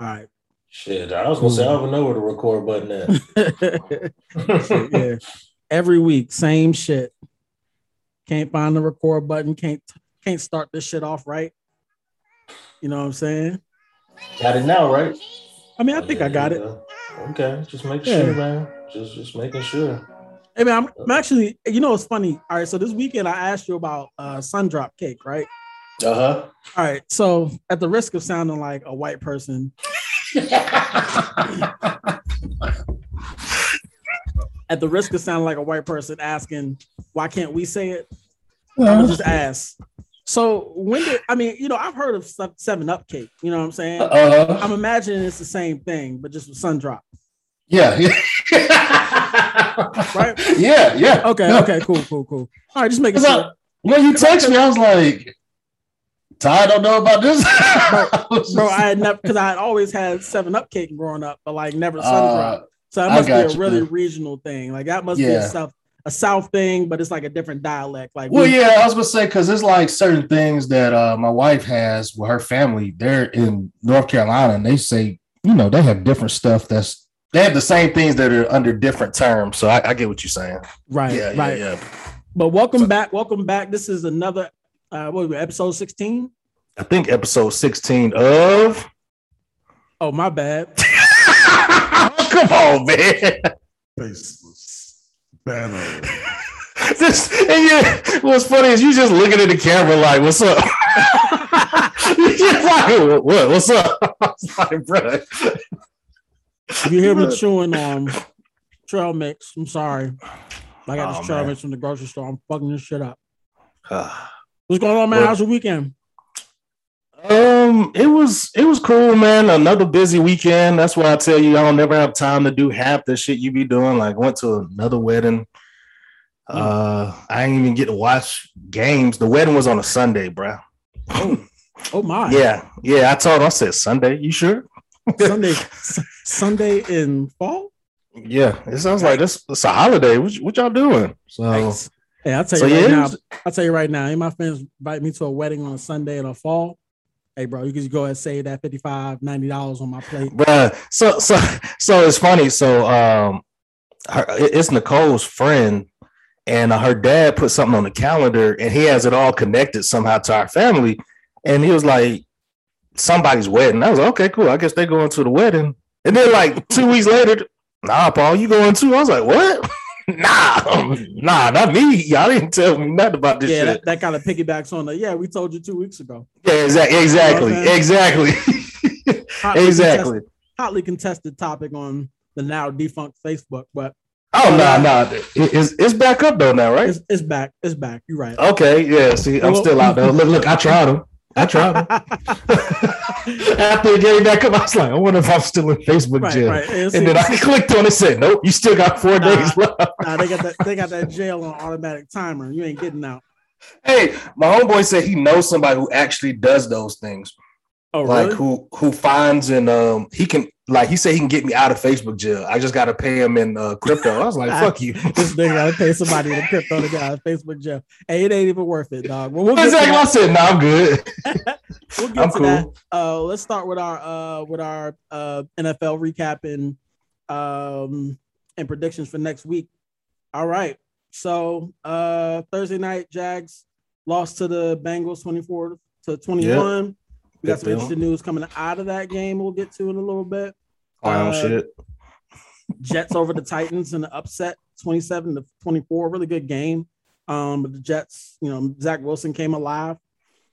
All right. Shit, I was gonna say I don't even know where the record button at. yeah. Every week, same shit. Can't find the record button. Can't can't start this shit off right. You know what I'm saying? Got it now, right? I mean, I think I got it. Okay, just make yeah. sure, man. Just just making sure. Hey man, I'm, I'm, actually. You know, it's funny. All right, so this weekend I asked you about uh, sun drop cake, right? Uh huh. All right, so at the risk of sounding like a white person. at the risk of sounding like a white person asking, why can't we say it? I'm just ask. So when did I mean, you know, I've heard of Seven Up cake. You know what I'm saying? Uh, I'm imagining it's the same thing, but just with sun drop. Yeah. right. Yeah. Yeah. Okay. Yeah. Okay. Cool. Cool. Cool. All right. Just making sure. I, when you text me, I was like, Ty don't know about this. bro, bro, I had never because I had always had Seven Up cake growing up, but like never sun uh, drop. So that must be a you, really man. regional thing. Like that must yeah. be a South a South thing, but it's like a different dialect. Like well, we, yeah, I was gonna say because it's like certain things that uh, my wife has with her family. They're in North Carolina, and they say you know they have different stuff that's they have the same things that are under different terms. So I, I get what you're saying. Right. Yeah. Right. Yeah. yeah. But welcome so, back. Welcome back. This is another uh, what episode 16? I think episode 16 of. Oh, my bad. Come on, man. Faceless banner. this and yeah, what's funny is you just looking at the camera like, "What's up?" you just like, "What? What's up?" I was like, bro. You hear me chewing on trail mix? I'm sorry. I got oh, this trail man. mix from the grocery store. I'm fucking this shit up. Ah. What's going on, man? How's your weekend? Um, it was it was cool, man. Another busy weekend. That's why I tell you, I don't never have time to do half the shit you be doing. Like, went to another wedding. Mm. Uh, I didn't even get to watch games. The wedding was on a Sunday, bro. Oh, oh my. yeah, yeah. I told him, I said Sunday. You sure? Sunday, Sunday in fall. Yeah, it sounds like this. It's a holiday. What, what y'all doing? So. Nice. Hey, I'll tell you so, right yeah, now. I'll tell you right now. my friends invite me to a wedding on a Sunday in the fall. Hey, bro, you can just go ahead and save that 55 $90 on my plate. Bruh. So so so it's funny. So um her, it's Nicole's friend, and her dad put something on the calendar, and he has it all connected somehow to our family. And he was like, somebody's wedding. I was like, okay, cool. I guess they're going to the wedding. And then like two weeks later, nah, Paul, you going too? I was like, what? nah, nah, not me. Y'all didn't tell me nothing about this yeah, shit. That, that kind of piggybacks on the yeah, we told you two weeks ago. Yeah, exactly, exactly, you know exactly, hotly exactly. Contested, hotly contested topic on the now defunct Facebook, but oh no, no, nah, uh, nah. it's it's back up though now, right? It's, it's back, it's back. You're right. Okay, yeah. See, I'm still out there. Look, look, I tried them. I tried. After it came back up, I was like, I wonder if I'm still in Facebook right, jail. Right. And, and then I clicked on it, said, Nope, you still got four nah, days left. Nah, they got that. They got that jail on automatic timer. You ain't getting out. Hey, my homeboy said he knows somebody who actually does those things. Oh, like really? who who finds and um he can like he said he can get me out of Facebook jail. I just gotta pay him in uh, crypto. I was like, fuck you. this nigga gotta pay somebody in crypto to get out of Facebook jail. Hey, it ain't even worth it, dog. Well, we'll exactly. I said, no, I'm good. we'll get I'm to cool. that. Uh, let's start with our uh with our uh NFL recap and um and predictions for next week. All right. So uh Thursday night, Jags lost to the Bengals 24 to 21. Yep. We got some interesting news coming out of that game. We'll get to in a little bit. Oh uh, shit! Jets over the Titans in the upset, twenty-seven to twenty-four. Really good game. Um, but the Jets, you know, Zach Wilson came alive,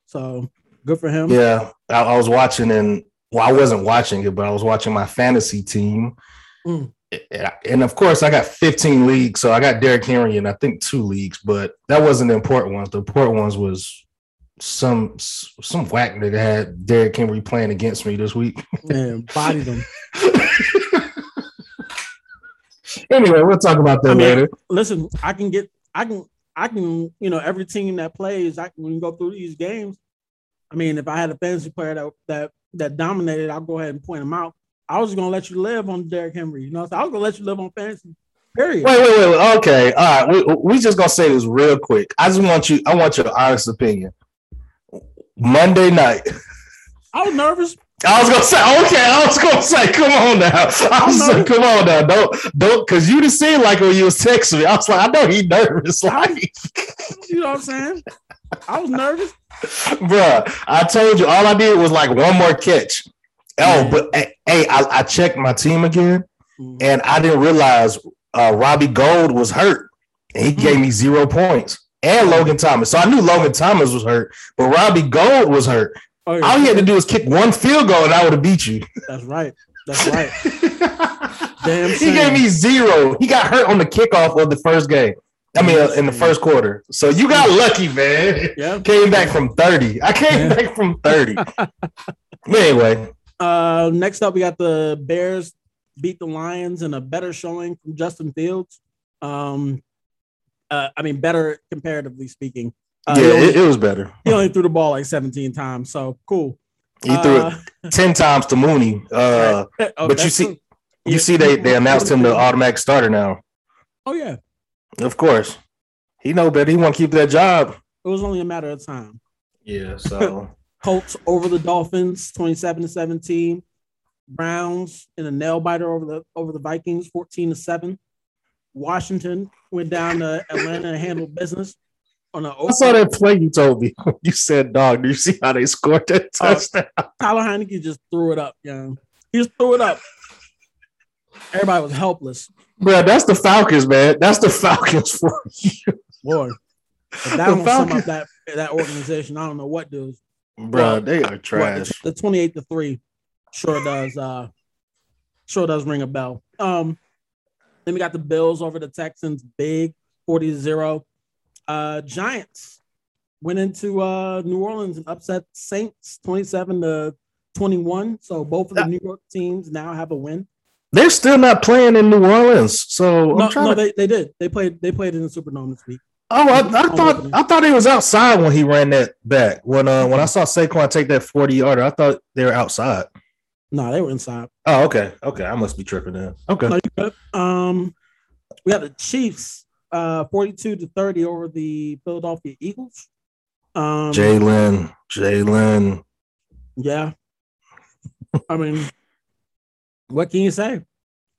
so good for him. Yeah, I, I was watching and well, I wasn't watching it, but I was watching my fantasy team. Mm. And of course, I got 15 leagues, so I got Derrick Henry and I think two leagues, but that wasn't the important ones. The important ones was some some whack nigga had Derrick Henry playing against me this week. Man, bodied him. anyway, we'll talk about that I mean, later. Listen, I can get, I can, I can, you know, every team that plays, I when you go through these games. I mean, if I had a fantasy player that that that dominated, I'll go ahead and point him out. I was gonna let you live on Derrick Henry. You know, so I was gonna let you live on fantasy. Period. Wait, wait, wait. Okay, all right. We we just gonna say this real quick. I just want you. I want your honest opinion. Monday night. I was nervous. I was gonna say, okay, I was gonna say, come on now. I was like, come on now, don't don't cause you didn't seem like when you was texting me. I was like, I know he nervous. Like you know what I'm saying? I was nervous. Bruh, I told you all I did was like one more catch. Oh, but hey, I, I checked my team again mm-hmm. and I didn't realize uh, Robbie Gould was hurt. And he mm-hmm. gave me zero points. And Logan Thomas. So I knew Logan Thomas was hurt, but Robbie Gould was hurt. Oh, yeah. All he had to do was kick one field goal and I would have beat you. That's right. That's right. Damn. He gave me zero. He got hurt on the kickoff of the first game. I mean, uh, in the first quarter. So you got lucky, man. Yeah. Came back from 30. I came yeah. back from 30. anyway. Uh, next up, we got the Bears beat the Lions in a better showing from Justin Fields. Um, uh, I mean, better comparatively speaking. Uh, yeah, only, it, it, was better. He only threw the ball like 17 times, so cool. He threw it uh, 10 times to Mooney. Uh, oh, but you see, you see, they they announced him the automatic starter now. Oh yeah, of course. He know better. He want to keep that job. It was only a matter of time. Yeah. So Colts over the Dolphins, 27 to 17. Browns in a nail biter over the over the Vikings, 14 to 7. Washington went down to Atlanta and handled business on I saw that play you told me. You said, dog, do you see how they scored that uh, touchdown? Uh, Tyler Heinicke just threw it up, yeah. He just threw it up. Everybody was helpless. Bro, that's the Falcons, man. That's the Falcons for you. Boy. If that don't sum up that, that organization, I don't know what does. Bro, they are trash. the, the 28 to 3 sure does uh sure does ring a bell. Um then we got the Bills over the Texans, big 40 to 0. Uh, Giants went into uh, New Orleans and upset Saints 27 to 21. So both of the New York teams now have a win. They're still not playing in New Orleans. So no, no to... they, they did. They played they played in the Superdome this week. Oh, I, I thought I thought he was outside when he ran that back. When uh when I saw Saquon take that 40 yarder, I thought they were outside. No, they were inside. Oh, okay. Okay. I must be tripping then. Okay. No, um we got the Chiefs uh, 42 to 30 over the Philadelphia Eagles. Um, Jalen, Jalen. Yeah. I mean, what can you say?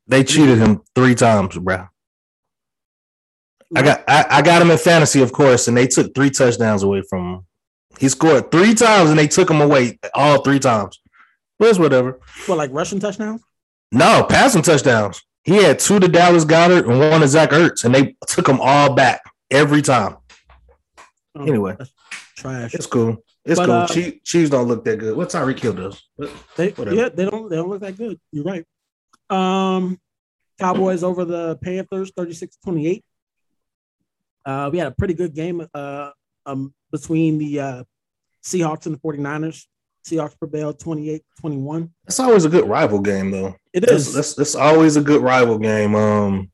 They cheated him three times, bro. I got I, I, got him in fantasy, of course, and they took three touchdowns away from him. He scored three times and they took him away all three times. But it's whatever. What, like rushing touchdowns? No, passing touchdowns. He had two to Dallas Goedert and one to Zach Ertz, and they took them all back every time. Oh, anyway, trash. It's cool. It's but, cool. Uh, Chiefs, Chiefs don't look that good. What Tyreek Hill does? They, yeah, they don't. They don't look that good. You're right. Um, Cowboys over the Panthers, 36-28. Uh, we had a pretty good game uh, um, between the uh, Seahawks and the 49ers. Seahawks prevailed 28-21. It's always a good rival game, though. It is. That's, that's, always a good rival game. Um,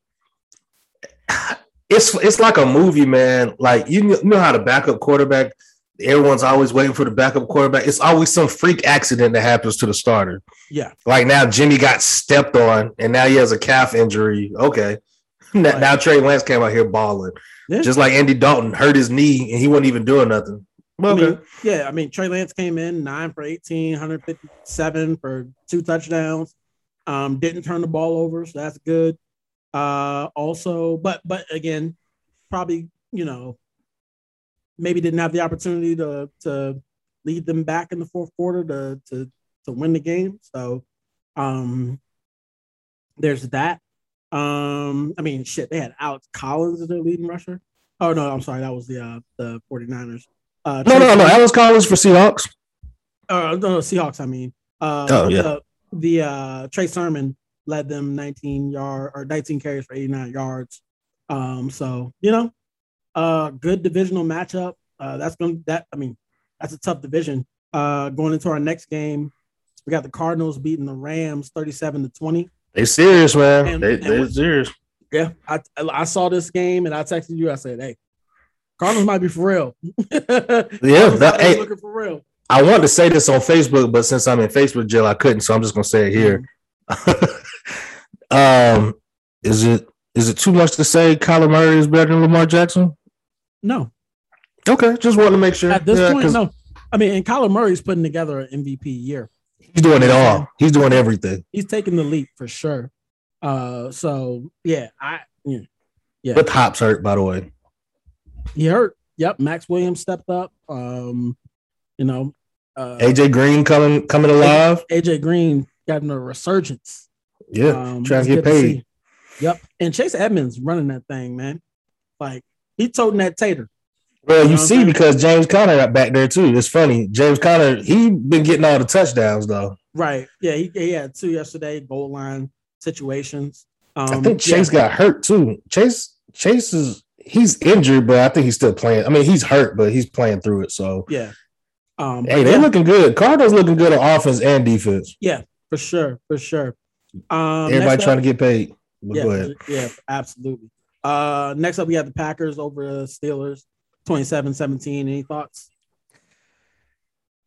it's it's like a movie, man. Like you know how the backup quarterback, everyone's always waiting for the backup quarterback. It's always some freak accident that happens to the starter. Yeah. Like now, Jimmy got stepped on, and now he has a calf injury. Okay. Right. Now Trey Lance came out here balling, yeah. just like Andy Dalton hurt his knee, and he wasn't even doing nothing. I mean, yeah, I mean Trey Lance came in nine for 18, 157 for two touchdowns. Um, didn't turn the ball over, so that's good. Uh, also, but but again, probably you know maybe didn't have the opportunity to to lead them back in the fourth quarter to to to win the game. So um, there's that. Um, I mean, shit, they had Alex Collins as their leading rusher. Oh no, I'm sorry, that was the uh, the 49ers. Uh, no, no, no. Alex Collins for Seahawks. Uh, no, Seahawks. I mean, uh, oh yeah. The, the uh, Trey Sermon led them 19 yard or 19 carries for 89 yards. Um, so you know, uh, good divisional matchup. Uh, that's going to that. I mean, that's a tough division. Uh, going into our next game, we got the Cardinals beating the Rams 37 to 20. They serious, man. And, they they serious. Yeah, I I saw this game and I texted you. I said, "Hey, Cardinals might be for real. yeah, that, hey, looking for real. I wanted to say this on Facebook, but since I'm in Facebook jail, I couldn't. So I'm just gonna say it here. um, is it is it too much to say Kyler Murray is better than Lamar Jackson? No. Okay, just want to make sure. At this yeah, point, no. I mean, and Kyler Murray's putting together an MVP year. He's doing it all. He's doing everything. He's taking the leap for sure. Uh, so yeah, I yeah, yeah. But Hops hurt, by the way. He hurt. Yep, Max Williams stepped up. Um, you know, uh, AJ Green coming coming alive. AJ Green got in a resurgence. Yeah, um, trying to get paid. To yep, and Chase Edmonds running that thing, man. Like he toting that tater. Well, you, you know see, because James Conner got back there too. It's funny. James Conner, he been getting all the touchdowns though. Right. Yeah, he, he had two yesterday, goal line situations. Um, I think Chase yeah. got hurt too. Chase Chase is he's injured, but I think he's still playing. I mean, he's hurt, but he's playing through it. So yeah. Um, hey, they're yeah. looking good. Cardinals looking good on offense and defense. Yeah, for sure, for sure. Um, Everybody trying up, to get paid. yeah, yeah, absolutely. Uh, next up, we have the Packers over the Steelers, 27-17. Any thoughts?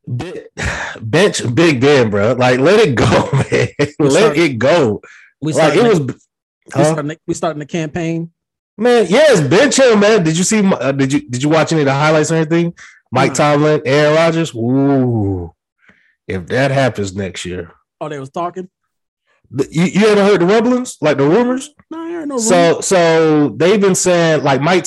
Bench Big Ben, bro. Like, let it go, man. let it go. We like it was. Huh? We starting, we starting the campaign. Man, yes, bench him, man. Did you see? Uh, did you did you watch any of the highlights or anything? Mike Tomlin, Aaron Rodgers. Ooh, if that happens next year. Oh, they was talking. You, you ever heard the rumblings, like the rumors? No, I heard no. So, rumors. so so they've been saying like Mike,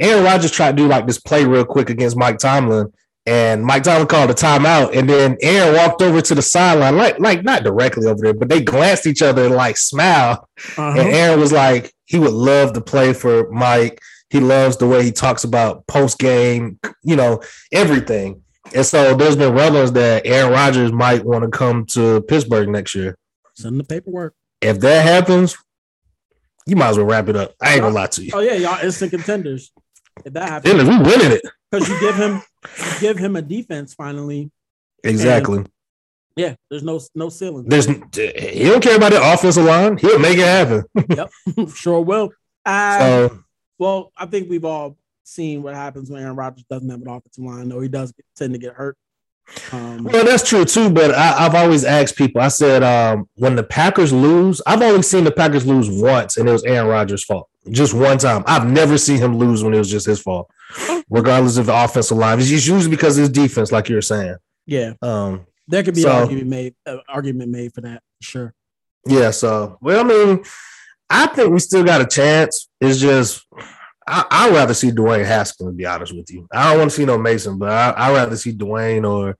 Aaron Rodgers tried to do like this play real quick against Mike Tomlin, and Mike Tomlin called a timeout, and then Aaron walked over to the sideline, like like not directly over there, but they glanced each other and like smiled, uh-huh. and Aaron was like he would love to play for Mike. He loves the way he talks about post game, you know, everything. And so there's been rumors that Aaron Rodgers might want to come to Pittsburgh next year. Send the paperwork. If that happens, you might as well wrap it up. I ain't gonna lie to you. Oh yeah, y'all instant contenders. If that happens, we winning it because you give him, you give him a defense finally. Exactly. Yeah, there's no no ceiling. There's he don't care about the offensive line. He'll make it happen. yep, sure will. Uh, so, well, I think we've all seen what happens when Aaron Rodgers doesn't have an offensive line. Though he does tend to get hurt. Um, well, that's true too. But I, have always asked people. I said um, when the Packers lose, I've only seen the Packers lose once, and it was Aaron Rodgers' fault. Just one time. I've never seen him lose when it was just his fault, regardless of the offensive line. It's usually because of his defense, like you were saying. Yeah. Um, there could be so, an argument made. Uh, argument made for that. Sure. Yeah. So, well, I mean, I think we still got a chance. It's just I, would rather see Dwayne Haskins, to be honest with you. I don't want to see no Mason, but I, would rather see Dwayne or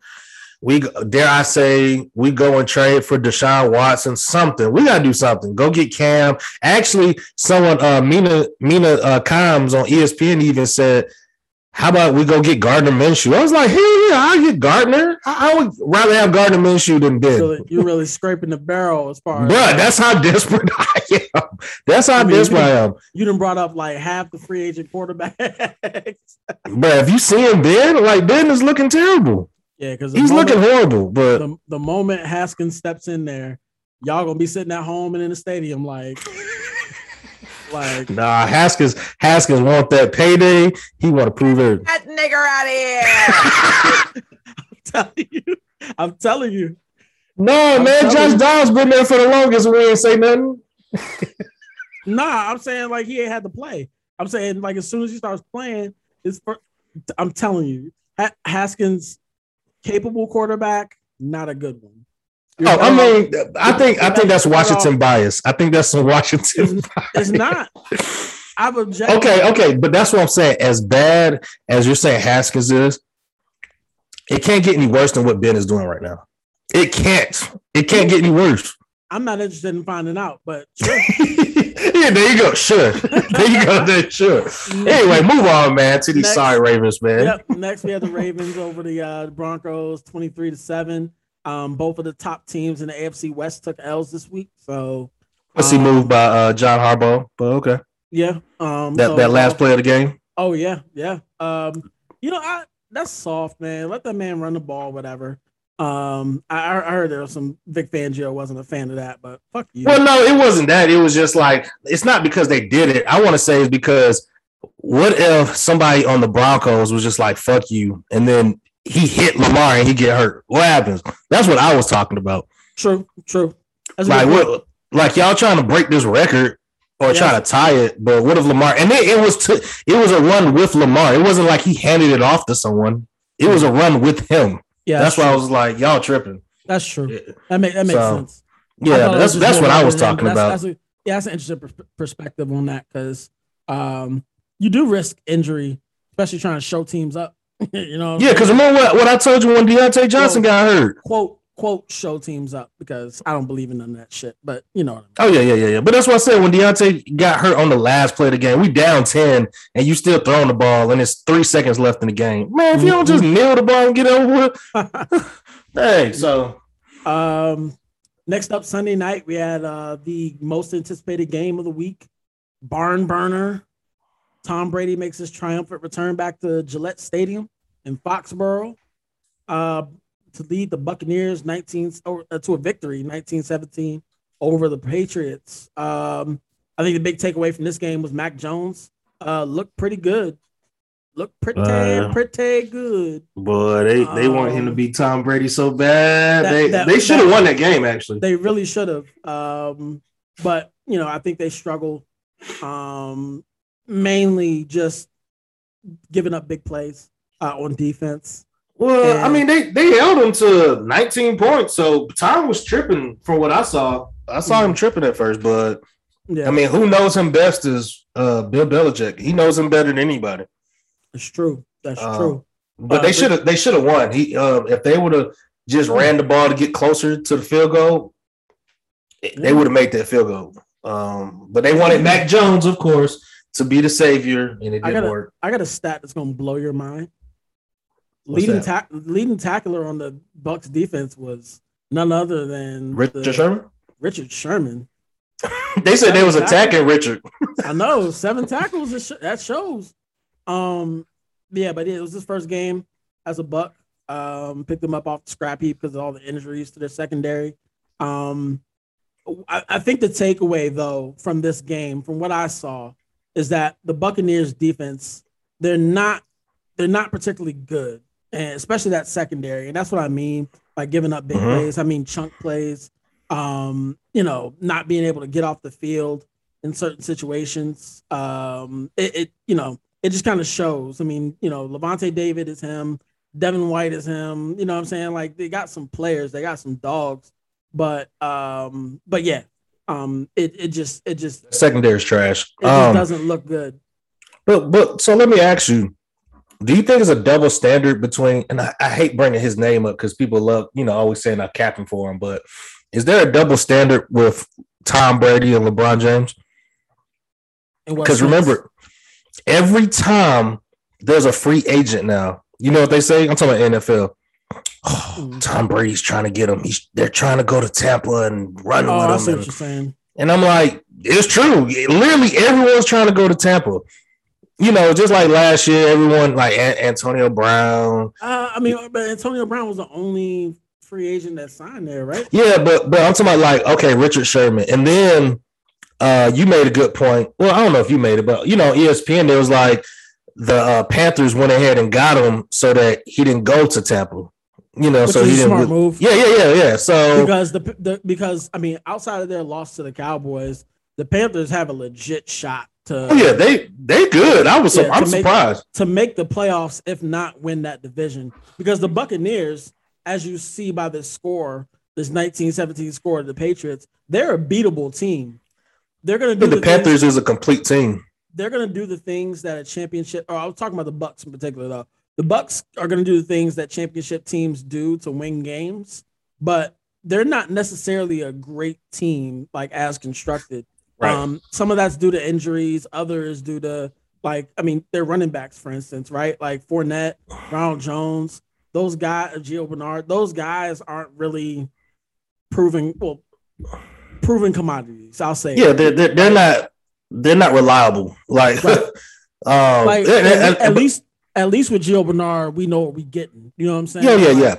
we dare I say we go and trade for Deshaun Watson, something. We gotta do something. Go get Cam. Actually, someone uh Mina Mina uh Kimes on ESPN even said how about we go get Gardner Minshew? I was like, hey, yeah, I get Gardner. I, I, would rather have Gardner Minshew than Ben. Really, you're really scraping the barrel as far as Bruh, that's how desperate I am. That's how I mean, desperate I am. You done brought up like half the free agent quarterbacks. but if you see him Ben, like Ben is looking terrible. Yeah, because he's moment, looking horrible. But the, the moment Haskins steps in there, y'all gonna be sitting at home and in the stadium like like nah, Haskins Haskins want that payday. He want to prove it. That nigger out of here. I'm telling you. I'm telling you. No, I'm man, Josh Dobbs been there for the longest. We ain't say nothing. nah, I'm saying like he ain't had to play. I'm saying like as soon as he starts playing, it's for, I'm telling you, Haskins, capable quarterback, not a good one. You're oh, I mean, I think I think that's Washington bias. I think that's some Washington. It's, it's not. I've objected. Okay, okay, but that's what I'm saying. As bad as you're saying Haskins is, it can't get any worse than what Ben is doing right now. It can't. It can't get any worse. I'm not interested in finding out, but sure. yeah, there you go. Sure. There you go. There, sure. Anyway, move on, man, to these next, sorry Ravens, man. Yep. Next, we have the Ravens over the uh, Broncos, 23 to 7. Um, both of the top teams in the AFC West took L's this week. So let's see, um, moved by uh, John Harbaugh, but okay. Yeah. Um, that so, that last play of the game. Oh yeah, yeah. Um, you know, I that's soft, man. Let that man run the ball, whatever. Um, I, I heard there was some Vic Fangio wasn't a fan of that, but fuck you. Well, no, it wasn't that. It was just like it's not because they did it. I want to say it's because what if somebody on the Broncos was just like fuck you, and then he hit Lamar and he get hurt. What happens? That's what I was talking about. True, true. That's like what, like y'all trying to break this record or yeah. trying to tie it, but what if Lamar? And it, it was t- it was a run with Lamar. It wasn't like he handed it off to someone. It was a run with him. Yeah, that's, that's why I was like, y'all tripping. That's true. Yeah. That make that makes so, sense. Yeah, that's that's what I was talking that's, about. That's a, yeah, that's an interesting pr- perspective on that because um, you do risk injury, especially trying to show teams up. you know. Yeah, because remember what, what I told you when Diontae Johnson got hurt. Quote quote show teams up because I don't believe in none of that shit. But you know. I mean. Oh yeah, yeah, yeah, yeah. But that's what I said when Diontae got hurt on the last play of the game. We down ten, and you still throwing the ball, and it's three seconds left in the game. Man, if you don't just mm-hmm. nail the ball and get over with, hey. So, um, next up Sunday night we had uh the most anticipated game of the week, barn burner. Tom Brady makes his triumphant return back to Gillette Stadium in Foxborough. Uh, to lead the Buccaneers 19 uh, to a victory 1917 over the Patriots. Um, I think the big takeaway from this game was Mac Jones uh, looked pretty good. Looked pretty uh, pretty good. Boy, they, they um, want him to um, be Tom Brady so bad. That, they that, they should have won that game actually. They really should have. Um, but you know, I think they struggle um, mainly just giving up big plays uh, on defense. Well, and, I mean, they they held him to 19 points, so Tom was tripping from what I saw. I saw him tripping at first, but yeah. I mean, who knows him best is uh, Bill Belichick. He knows him better than anybody. It's true. That's um, true. But uh, they should have they should have won. He uh, if they would have just ran the ball to get closer to the field goal, yeah. they would have made that field goal. Um, but they wanted Mac Jones, of course, to be the savior, and it didn't I got a, work. I got a stat that's gonna blow your mind leading ta- leading tackler on the Bucks defense was none other than Richard the, Sherman. Richard Sherman. they said they was attacking Richard. I know seven tackles. That shows. Um, yeah, but it was his first game as a Buck. Um, picked him up off the scrap heap because of all the injuries to their secondary. Um, I, I think the takeaway though from this game, from what I saw, is that the Buccaneers defense they're not they're not particularly good and especially that secondary. And that's what I mean by giving up big mm-hmm. plays. I mean chunk plays. Um, you know, not being able to get off the field in certain situations. Um, it, it you know, it just kind of shows. I mean, you know, Lavonte David is him, Devin White is him. You know what I'm saying? Like they got some players, they got some dogs, but um, but yeah, um, it it just it just secondary is trash. It um, doesn't look good. But but so let me ask you, do you think it's a double standard between? And I, I hate bringing his name up because people love, you know, always saying I'm capping for him. But is there a double standard with Tom Brady and LeBron James? Because remember, every time there's a free agent now, you know what they say? I'm talking about NFL. Oh. Tom Brady's trying to get him. He's they're trying to go to Tampa and run oh, with him. And, and I'm like, it's true. Literally, everyone's trying to go to Tampa you know, just like last year, everyone like a- Antonio Brown. Uh, I mean, but Antonio Brown was the only free agent that signed there, right? Yeah, but but I'm talking about like okay, Richard Sherman, and then uh, you made a good point. Well, I don't know if you made it, but you know, ESPN there was like the uh, Panthers went ahead and got him so that he didn't go to Tampa. You know, Which so he didn't. Smart move. Yeah, yeah, yeah, yeah. So because the, the because I mean, outside of their loss to the Cowboys, the Panthers have a legit shot to oh, yeah they they good i was yeah, i'm make, surprised to make the playoffs if not win that division because the buccaneers as you see by this score this 1917 score of the patriots they're a beatable team they're going to do the, the panthers things, is a complete team they're going to do the things that a championship or i was talking about the bucks in particular though the bucks are going to do the things that championship teams do to win games but they're not necessarily a great team like as constructed Right. Um, some of that's due to injuries, others due to like, I mean, they're running backs, for instance, right? Like Fournette, Ronald Jones, those guys, Gio Bernard, those guys aren't really proving well, proven commodities. I'll say. Yeah, they're, they're, they're not they're not reliable. Like, right. um, like at, at, least at least with Gio Bernard, we know what we're getting. You know what I'm saying? Yeah, yeah, yeah.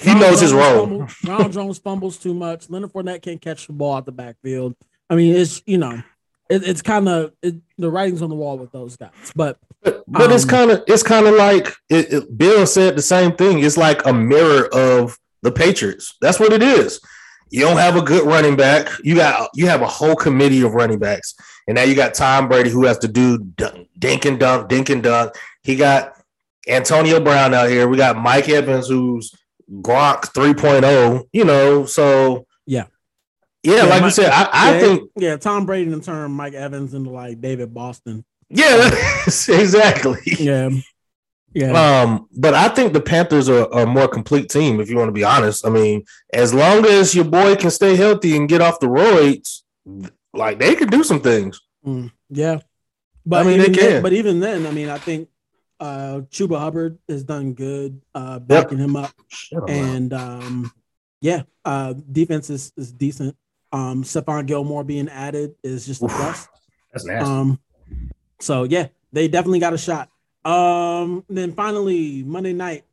He knows Jones his role. Fumbles, Ronald Jones fumbles too much. Leonard Fournette can't catch the ball at the backfield. I mean, it's you know, it, it's kind of it, the writing's on the wall with those guys. But but, but um, it's kind of it's kind of like it, Bill said the same thing. It's like a mirror of the Patriots. That's what it is. You don't have a good running back. You got you have a whole committee of running backs, and now you got Tom Brady who has to do dink and dunk, dink and dunk. He got Antonio Brown out here. We got Mike Evans who's Gronk 3.0, you know, so yeah. Yeah, yeah like Mike, you said, I, I yeah, think yeah, Tom Brady in turn Mike Evans into like David Boston. Yeah, exactly. Yeah. Yeah. Um, but I think the Panthers are, are, a more complete team, if you want to be honest. I mean, as long as your boy can stay healthy and get off the roids, like they can do some things. Mm, yeah. But I mean they can. Then, but even then, I mean, I think uh Chuba Hubbard has done good, uh backing yep. him up. And um yeah, uh defense is, is decent. Um Stephon Gilmore being added is just the best. That's nasty. Um so yeah, they definitely got a shot. Um, then finally, Monday night,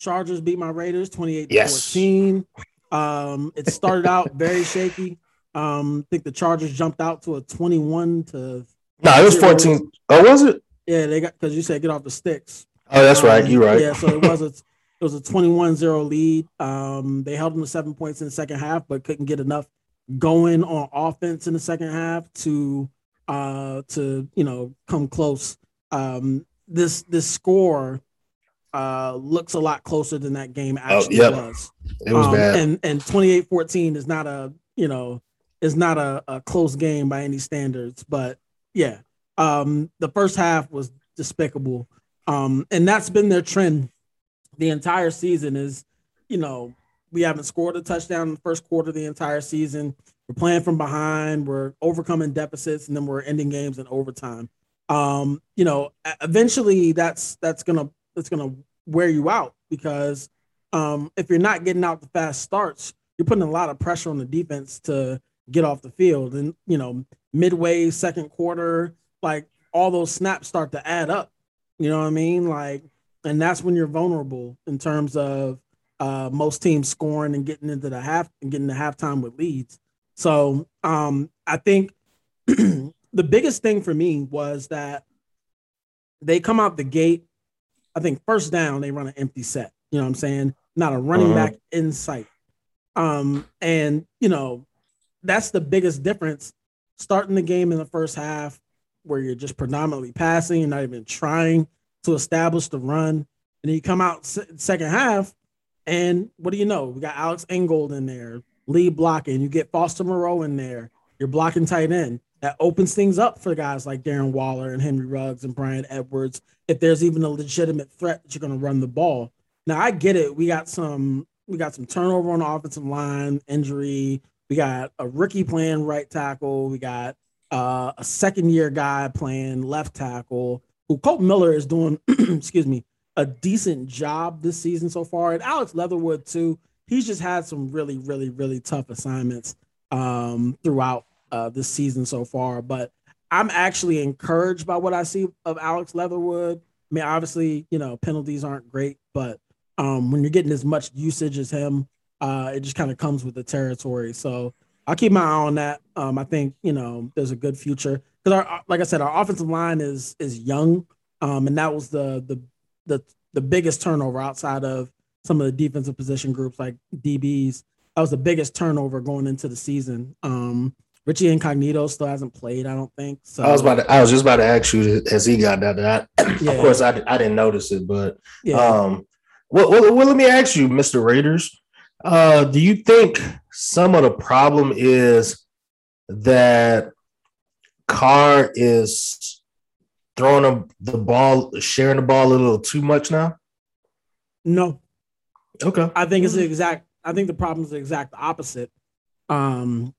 Chargers beat my Raiders 28 yes. 14. Um, it started out very shaky. Um, I think the Chargers jumped out to a 21 to no, it was 14. Oh, was it? Yeah, they got because you said get off the sticks. Oh, that's um, right. You're right. Yeah, so it was a it was a 21-0 lead. Um, they held them to seven points in the second half, but couldn't get enough going on offense in the second half to uh to you know come close. Um, this this score uh looks a lot closer than that game oh, actually oh, yep. was. It was um, bad. And and 28-14 is not a, you know, is not a, a close game by any standards, but yeah. Um the first half was despicable. Um and that's been their trend the entire season is, you know, we haven't scored a touchdown in the first quarter of the entire season. We're playing from behind, we're overcoming deficits, and then we're ending games in overtime um, you know, eventually that's that's gonna that's gonna wear you out because um, if you're not getting out the fast starts, you're putting a lot of pressure on the defense to get off the field. And you know, midway second quarter, like all those snaps start to add up. You know what I mean? Like, and that's when you're vulnerable in terms of uh, most teams scoring and getting into the half and getting the halftime with leads. So um, I think the biggest thing for me was that they come out the gate. I think first down, they run an empty set. You know what I'm saying? Not a running uh-huh. back in sight. Um, and you know, that's the biggest difference. Starting the game in the first half, where you're just predominantly passing, you're not even trying to establish the run, and then you come out second half, and what do you know? We got Alex Ingold in there, lead blocking. You get Foster Moreau in there. You're blocking tight end that opens things up for guys like Darren Waller and Henry Ruggs and Bryan Edwards. If there's even a legitimate threat that you're going to run the ball. Now I get it. We got some we got some turnover on the offensive line, injury. We got a rookie playing right tackle. We got uh, a second year guy playing left tackle. Who Colt Miller is doing, excuse me, a decent job this season so far. And Alex Leatherwood too. He's just had some really, really, really tough assignments um, throughout uh, this season so far. But I'm actually encouraged by what I see of Alex Leatherwood. I mean, obviously, you know, penalties aren't great, but um, when you're getting as much usage as him, uh, it just kind of comes with the territory. So I'll keep my eye on that. Um, I think you know there's a good future because our, like I said, our offensive line is is young, um, and that was the the the the biggest turnover outside of some of the defensive position groups like DBs. That was the biggest turnover going into the season. Um, Richie Incognito still hasn't played, I don't think. So I was about to, I was just about to ask you as he got that. that yeah. Of course, I, I didn't notice it, but yeah. um, well, well, well, let me ask you, Mister Raiders, uh, do you think some of the problem is that Carr is throwing the ball, sharing the ball a little too much now? No. Okay. I think it's the exact. I think the problem is the exact opposite. Um,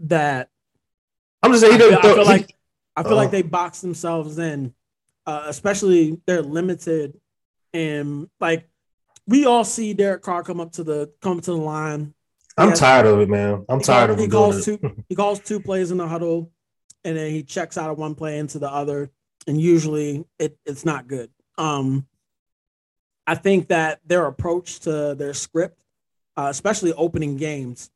that I'm just saying. I feel, I feel like I feel uh, like they box themselves in, uh, especially they're limited, and like we all see Derek Carr come up to the come to the line. I'm has, tired of it, man. I'm tired calls, of it. he calls two. he calls two plays in the huddle, and then he checks out of one play into the other, and usually it, it's not good. Um, I think that their approach to their script, uh, especially opening games,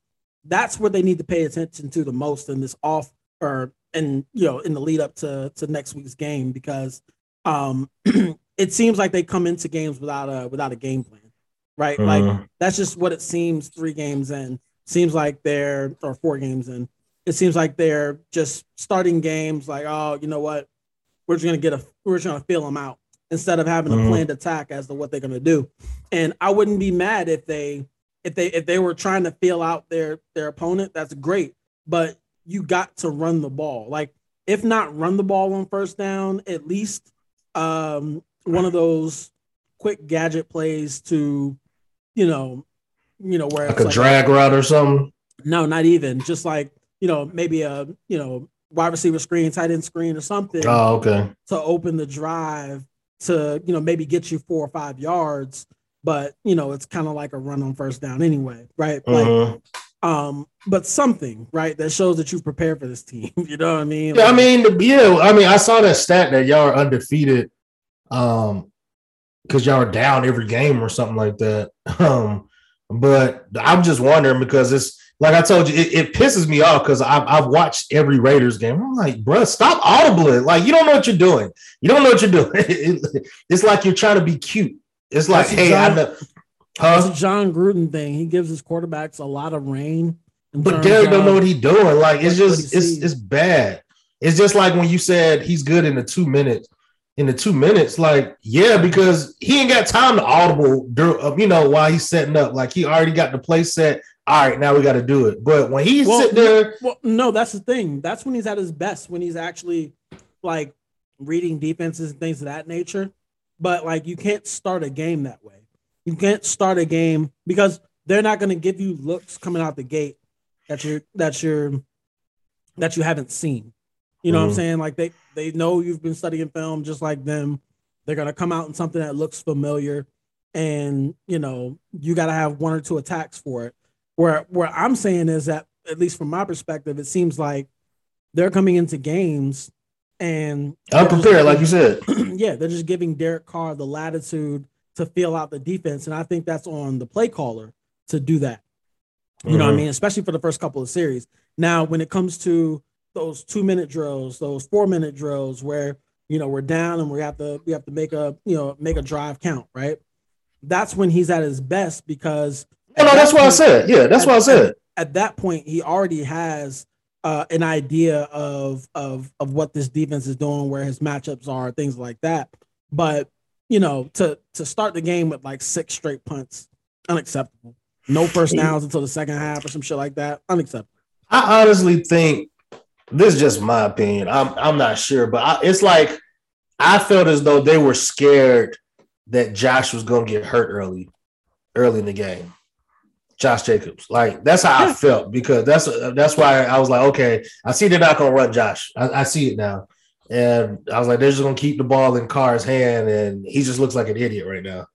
that's where they need to pay attention to the most in this off or and you know in the lead up to to next week's game because um it seems like they come into games without a without a game plan right uh-huh. like that's just what it seems three games in seems like they're or four games in it seems like they're just starting games like oh you know what we're just gonna get a we're just gonna feel them out instead of having a planned attack as to what they're going to do. And I wouldn't be mad if they if they if they were trying to feel out their their opponent. That's great, but you got to run the ball. Like if not run the ball on first down, at least um, one of those quick gadget plays to, you know, you know where like a like drag route or something. No, not even. Just like you know maybe a you know wide receiver screen, tight end screen, or something. Oh, okay. To open the drive to you know maybe get you four or five yards, but you know it's kind of like a run on first down anyway, right? Mm-hmm. Like, um, but something right that shows that you prepared for this team. You know what I mean? Yeah, I mean, yeah, I mean, I saw that stat that y'all are undefeated, um, because y'all are down every game or something like that. Um, but I'm just wondering because it's like I told you, it, it pisses me off because I've, I've watched every Raiders game. I'm like, bro, stop audibling. Like, you don't know what you're doing. You don't know what you're doing. it's like you're trying to be cute. It's like, That's hey, John, I know. Huh? It's a Jon Gruden thing. He gives his quarterbacks a lot of rein. But Derek don't know what he's doing. Like, it's just, it's, it's bad. It's just like when you said he's good in the two minutes. In the two minutes, like, yeah, because he ain't got time to audible, uh, you know, while he's setting up. Like, he already got the play set all right, now we got to do it. But when he's well, sitting there, well, no, that's the thing. That's when he's at his best. When he's actually like reading defenses and things of that nature. But like, you can't start a game that way. You can't start a game because they're not going to give you looks coming out the gate that you're that you're that you haven't seen. You know mm-hmm. what I'm mm-hmm. saying? Like they they know you've been studying film just like them. They're gonna come out in something that looks familiar, and you know you got to have one or two attacks for it. Where where I'm saying is that at least from my perspective, it seems like they're coming into games and i unprepared, like you said. yeah, they're just giving Derek Carr the latitude to feel out the defense, and I think that's on the play caller to do that. You mm-hmm. know what I mm-hmm. mean? Especially for the first couple of series. Now, when it comes to those two minute drills, those four minute drills, where you know we're down and we have to we have to make a you know make a drive count, right? That's when he's at his best because no, no, that's what I said. Yeah, that's at, what I said. At, that point, he already has uh, an idea of of of what this defense is doing, where his matchups are, things like that. But you know, to to start the game with like six straight punts, unacceptable. No first downs until the second half or some shit like that, unacceptable. I honestly think this is just my opinion. I'm I'm not sure, but I, it's like I felt as though they were scared that Josh was going to get hurt early, early in the game. Josh Jacobs. Like that's how I felt because that's that's why I was like, okay, I see they're not gonna run Josh. I, I see it now, and I was like, they're just gonna keep the ball in Carr's hand, and he just looks like an idiot right now.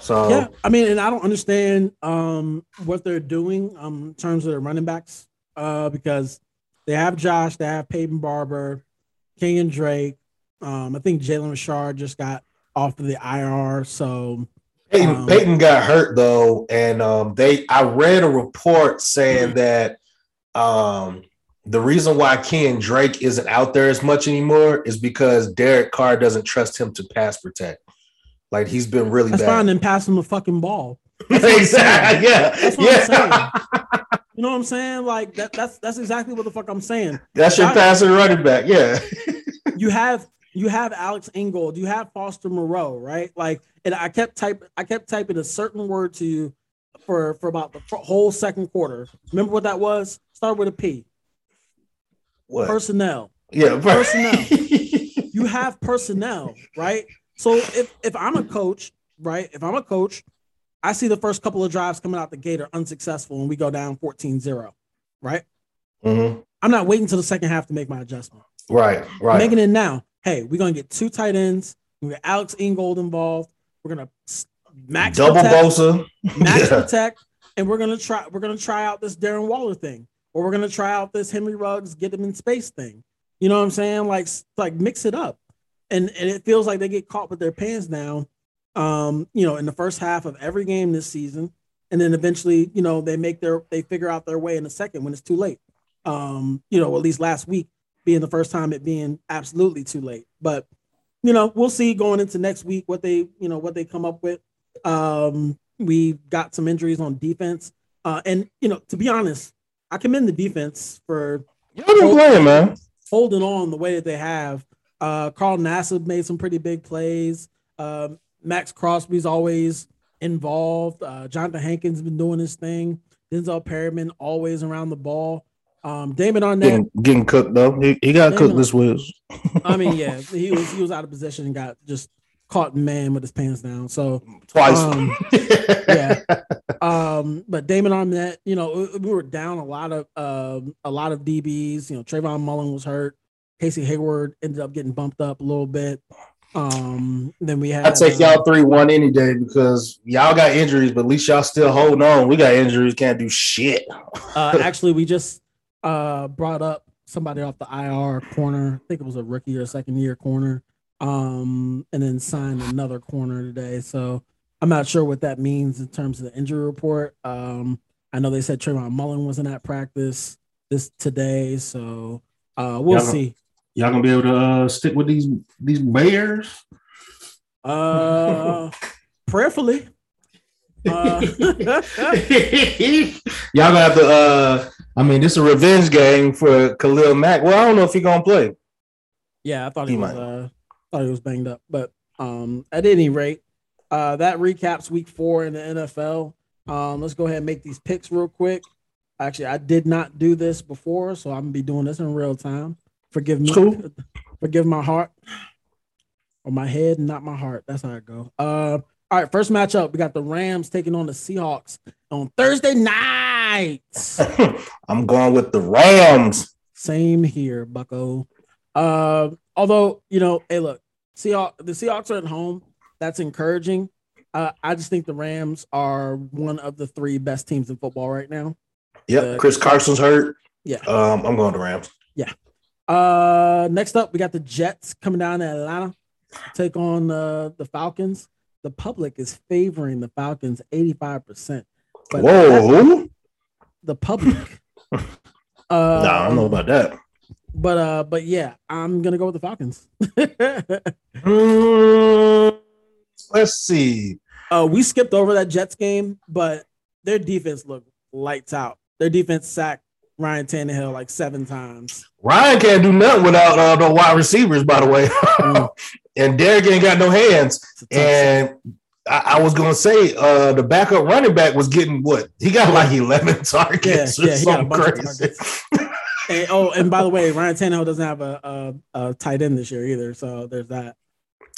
So yeah, I mean, and I don't understand um, what they're doing um, in terms of their running backs uh, because they have Josh, they have Peyton Barber, Kenyan Drake. Um, I think Jalen Richard just got off of the IR, so Peyton, um, Peyton got hurt though, and um, they I read a report saying mm-hmm. that um, the reason why Ken Drake isn't out there as much anymore is because Derek Carr doesn't trust him to pass protect. Like he's been really That's bad. fine and pass him the fucking ball. exactly. Yeah. That's what yeah. I'm saying. You know what I'm saying? Like that, that's that's exactly what the fuck I'm saying. That's your passing running back. Yeah. you have you have Alex Ingold, you have Foster Moreau, right? Like, and I kept typing, I kept typing a certain word to you for for about the whole second quarter. Remember what that was? Start with a P. What? Personnel. Yeah, personnel. you have personnel, right? So if if I'm a coach, right? If I'm a coach, I see the first couple of drives coming out the gate are unsuccessful and we go down 14-0, right? Mm-hmm. I'm not waiting until the second half to make my adjustment. Right, right. I'm making it now hey, we're gonna get two tight ends. We got Alex Ingold involved. We're gonna max double protect, Bosa, max yeah. protect, and we're gonna try. We're gonna try out this Darren Waller thing, or we're gonna try out this Henry Ruggs get him in space thing. You know what I'm saying? Like, like mix it up, and and it feels like they get caught with their pants down. Um, you know, in the first half of every game this season, and then eventually, you know, they make their they figure out their way in the second when it's too late. Um, you know, at least last week being the first time it being absolutely too late. But you know, we'll see going into next week what they you know what they come up with. Um, we got some injuries on defense, uh, and you know, to be honest, I commend the defense for holding, playing, man. holding on the way that they have. Uh, Carl Nassib made some pretty big plays. Um, Maxx Crosby's always involved. Uh, Jonathan Hankins has been doing his thing. Denzel Perryman always around the ball. Um, Damon Arnette getting, getting cooked though. He, he got Damon, cooked this week. I mean, yeah, he was he was out of position and got just caught man with his pants down. So twice. Um, yeah. Um, but Damon Arnette, you know, we were down a lot of um, a lot of DBs. You know, Trayvon Mullen was hurt. Casey Hayward ended up getting bumped up a little bit. Um, then we had. I take y'all three one any day because y'all got injuries, but at least y'all still holding on. We got injuries, can't do shit. uh, actually, we just uh brought up somebody off the IR corner. I think it was a rookie or second year corner. Um, and then signed another corner today. So I'm not sure what that means in terms of the injury report. Um, I know they said Trayvon Mullen wasn't at practice this today, so uh, we'll y'all see. Y'all gonna be able to uh, stick with these these Bears? Uh, prayerfully. Uh, y'all gonna have to. Uh, I mean, this is a revenge game for Khalil Mack. Well, I don't know if he gonna play. Yeah, I thought he, he was. Uh, thought he was banged up, but um, at any rate, uh, that recaps Week Four in the NFL. Um, let's go ahead and make these picks real quick. Actually, I did not do this before, so I'm gonna be doing this in real time. Forgive me. Cool. Forgive my heart or my head, not my heart. That's how it go. Uh, all right, first matchup, we got the Rams taking on the Seahawks on Thursday night. I'm going with the Rams. Same here, Bucko. Uh, although you know, hey, look, Seahawks, the Seahawks are at home. That's encouraging. Uh, I just think the Rams are one of the three best teams in football right now. Yep, uh, Chris Carson's hurt. Yeah, um, I'm going to Rams. Yeah, uh, next up, we got the Jets coming down to Atlanta, take on uh, the Falcons. The public is favoring the Falcons 85%. But Whoa. The public. uh, no, I don't know about that. But uh, but yeah, I'm gonna go with the Falcons. mm, let's see. Uh, we skipped over that Jets game, but their defense looked lights out. Their defense sacked Ryan Tannehill like seven times. Ryan can't do nothing without uh, the wide receivers, by the way. mm. And Derek ain't got no hands. And I, I, was gonna say uh, the backup running back was getting what he got like eleven targets. Yeah, yeah he got a bunch crazy. and, oh, and by the way, Ryan Tannehill doesn't have a, a, a tight end this year either, so there's that.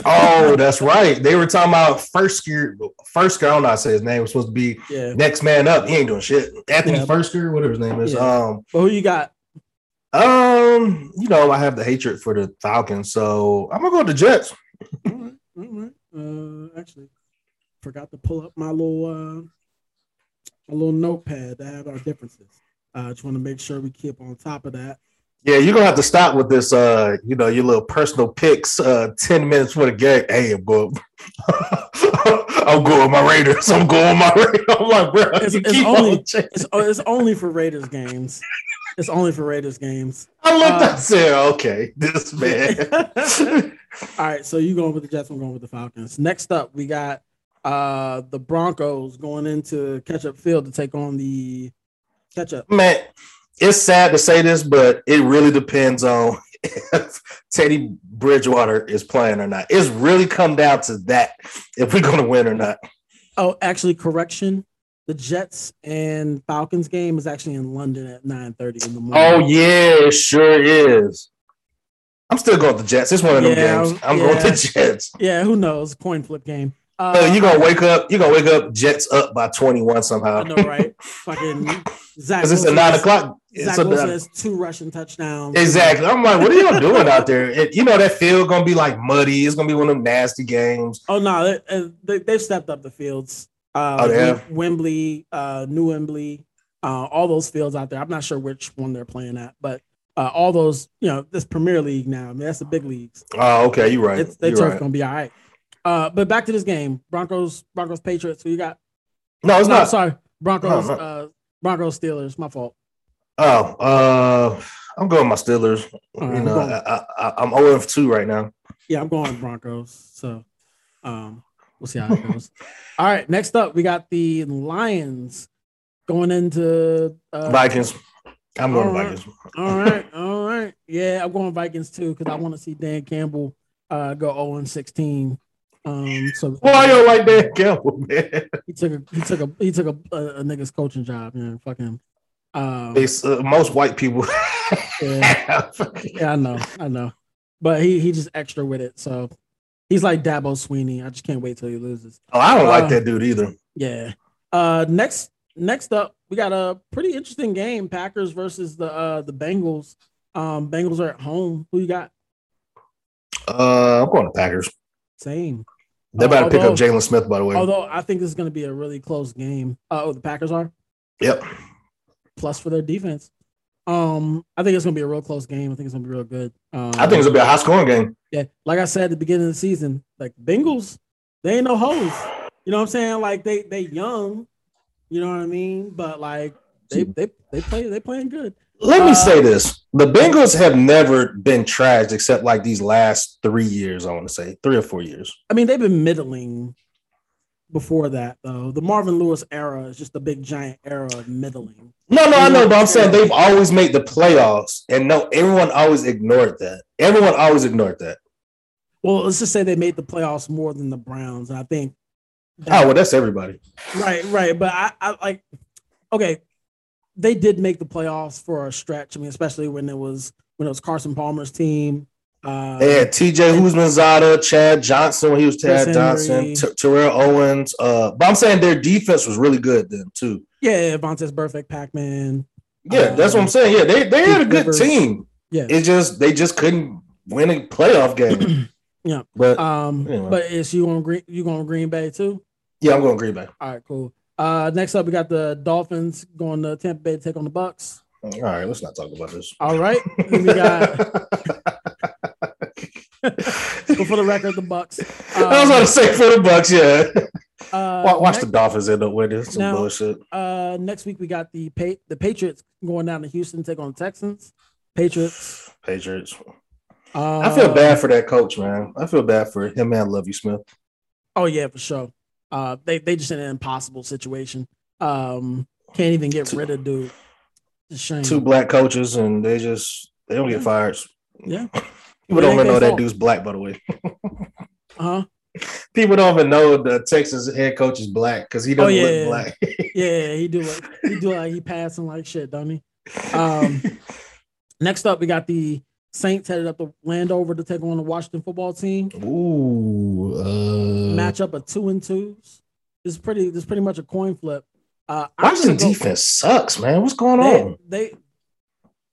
Oh, that's right. They were talking about first year. First year, I don't know how to say his name. Was supposed to be yeah. next man up. He ain't doing shit. Anthony yeah. Firkser, whatever his name is. Yeah. Um, well, who you got? Um, you know, I have the hatred for the Falcons, so I'm gonna go with the Jets. all right, all right. Uh, actually, forgot to pull up my little uh, my little notepad to have our differences. I uh, just want to make sure we keep on top of that. Yeah, you're gonna have to stop with this. Uh, you know, your little personal picks. Uh, ten minutes for the game. Hey, I'm going. I'm going with my Raiders. I'm going with my Raiders. I'm like, bro, it's, it's only it's, it's, only for Raiders games. It's only for Raiders games. I looked uh, at said, okay, this man. All right, so you going with the Jets? I'm going with the Falcons. Next up, we got uh the Broncos going into Ketchup Field to take on the Ketchup. Man, it's sad to say this, but it really depends on if Teddy Bridgewater is playing or not. It's really come down to that if we're going to win or not. Oh, actually, correction. The Jets and Falcons game is actually in London at 9 30 in the morning. Oh, yeah, it sure is. I'm still going with the Jets. It's one of yeah, them games. I'm yeah. going with the Jets. Yeah, who knows? Coin flip game. Uh, you're gonna wake up. You're gonna wake up. Jets up by 21 somehow. I know, right? Fucking Zach. Because it's a nine o'clock. Zach so Wilson has two rushing touchdowns. Exactly. I'm like, what are y'all doing out there? It, you know that field gonna be like muddy. It's gonna be one of them nasty games. Oh no, they, they, have stepped up the fields. Uh, oh yeah. Wembley, uh, New Wembley, uh, all those fields out there. I'm not sure which one they're playing at, but uh, all those, you know, this Premier League now. I mean, that's the big leagues. Oh, okay, you're right. It's, their turf right. gonna be all right. Uh, but back to this game, Broncos, Broncos, Patriots. Who you got? No, it's no, not. Sorry, Broncos, no, no. Uh, Broncos, Steelers. My fault. Oh, uh, I'm going my Steelers. Right, you know, I, am 0 2 right now. Yeah, I'm going Broncos. So, um, we'll see how it goes. All right, next up, we got the Lions going into uh, Vikings. I'm going right, Vikings. all right, all right. Yeah, I'm going Vikings too because I want to see Dan Campbell uh, go 0 16 Um, so why you like Dan Campbell, man? He took a he took a he took a, a, a nigga's coaching job, man. Fucking. Um, it's, uh, most white people. yeah. yeah, I know, I know, but he he just extra with it. So he's like Dabo Swinney. I just can't wait till he loses. Oh, I don't uh, like that dude either. Yeah. Uh, next next up, we got a pretty interesting game: Packers versus the uh the Bengals. Um, Bengals are at home. Who you got? Uh, I'm going to Packers. Same. They're about to pick up Jaylon Smith, by the way. Although I think this is going to be a really close game. Uh, oh, the Packers are. Yep. Plus for their defense. Um, I think it's going to be a real close game. I think it's going to be real good. Um, I think it's going to be a high scoring game. Yeah, like I said at the beginning of the season, like Bengals, they ain't no hoes. You know what I'm saying? Like they they young. You know what I mean? But like they they they play they playing good. Let uh, me say this: the Bengals have never been trashed except like these last three years. I want to say three or four years. I mean, they've been middling before that, though. The Marvin Lewis era is just a big giant era of middling. No, no, I know, but I'm saying they've always made the playoffs, and no, everyone always ignored that. Everyone always ignored that. Well, let's just say they made the playoffs more than the Browns, and I think. That, oh well, that's everybody. Right, right, but I, I like. Okay, they did make the playoffs for a stretch. I mean, especially when it was when it was Carson Palmer's team. Uh, they had T.J. Houshmandzadeh, Chad Johnson when he was Chad Johnson, T- Terrell Owens. Uh, but I'm saying their defense was really good then too. Yeah, Vontaze Burfict, Pac-Man. Yeah, um, that's what I'm saying. Yeah, they, they had a good Rivers. team. Yeah, it just they just couldn't win a playoff game. yeah, but um, anyway. but is you on Green? You going Green Bay too? Yeah, I'm going Green Bay. All right, cool. Uh, next up, we got the Dolphins going to Tampa Bay to take on the Bucs. All right, let's not talk about this. All right, we got. but for the record, the Bucs. Um, I was going to say for the Bucs, yeah. Uh, Watch next, the Dolphins end up winning some now, bullshit. Uh, next week we got the pa- the Patriots going down to Houston to take on the Texans. Patriots. Patriots. Uh, I feel bad for that coach, man. I feel bad for him and Lovie Smith. Oh yeah, for sure. Uh, they they just in an impossible situation. Um, can't even get two, rid of dude. shame. Two black coaches, and they just they don't get fired. Yeah. People don't even know that dude's black, by the way. huh. People don't even know the Texas head coach is black because he doesn't oh, yeah. look black. yeah, he do like he do like he passing like shit, don't he? Um, next up, we got the Saints headed up to Landover to take on the Washington football team. Ooh, uh, matchup of two and twos. It's pretty. It's pretty much a coin flip. Uh, Washington go, defense sucks, man. What's going they, on? They,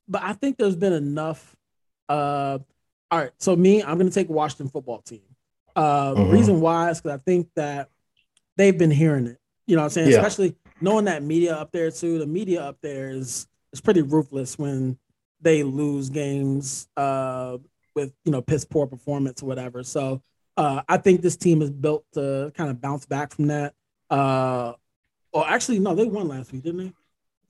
but I think there's been enough. Uh, all right, so me, I'm going to take Washington football team. Uh, mm-hmm. Reason why is because I think that they've been hearing it. You know what I'm saying? Yeah. Especially knowing that media up there too. The media up there is is pretty ruthless when they lose games uh, with you know piss poor performance or whatever. So uh, I think this team is built to kind of bounce back from that. Uh, or actually, no, they won last week, didn't they?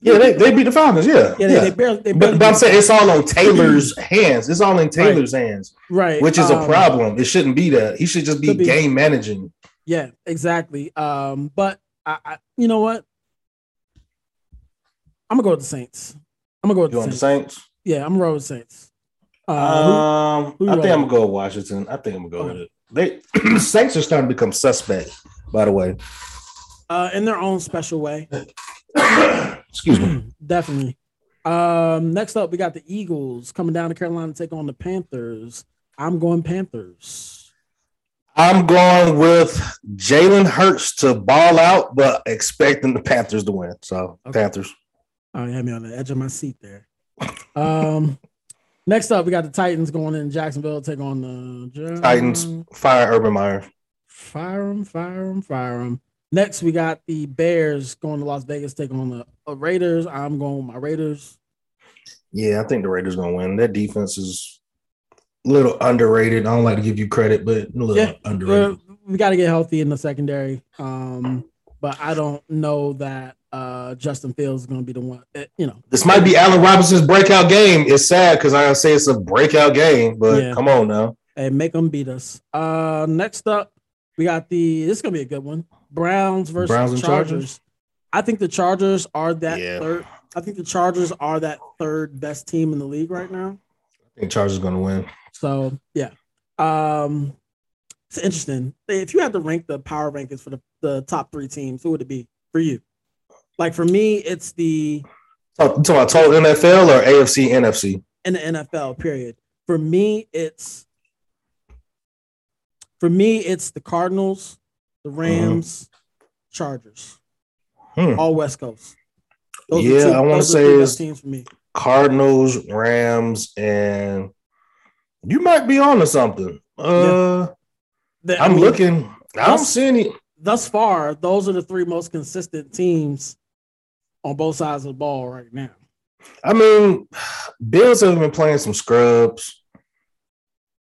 Yeah, they, they beat the Falcons. Yeah, yeah, they, yeah. they barely. They barely but, but I'm saying it's all on Taylor's hands. It's all in Taylor's right. hands, right? Which is um, a problem. It shouldn't be that. He should just be, be game managing. Yeah, exactly. Um, but I, I, you know what? I'm gonna go with the Saints. I'm gonna go with you the Saints. the Saints. Yeah, I'm Road Saints. Uh, um, who, who I think I'm gonna go with Washington. I think I'm gonna go with it. They Saints are starting to become suspect. By the way, uh, in their own special way. Excuse me. Definitely. Um, next up, we got the Eagles coming down to Carolina to take on the Panthers. I'm going Panthers. I'm going with Jalen Hurts to ball out, but expecting the Panthers to win. So okay. Panthers. Oh, you had me on the edge of my seat there. Um, next up, we got the Titans going in Jacksonville take on the Titans. Fire Urban Meyer. Fire them, fire them, fire them. Next, we got the Bears going to Las Vegas, take on the uh, Raiders. I'm going with my Raiders. Yeah, I think the Raiders going to win. Their defense is a little underrated. I don't like to give you credit, but a little yeah, underrated. We got to get healthy in the secondary. Um, but I don't know that uh, Justin Fields is going to be the one. Eh, you know, this might be Allen Robinson's breakout game. It's sad because I say it's a breakout game, but yeah. come on now. Hey, make them beat us. Uh, next up, we got the. This is going to be a good one. Browns versus Browns Chargers. Chargers. I think the Chargers are that yeah. third. I think the Chargers are that third best team in the league right now. I think Chargers going to win. So yeah. Um, It's interesting. If you had to rank the power rankings for the, the top three teams, who would it be for you? Like for me, it's the so, talking about total NFL or AFC NFC in the NFL. Period. For me, it's for me it's the Cardinals, the mm-hmm. Rams, mm-hmm. Chargers, hmm. all West Coast. Those yeah, two, I want to say it's teams for me. Cardinals, Rams, and you might be on to something. Uh, yeah. the, I'm I mean, looking. I don't see any. Thus far, those are the three most consistent teams on both sides of the ball right now. I mean, Bills have been playing some scrubs.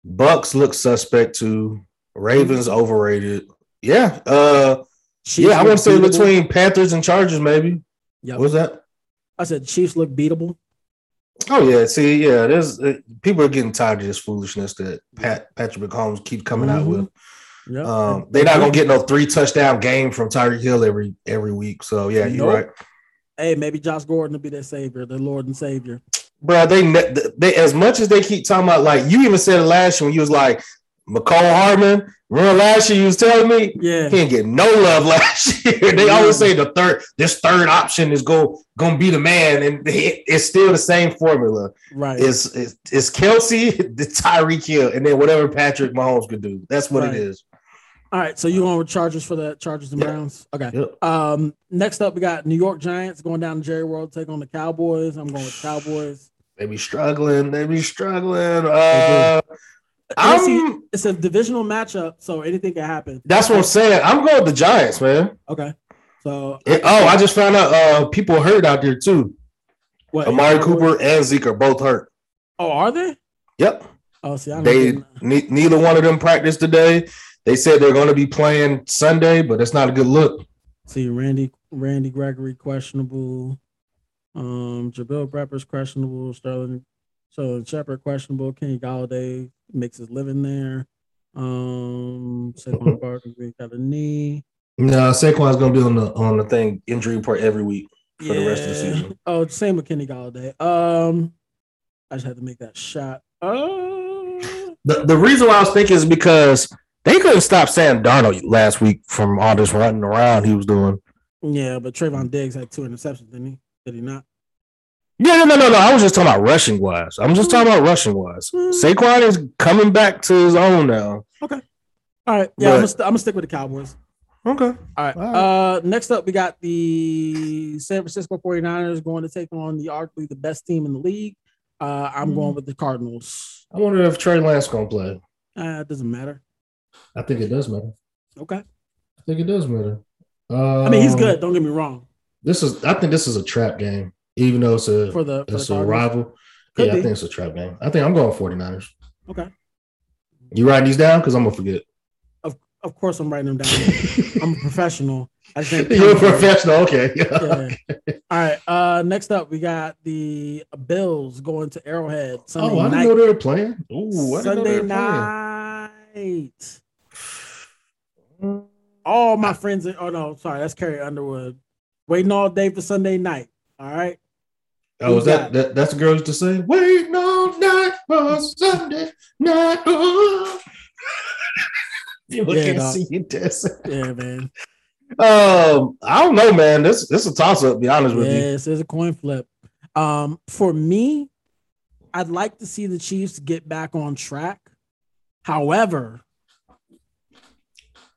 Bucs look suspect too. Ravens overrated. Yeah. Uh Chiefs yeah, I want to say between Panthers and Chargers, maybe. Yeah. What was that? I said Chiefs look beatable. Oh yeah, see, yeah, there's uh, people are getting tired of this foolishness that Pat Patrick Mahomes keeps coming mm-hmm. out with. Yep. Um, they're not gonna get no three touchdown game from Tyreek Hill every every week. So yeah, you're nope. right hey, maybe Josh Gordon will be their savior, their Lord and Savior. Bro, they they as much as they keep talking about like you even said it last year when you was like Mecole Hardman. Remember last year you was telling me, yeah, he didn't get no love last year. They yeah. always say the third, this third option is go gonna be the man, and it's still the same formula. Right? It's it's, it's Kelce, the Tyreek Hill, and then whatever Patrick Mahomes could do. That's what right. it is. All right, so you going with Chargers for the Chargers and Browns? Okay. Yep. Um, next up we got New York Giants going down to Jerry World to take on the Cowboys. I'm going with Cowboys. They be struggling. They be struggling. Uh, I'm, it's a divisional matchup, so anything can happen. That's what I'm saying. I'm going with the Giants, man. Okay. So it, oh, I just found out uh, people hurt out there too. What, Amari Cooper and Zeke are both hurt. Oh, are they? Yep. Oh, see, I they ne- neither one of them practiced today. They said they're going to be playing Sunday, but that's not a good look. See, Randy Randy Gregory questionable. Um, Jabril Peppers questionable. Sterling Sterling Shepard questionable. Kenny Golladay makes his living there. Um, Saquon Barkley got a knee. No, Saquon's gonna be on the on the thing injury report every week for yeah. the rest of the season. Oh, same with Kenny Golladay. Um, I just had to make that shot. Uh, the the reason why I was thinking is because they couldn't stop Sam Darnold last week from all this running around he was doing. Yeah, but Trevon Diggs had two interceptions, didn't he? Did he not? Yeah, no, no, no, no. I was just talking about rushing wise. I'm just talking about rushing wise. Mm. Saquon is coming back to his own now. Okay. All right. Yeah, but, I'm, gonna st- I'm, gonna stick with the Cowboys. Okay. All right. All right. Uh, next up, we got the San Francisco 49ers going to take on the arguably the best team in the league. Uh, I'm mm. going with the Cardinals. I wonder if Trey Lance gonna play. Uh, it doesn't matter. I think it does matter. Okay. I think it does matter. I mean, he's good. Don't get me wrong. This is. I think this is a trap game, even though it's a for the for it's the a rival. Could yeah, be. I think it's a trap game. I think I'm going 49ers. Okay. You writing these down because I'm gonna forget. Of of course, I'm writing them down. I'm a professional. I think You're a professional. Okay. yeah. All right. Uh, next up, we got the Bills going to Arrowhead Sunday oh, I didn't night. know they were playing. Ooh, Sunday night. All my friends, oh no, sorry, that's Carrie Underwood. Waiting all day for Sunday night. All right. Oh, was that, that that's the girl used to say, waiting all night for Sunday night. Oh. you yeah, can't see you dancing. Yeah, man. Um, I don't know, man. This this is a toss up. Be honest with you. Yes, it's a coin flip. Um, for me, I'd like to see the Chiefs get back on track. However,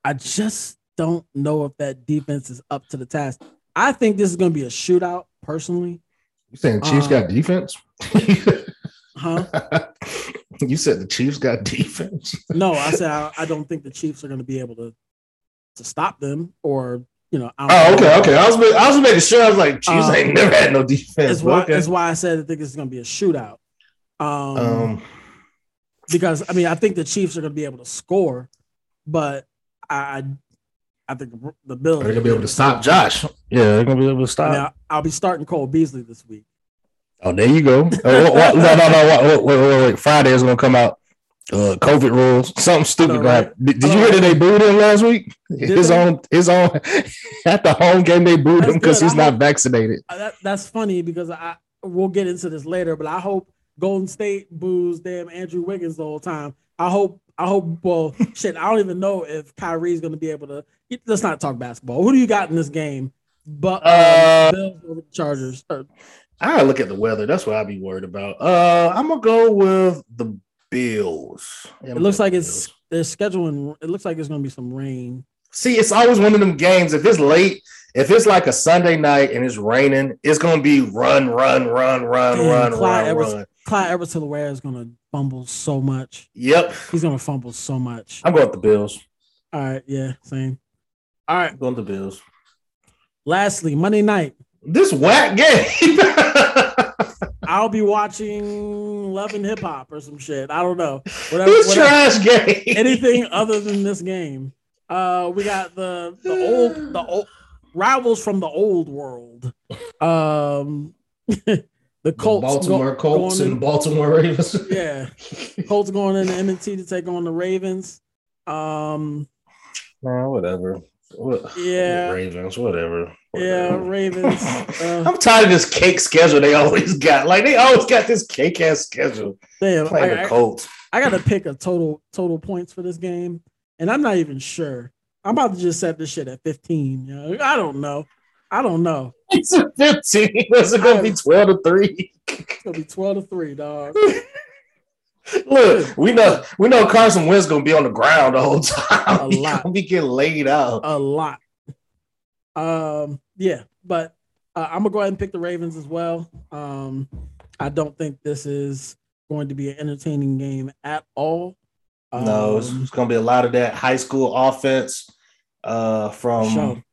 I just don't know if that defense is up to the task. I think this is going to be a shootout, personally. You saying Chiefs um, got defense? huh? You said the Chiefs got defense. no, I said I, I, don't think the Chiefs are going to be able to to stop them or you know. oh, okay, know. okay. I was I was making sure. I was like, Chiefs um, ain't never had no defense. That's why, okay. that's why I said I think it's going to be a shootout. Um, um, because I mean, I think the Chiefs are going to be able to score, but I I think the Bills are gonna be able to stop Josh. Yeah, they're gonna be able to stop. Now, I'll be starting Cole Beasley this week. Oh, there you go. oh, what, no, no, no. Wait, wait, wait, wait. Friday is gonna come out. Uh, COVID rules. Something stupid. Know, right? Did, did you hear that they booed him last week? His own, his own. At the home game, they booed that's him because he's not vaccinated. That, that's funny because I we'll get into this later, but I hope Golden State boos damn Andrew Wiggins the whole time. I hope I hope. Well, shit, I don't even know if Kyrie's going to be able to. Let's not talk basketball. Who do you got in this game? But um, uh, Bills over the Chargers. I look at the weather. That's what I'd be worried about. Uh, I'm gonna go with the Bills. Yeah, it looks like it's they're scheduling. It looks like there's gonna be some rain. See, it's always one of them games. If it's late, if it's like a Sunday night and it's raining, it's gonna be run, run, run, run, Damn, run, Clyde run, Edwards, run. Clyde Edwards Helaire is gonna fumble so much. Yep, he's gonna fumble so much. I'm going with the Bills. All right, yeah, same. All right, I'm going to the Bills. Lastly, Monday night. This whack game. I'll be watching Love and Hip Hop or some shit. I don't know. Whatever. This whatever, trash game. Anything other than this game. Uh, we got the the old the old rivals from the old world. Um, the Colts, the Baltimore go, Colts and in, Baltimore Ravens. yeah, Colts going into M&T to take on the Ravens. Um, nah, whatever. What, yeah, Ravens, whatever. Yeah, Ravens. Uh, I'm tired of this cake schedule they always got. Like they always got this cake ass schedule. Damn, playing I, the Colts. I, I got to pick a total total points for this game, and I'm not even sure. I'm about to just set this shit at 15. You know? I don't know. I don't know. It's a 15. Is it gonna be 12 to 3? It's gonna be 12 to 3, dog. Look, we know we know Carson Wentz gonna be on the ground the whole time. A lot. be getting laid out. A lot. Um, yeah, but uh, I'm gonna go ahead and pick the Ravens as well. Um, I don't think this is going to be an entertaining game at all. Um, no, it's, um, it's, gonna be a lot of that high school offense uh, from sure.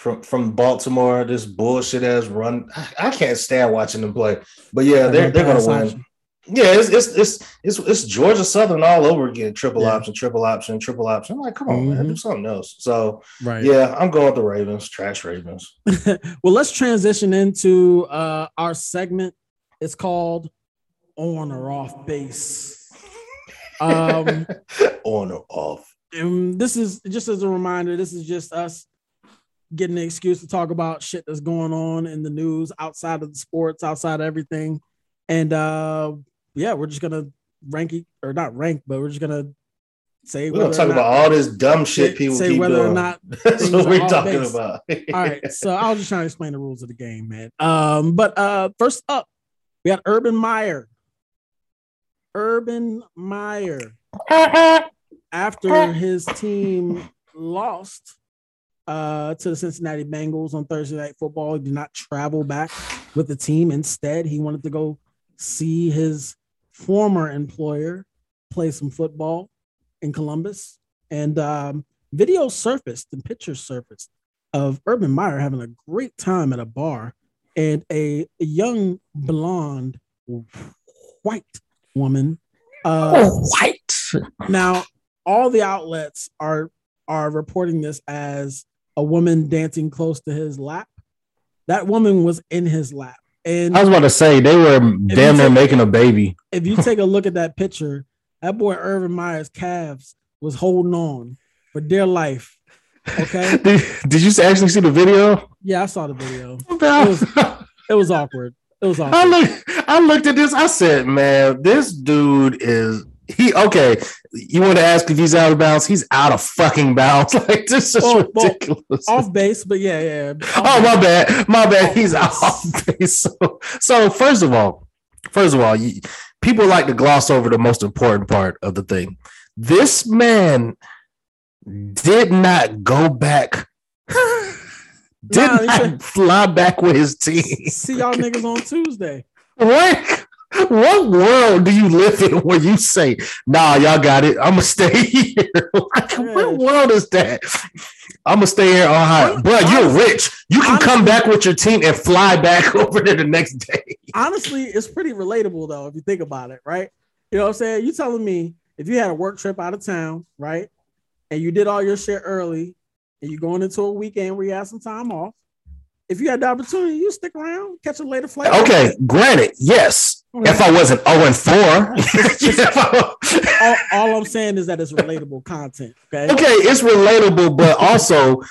From from Baltimore. This bullshit has run. I can't stand watching them play. But yeah, they're they're gonna win. Yeah, it's it's it's it's, it's Georgia Southern all over again. Triple yeah. option, triple option, triple option. I'm like, come on, mm-hmm. man, do something else. So, right. yeah, I'm going with the Ravens. Trash Ravens. well, let's transition into uh, our segment. It's called on or off base. Um, on or off. And this is just as a reminder. This is just us getting an excuse to talk about shit that's going on in the news outside of the sports, outside of everything. And uh, yeah, we're just gonna rank it or not rank, but we're just gonna say we're gonna talk about all this dumb shit people say whether doing. or not that's what we're talking based. about. all right, so I was just trying to explain the rules of the game, man. Um, but uh, first up, we got Urban Meyer. Urban Meyer, after his team lost uh, to the Cincinnati Bengals on Thursday Night Football, he did not travel back with the team. Instead, he wanted to go see his former employer play some football in Columbus. And um, video surfaced and pictures surfaced of Urban Meyer having a great time at a bar and a, young blonde white woman. Uh, oh, white. Now, all the outlets are are reporting this as a woman dancing close to his lap. That woman was in his lap. And I was about to say they were damn near making a baby. If you take a look at that picture, that boy Urban Meyer's calves was holding on for dear life. Okay. did, did, you actually see the video? Yeah, I saw the video. It was, it was awkward. It was awkward. I looked, I looked at this. I said, "Man, this dude is he okay. You want to ask if he's out of bounds? He's out of fucking bounds. Like this is oh, ridiculous. Well, off base, but yeah, yeah. Oh, my bad. My bad. Off he's base. off base. So, so first of all, first of all, you, people like to gloss over the most important part of the thing. This man did not go back. did nah, not fly back with his team. See y'all niggas on Tuesday. What? what world do you live in where you say, nah, y'all got it. I'm gonna stay here? like, what world is that? I'm gonna stay here on high. Bro, you're rich. You can honestly, come back with your team and fly back over there the next day. Honestly, it's pretty relatable though, if you think about it, right? You know what I'm saying? You telling me if you had a work trip out of town, right? And you did all your shit early and you're going into a weekend where you have some time off. If you had the opportunity, you stick around, catch a later flight. Okay, granted, yes if I wasn't 0 and 4. all, all, I'm saying is that it's relatable content. Okay. Okay, it's relatable, but also,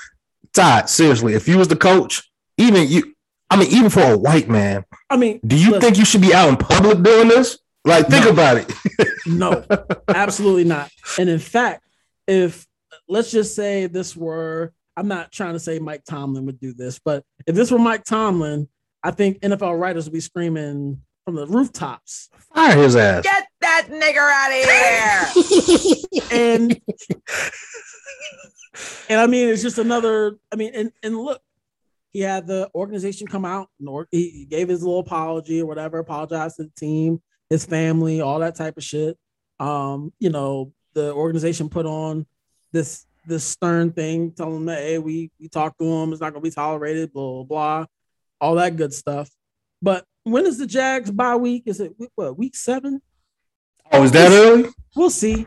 Todd, seriously, if you was the coach, even you, I mean, even for a white man, I mean, do you listen, think you should be out in public doing this? Like, think no. about it. no, absolutely not. And in fact, if let's just say this were, I'm not trying to say Mike Tomlin would do this, but if this were Mike Tomlin, I think NFL writers would be screaming from the rooftops. Fire his ass. Get that nigger out of here. and and I mean, it's just another. I mean, and and look, he had the organization come out. He gave his little apology or whatever, apologized to the team, his family, all that type of shit. Um, you know, the organization put on this this stern thing, telling them that hey, we we talked to him, it's not gonna be tolerated, blah blah blah, all that good stuff. But when is the Jags bye week? Is it what week seven? Oh, is that early? We'll see.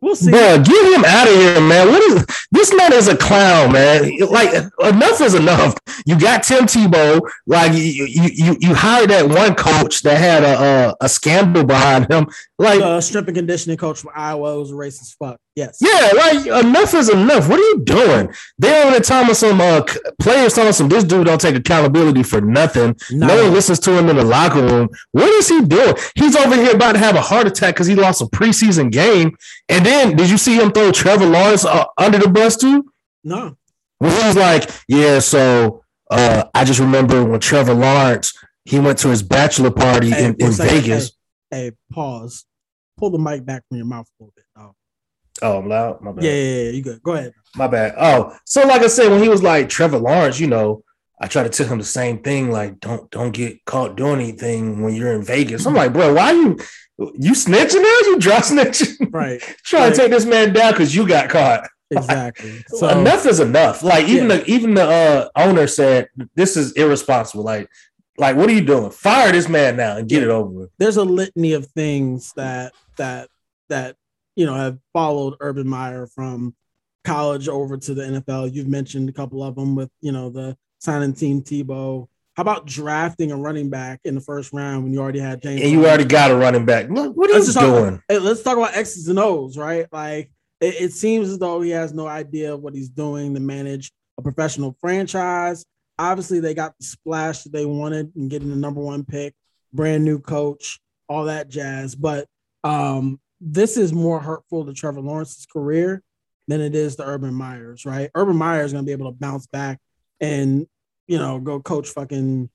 We'll see. Bro, get him out of here, man. What is this man is a clown, man. Like enough is enough. You got Tim Tebow. Like you, you, you hired that one coach that had a a, a scandal behind him. Like uh, strength and conditioning coach from Iowa was a racist fuck. Yes. Yeah, like enough is enough. What are you doing? They're on the time of some uh, players telling some this dude don't take accountability for nothing. No. no one listens to him in the locker room. What is he doing? He's over here about to have a heart attack because he lost a preseason game. And then did you see him throw Trevor Lawrence uh, under the bus too? No. Well, he was like, yeah, so uh, I just remember when Trevor Lawrence he went to his bachelor party hey, in, in Vegas. Hey, hey, pause. Pull the mic back from your mouth a little bit. Oh, oh I'm loud. My bad. Yeah, yeah, yeah, you good. Go ahead. My bad. Oh, so like I said, when he was like Trevor Lawrence, you know, I try to tell him the same thing, like don't don't get caught doing anything when you're in Vegas. I'm like, bro, why you you snitching now? You dry snitching? Right. Trying right. to take this man down because you got caught. Exactly. so enough is enough. Like even yeah. the even the uh, owner said this is irresponsible. Like like what are you doing? Fire this man now and get it over with. There's a litany of things that that that you know have followed Urban Meyer from college over to the NFL. You've mentioned a couple of them with you know the signing team Tebow. How about drafting a running back in the first round when you already had James? And you already got a running back. Look, what are you doing? Talk, hey, let's talk about X's and O's, right? Like it, it seems as though he has no idea what he's doing to manage a professional franchise. Obviously, they got the splash that they wanted and getting the number one pick, brand new coach, all that jazz. But um, this is more hurtful to Trevor Lawrence's career than it is to Urban Meyer's, right? Urban Meyer is going to be able to bounce back and you know go coach fucking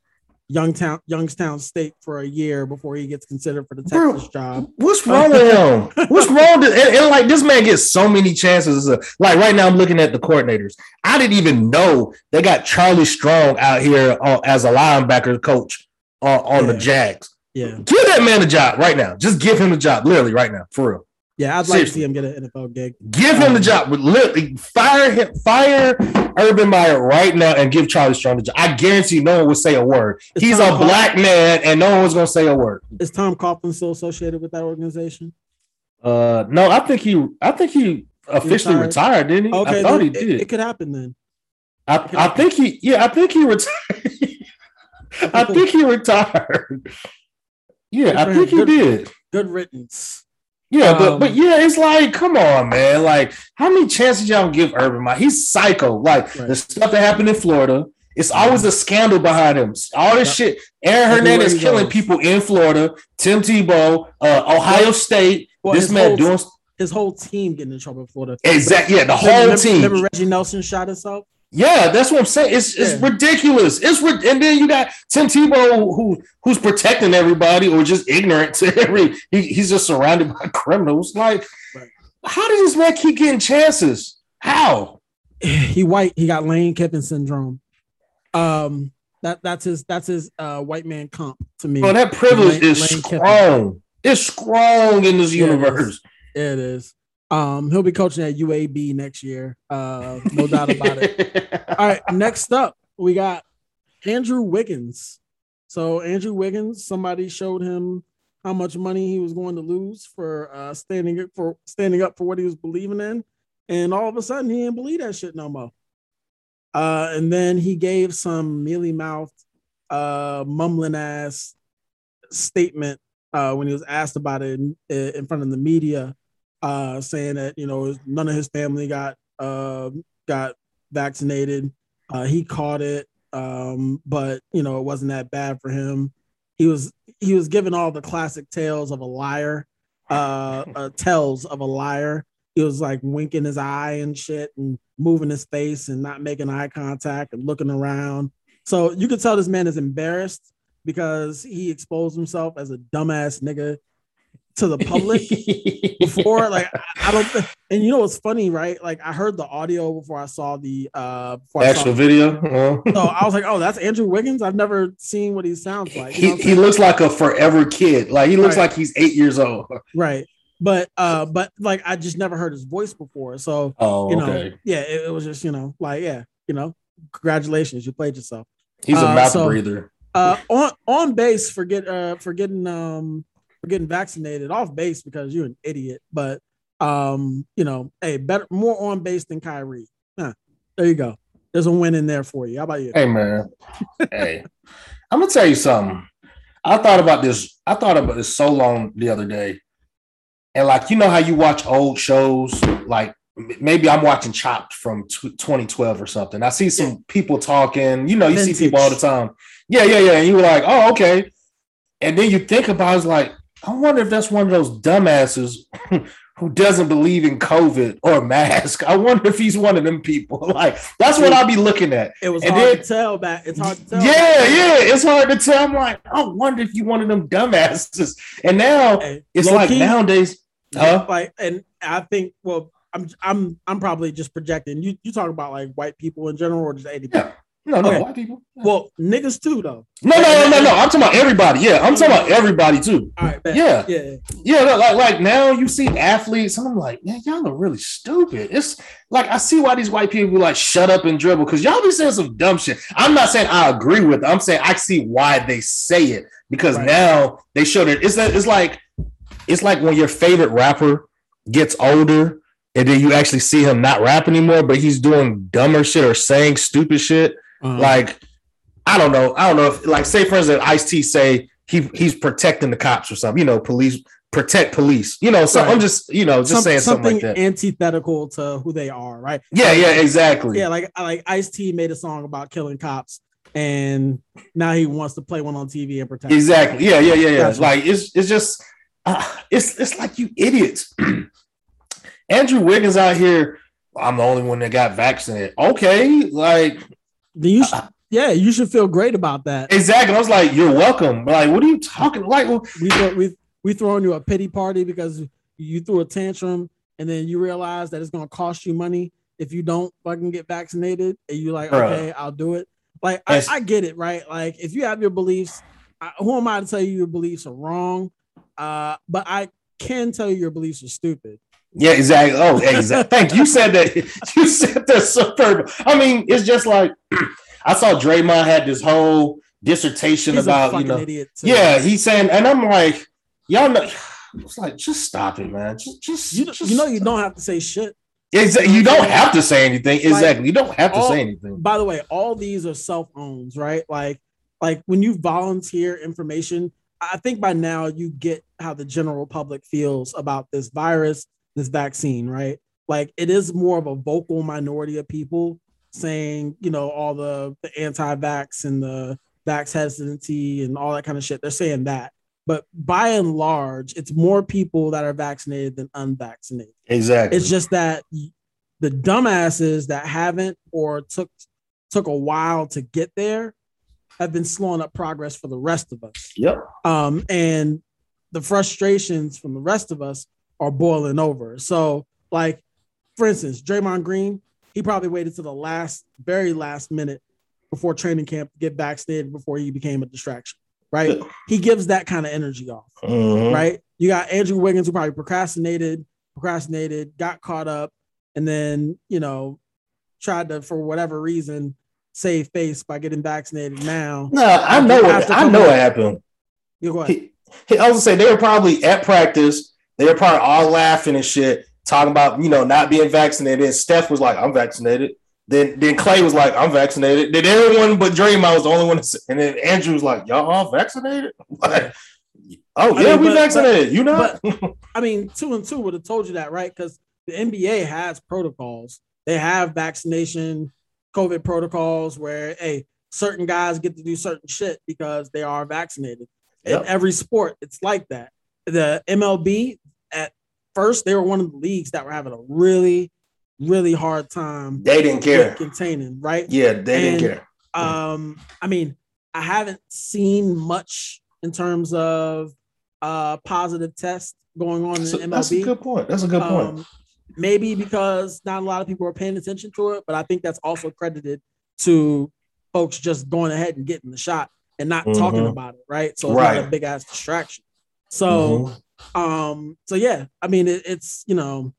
Youngtown Youngstown State for a year before he gets considered for the Texas Bro, job. What's wrong with him? What's wrong? To, and, and, like this man gets so many chances. Like right now, I'm looking at the coordinators. I didn't even know they got Charlie Strong out here uh, as a linebacker coach uh, on yeah. the Jags. Yeah, give that man a job right now. Just give him a job, literally right now, for real. Yeah, I'd Seriously. like to see him get an NFL gig. Give him um, the job. Literally, fire him, fire Urban Meyer right now and give Charlie Strong the job. I guarantee no one would say a word. He's Tom a Coughlin, black man, and no one was gonna say a word. Is Tom Coughlin still associated with that organization? Uh, no, I think he, I think he officially retired, retired didn't he? Okay, I thought he did. It, it, could happen then. I, I think he, yeah, I think he retired. I think he retired. Yeah, I think he did. Good riddance. Yeah, um, but but um, yeah, it's like, come on, man. Like, how many chances y'all give Urban Meyer? He's psycho. Like right. the stuff that happened in Florida, it's always a scandal behind him. All this yep. shit. Aaron Hernandez killing goes. people in Florida. Tim Tebow, uh, Ohio State. Well, this man whole, doing his whole team getting in trouble in Florida. Exactly. Yeah, the whole remember, team. Remember Reggie Nelson shot himself? Yeah, that's what I'm saying. It's it's yeah. ridiculous. It's and then you got Tim Tebow who who's protecting everybody or just ignorant to every. He, he's just surrounded by criminals. Like, right. how does this man keep getting chances? How? He white. He got Lane Kiffin syndrome. Um, that that's his that's his uh white man comp to me. Well, that privilege Lane, is Lane strong. Kiffin. It's strong in this yeah, universe. It is. It is. Um, he'll be coaching at UAB next year. Uh, no doubt about it. All right, next up we got Andrew Wiggins. So Andrew Wiggins, somebody showed him how much money he was going to lose for uh, standing up for standing up for what he was believing in, and all of a sudden he didn't believe that shit no more. Uh, and then he gave some mealy mouthed, uh, mumbling ass statement uh, when he was asked about it in, in front of the media uh, saying that you know none of his family got uh, got vaccinated. Uh, he caught it, um, but you know it wasn't that bad for him. he was he was given all the classic tales of a liar, uh, uh tells of a liar. He was like winking his eye and shit and moving his face and not making eye contact and looking around. So you could tell this man is embarrassed because he exposed himself as a dumbass nigga to the public before. Like I don't and you know what's funny, right? Like I heard the audio before I saw the uh actual saw video. so I was like, oh, that's Andrew Wiggins. I've never seen what he sounds like. You he, he looks like a forever kid. Like he looks right. like he's eight years old. Right. But uh, but like I just never heard his voice before. So oh, you know, okay. yeah, it, it, was just, you know, like, yeah, you know, congratulations, you played yourself. He's a uh, mouth so, breather. Uh on on base for get uh for getting um for getting vaccinated off base because you're an idiot. But um, you know, hey, better more on base than Kyrie. Huh, there you go. There's a win in there for you. How about you? Hey man. hey, I'm gonna tell you something. I thought about this. I thought about this so long the other day, and like you know how you watch old shows, like maybe I'm watching Chopped from t- 2012 or something. I see some people talking. You know, you Vintage. see people all the time. Yeah, yeah, yeah. And you were like, oh, okay. And then you think about it's like, I wonder if that's one of those dumbasses who doesn't believe in COVID or mask. I wonder if he's one of them people. Like that's what I'll be looking at. It was and hard then, to tell back. It's hard to tell. Yeah, yeah, it's hard to tell. I'm like, I wonder if you one of them dumbasses. And now hey, it's like key, nowadays, huh? Like, and I think, well, I'm, I'm, I'm probably just projecting. You, you talk about like white people in general, or just any yeah. No, no, okay. white people. Well, niggas too, though. No, no, no, no, no. I'm talking about everybody. Yeah, I'm talking about everybody too. All right, yeah, yeah, yeah. Like, like now you see athletes, and I'm like, man, y'all are really stupid. It's like I see why these white people like shut up and dribble because y'all be saying some dumb shit. I'm not saying I agree with it. I'm saying I see why they say it because right. now they show that it's it's like it's like when your favorite rapper gets older and then you actually see him not rap anymore, but he's doing dumber shit or saying stupid shit uh-huh. Like, I don't know. I don't know if, like, say for instance, Ice T say he he's protecting the cops or something. You know, police protect police. You know, so right. I'm just you know just Some, saying something, something like that. Antithetical to who they are, right? Yeah, like, yeah, exactly. Yeah, like like Ice T made a song about killing cops, and now he wants to play one on TV and protect. Exactly. Yeah, yeah, yeah, yeah. Gotcha. Like it's it's just uh, it's it's like you idiots. Andrew Wiggins out here. I'm the only one that got vaccinated. Okay, like you should, yeah, you should feel great about that. Exactly. I was like, you're welcome. Like, what are you talking? Like, we throw, we we throwing you a pity party because you threw a tantrum and then you realize that it's gonna cost you money if you don't fucking get vaccinated and you're like, okay, I'll do it. Like, I, I, get it, right? Like, if you have your beliefs, I, who am I to tell you your beliefs are wrong? Uh, but I can tell you your beliefs are stupid. Yeah, exactly. Oh, exactly. Thank you. you. Said that. You said that superb. I mean, it's just like I saw Draymond had this whole dissertation He's about you know. Yeah, he's saying, and I'm like, y'all know. It's like just stop it, man. Just, just you, just you know, you don't have to say shit. Exactly. You don't have to say anything. Exactly. you don't have to all, say anything. By the way, all these are self owns, right? Like, like when you volunteer information, I think by now you get how the general public feels about this virus this vaccine, right? Like it is more of a vocal minority of people saying, you know, all the, the anti-vax and the vax hesitancy and all that kind of shit. They're saying that. But by and large, it's more people that are vaccinated than unvaccinated. Exactly. It's just that the dumbasses that haven't or took took a while to get there have been slowing up progress for the rest of us. Yep. Um, and the frustrations from the rest of us are boiling over. So, like, for instance, Draymond Green, he probably waited to the last, very last minute before training camp to get vaccinated before he became a distraction, right? he gives that kind of energy off, mm-hmm. right? You got Andrew Wiggins, who probably procrastinated, procrastinated, got caught up, and then, you know, tried to, for whatever reason, save face by getting vaccinated now. No, I know what I know what happened. You go ahead. He, he also said they were probably at practice they were probably all laughing and shit, talking about you know not being vaccinated. And Steph was like, "I'm vaccinated." Then then Klay was like, "I'm vaccinated." Then everyone but Draymond was the only one. To, and then Andrew was like, "Y'all all vaccinated?" Like, oh yeah, I mean, we but, vaccinated. But, you know. But, I mean, two and two would have told you that, right? Because the NBA has protocols. They have vaccination, COVID protocols where hey, certain guys get to do certain shit because they are vaccinated. Yep. In every sport, it's like that. The MLB first they were one of the leagues that were having a really, really hard time. They didn't care containing, right? Yeah, they and, didn't care. Um, I mean, I haven't seen much in terms of uh positive tests going on in MLB. That's a good point. That's a good point. Um, maybe because not a lot of people are paying attention to it, but I think that's also credited to folks just going ahead and getting the shot and not mm-hmm. talking about it, right? So it's right. not a big ass distraction. So, mm-hmm. Um, so yeah, I mean, it, it's you know,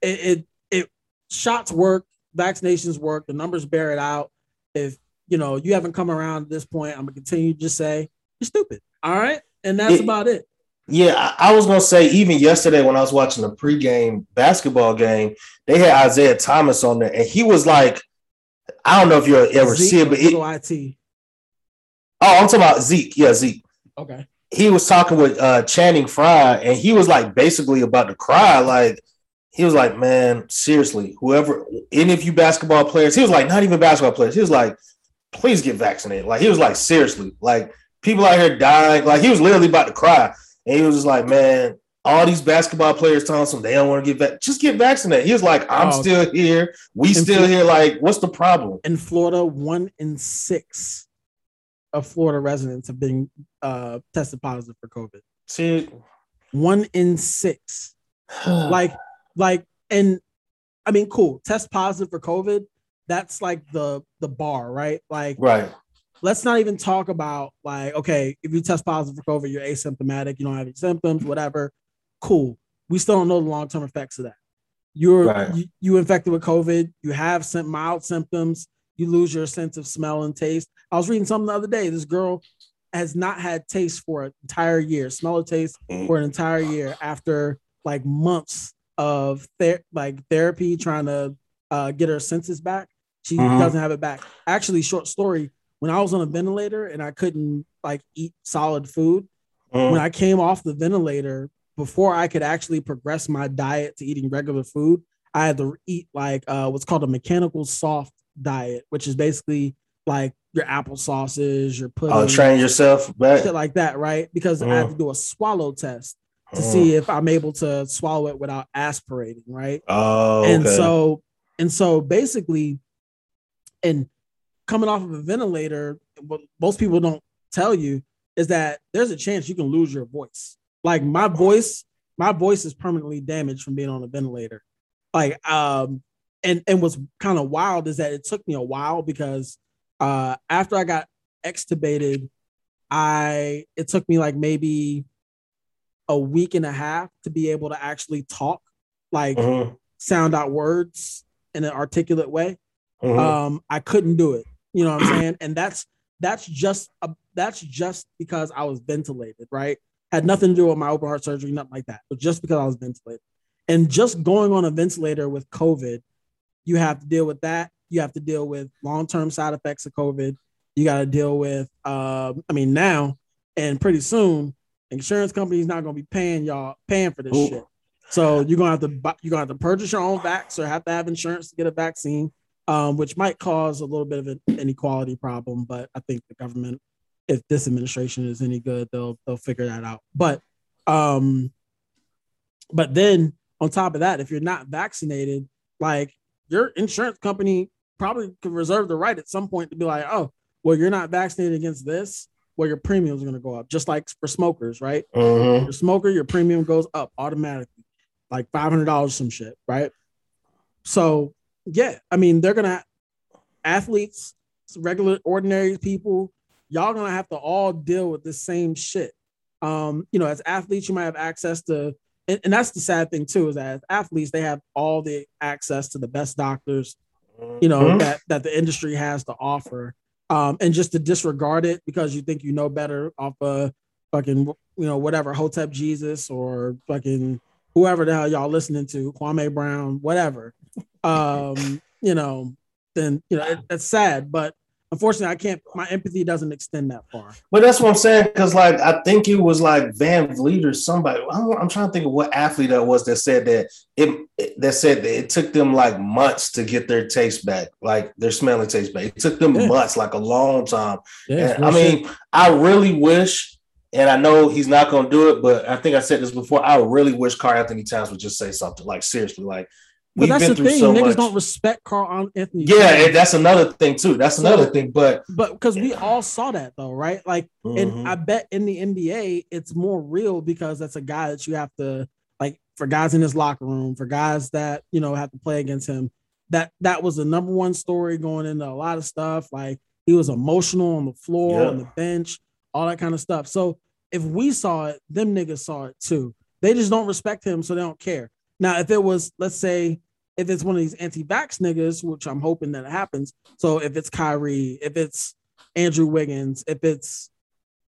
it, it it shots work, vaccinations work, the numbers bear it out. If you know you haven't come around at this point, I'm gonna continue to just say you're stupid. All right, and that's it, about it. Yeah, I, was gonna say even yesterday when I was watching the pregame basketball game, they had Isiah Thomas on there, and he was like, I don't know if you'll ever Zeke see it, but it, it. Oh, I'm talking about Zeke. Yeah, Zeke. Okay. He was talking with uh Channing Frye, and he was like basically about to cry. Like he was like, "Man, seriously, whoever, any of you basketball players," he was like, not even basketball players. He was like, "Please get vaccinated." Like he was like, seriously, like people out here dying. Like he was literally about to cry. And he was just like, man, all these basketball players telling them they don't want to get back. Just get vaccinated. He was like, I'm oh, still here. We still Florida, here. Like, what's the problem? In Florida, one in six of Florida residents have been uh, tested positive for COVID. See, one in six. like, like, and I mean, cool. Test positive for COVID. That's like the the bar, right? Like, right let's not even talk about like, okay, if you test positive for COVID, you're asymptomatic, you don't have any symptoms, whatever. Cool. We still don't know the long term effects of that. You're right. you, you infected with COVID, you have some mild symptoms, you lose your sense of smell and taste. I was reading something the other day. This girl has not had taste for an entire year, smell or taste for an entire year after like months of ther- like therapy trying to uh, get her senses back. She mm-hmm. doesn't have it back. Actually, short story when I was on a ventilator and I couldn't like eat solid food, mm. when I came off the ventilator, before I could actually progress my diet to eating regular food, I had to eat like uh, what's called a mechanical soft diet, which is basically like your apple sauces, your pudding. Oh, train yourself back. Shit like that, right? Because mm. I have to do a swallow test to mm. see if I'm able to swallow it without aspirating, right? Oh, and so and so basically, and coming off of a ventilator, what most people don't tell you is that there's a chance you can lose your voice. Like my voice, my voice is permanently damaged from being on a ventilator. Like, um, and and what's kind of wild is that it took me a while because uh after I got extubated, I it took me like maybe a week and a half to be able to actually talk, like mm-hmm. sound out words in an articulate way. Mm-hmm. Um, I couldn't do it. You know what I'm saying? And that's that's just a, that's just because I was ventilated, right? Had nothing to do with my open heart surgery, nothing like that. But just because I was ventilated. And just going on a ventilator with COVID, you have to deal with that. You have to deal with long-term side effects of COVID. You got to deal with, uh, I mean, now and pretty soon, insurance companies not going to be paying y'all paying for this Ooh. shit. So you're gonna have to buy, you're gonna have to purchase your own vax or have to have insurance to get a vaccine um, which might cause a little bit of an inequality problem. But I think the government, if this administration is any good, they'll they'll figure that out. But um, but then on top of that, if you're not vaccinated, like your insurance company probably could reserve the right at some point to be like, oh, well, you're not vaccinated against this. Well, your premiums are going to go up, just like for smokers, right? Mm-hmm. Your smoker, your premium goes up automatically, like five hundred dollars, some shit, right? So yeah, I mean, they're gonna athletes, regular ordinary people, y'all gonna have to all deal with the same shit. Um, you know, as athletes, you might have access to, and, and that's the sad thing too, is that athletes, they have all the access to the best doctors, you know, mm-hmm. that that the industry has to offer. Um, and just to disregard it because you think you know better off of fucking, you know, whatever, Hotep Jesus or fucking whoever the hell y'all listening to, Kwame Brown, whatever um, you know, then you know it, it's sad. But unfortunately, I can't. My empathy doesn't extend that far. But that's what I'm saying because, like, I think it was like VanVleet or somebody. I'm, I'm, trying to think of what athlete that was that said that it that said that it took them like months to get their taste back, like their smelling taste back. It took them yeah. months, like a long time. Yeah, I mean, I really wish and I know he's not going to do it, but I think I said this before. I really wish Karl-Anthony Towns would just say something like seriously, like. But that's the thing. So Niggas much. don't respect Karl-Anthony. Yeah, that's another thing too. That's so, another thing. But but because we all saw that though, right? Like, mm-hmm. and I bet in the NBA it's more real because that's a guy that you have to like for guys in his locker room, for guys that you know have to play against him. That that was the number one story going into a lot of stuff. Like he was emotional on the floor, yeah. on the bench all that kind of stuff. So if we saw it, them niggas saw it too. They just don't respect him, so they don't care. Now, if it was, let's say, if it's one of these anti-vax niggas, which I'm hoping that it happens. So if it's Kyrie, if it's Andrew Wiggins, if it's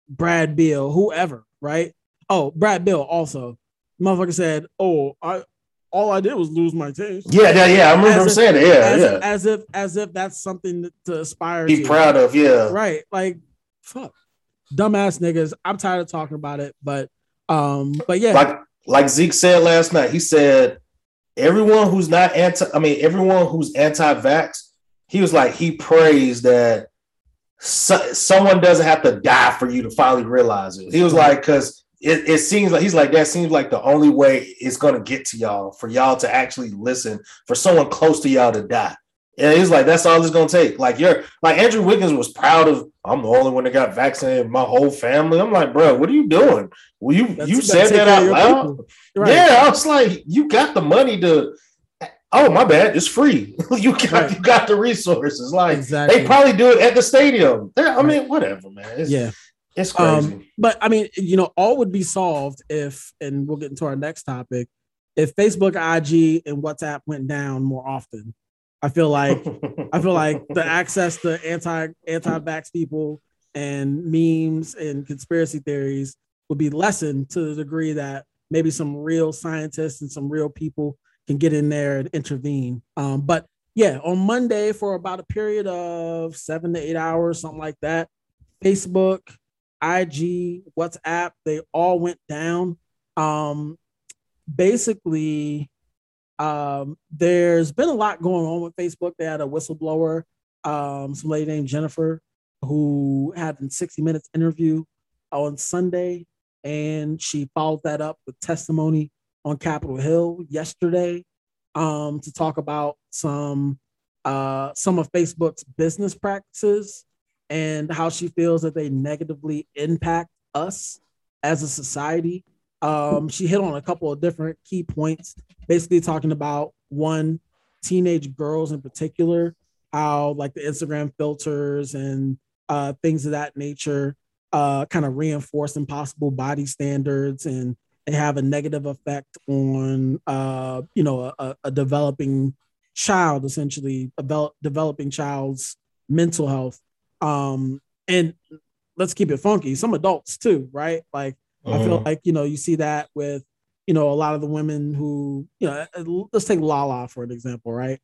Brad Beal, whoever, right? Oh, Brad Beal also. Motherfucker said, "Oh, I all I did was lose my taste." Yeah, yeah, yeah. I remember him saying it. Yeah, as, yeah. As if, as if that's something to aspire. To be to. proud of. Yeah. Right. Like, fuck dumbass niggas. I'm tired of talking about it, but um, but yeah, like like Zeke said last night, he said everyone who's not anti, I mean, everyone who's anti-vax, he was like he prays that so, someone doesn't have to die for you to finally realize it. He was like, because it, it seems like he's like that seems like the only way it's gonna get to y'all for y'all to actually listen for someone close to y'all to die. And he's like, that's all it's gonna take. Like you're like Andrew Wiggins was proud of. I'm the only one that got vaccinated. My whole family. I'm like, bro, what are you doing? Well, you that's, you said that out loud. Right. Yeah, I was like, you got the money to. Oh my bad, it's free. you got right. you got the resources. Like exactly. they probably do it at the stadium. They're, I mean, whatever, man. It's, yeah. It's crazy. Um, but I mean, you know, all would be solved if, and we'll get into our next topic, if Facebook, IG, and WhatsApp went down more often. I feel like I feel like the access to anti anti vax people and memes and conspiracy theories would be lessened to the degree that maybe some real scientists and some real people can get in there and intervene. Um, but yeah, on Monday for about a period of seven to eight hours, something like that, Facebook, IG, WhatsApp, they all went down. Um, basically, um, there's been a lot going on with Facebook. They had a whistleblower, um, some lady named Jennifer, who had a 60 minutes interview on Sunday, and she followed that up with testimony on Capitol Hill yesterday um, to talk about some uh, some of Facebook's business practices and how she feels that they negatively impact us as a society. Um, she hit on a couple of different key points, basically talking about one, teenage girls in particular, how like the Instagram filters and uh, things of that nature uh, kind of reinforce impossible body standards and they have a negative effect on uh, you know a, a developing child essentially a developing child's mental health. Um, and let's keep it funky some adults too right? Like I feel uh-huh. like you know you see that with you know a lot of the women who you know uh, let's take Lala for an example, right?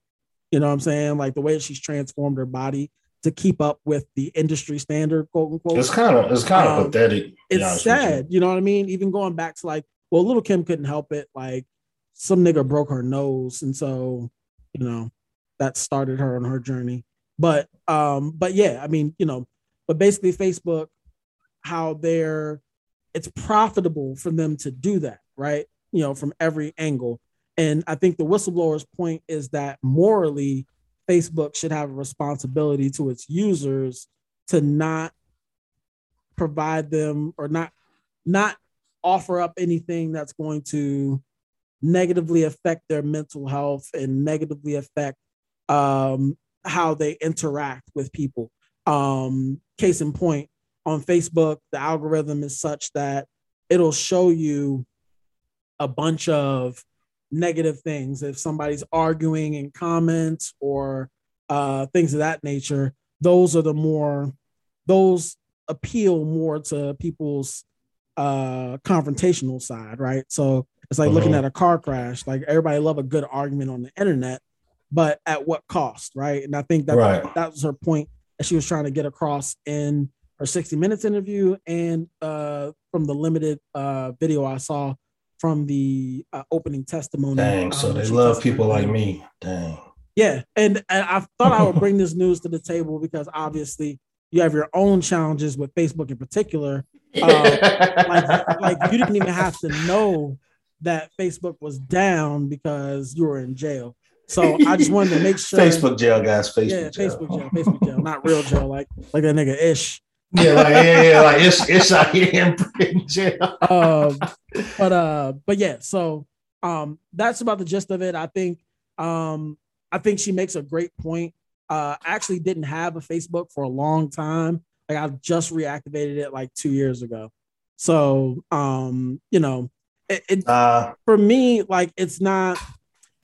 You know what I'm saying? Like the way she's transformed her body to keep up with the industry standard, quote unquote. It's kind of it's kind of um, pathetic. It's sad, you. you know what I mean? Even going back to like, well, Lil' Kim couldn't help it. Like some nigga broke her nose, and so you know that started her on her journey. But um, but yeah, I mean, you know, but basically Facebook, how they're it's profitable for them to do that, right? You know, from every angle. And I think the whistleblower's point is that morally, Facebook should have a responsibility to its users to not provide them or not not offer up anything that's going to negatively affect their mental health and negatively affect um, how they interact with people. Um, case in point, on Facebook, the algorithm is such that it'll show you a bunch of negative things. If somebody's arguing in comments or uh, things of that nature, those are the more, those appeal more to people's uh, confrontational side, right? So it's like uh-huh. looking at a car crash. Like everybody love a good argument on the internet, but at what cost, right? And I think that right. that was her point that she was trying to get across in her 60 minutes interview and uh, from the limited uh, video I saw from the uh, opening testimony. Dang, so um, they love people like me. Dang. Yeah, and, and I thought I would bring this news to the table because obviously you have your own challenges with Facebook in particular. Uh, like, like you didn't even have to know that Facebook was down because you were in jail. So I just wanted to make sure. Facebook jail, guys. Facebook yeah, jail. Facebook jail, Facebook jail, not real jail, like like that nigga Ish. Yeah, like yeah, yeah, like it's it's out here in jail. um, but uh, but yeah, so um, that's about the gist of it. I think um, I think she makes a great point. Uh, I actually didn't have a Facebook for a long time. Like I just reactivated it like two years ago. So um, you know, it, it Uh, for me, like it's not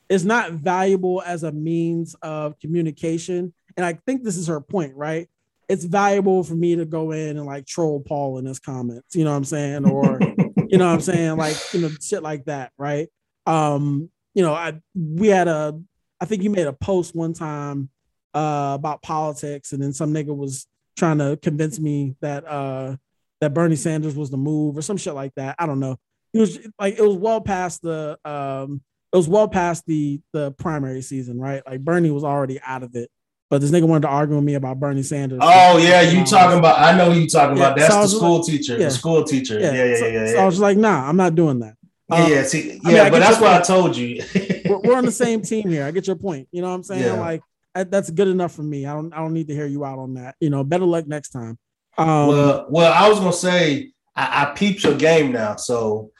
it's not valuable as a means of communication. And I think this is her point, right? It's valuable for me to go in and like troll Paul in his comments, you know what I'm saying? Or you know what I'm saying? Like, you know, shit like that, right? Um, you know, I we had a I think you made a post one time uh about politics, and then some nigga was trying to convince me that uh that Bernie Sanders was the move or some shit like that. I don't know. It was like it was well past the um it was well past the the primary season, right? Like Bernie was already out of it. But this nigga wanted to argue with me about Bernie Sanders. oh yeah, you talking about? I know you talking Yeah, about. That's so the school teacher. yeah. The school teacher. Yeah, yeah, yeah, so, yeah. so I yeah. was like, nah, I'm not doing that. Yeah, Uh, yeah. See, I yeah, mean, I but that's what I told you. we're, we're on the same team here. I get your point. You know what I'm saying? Yeah. Like that- that's good enough for me. I don't I don't need to hear you out on that. You know, better luck next time. Um well, well, I was gonna say I, I peeped your game now. So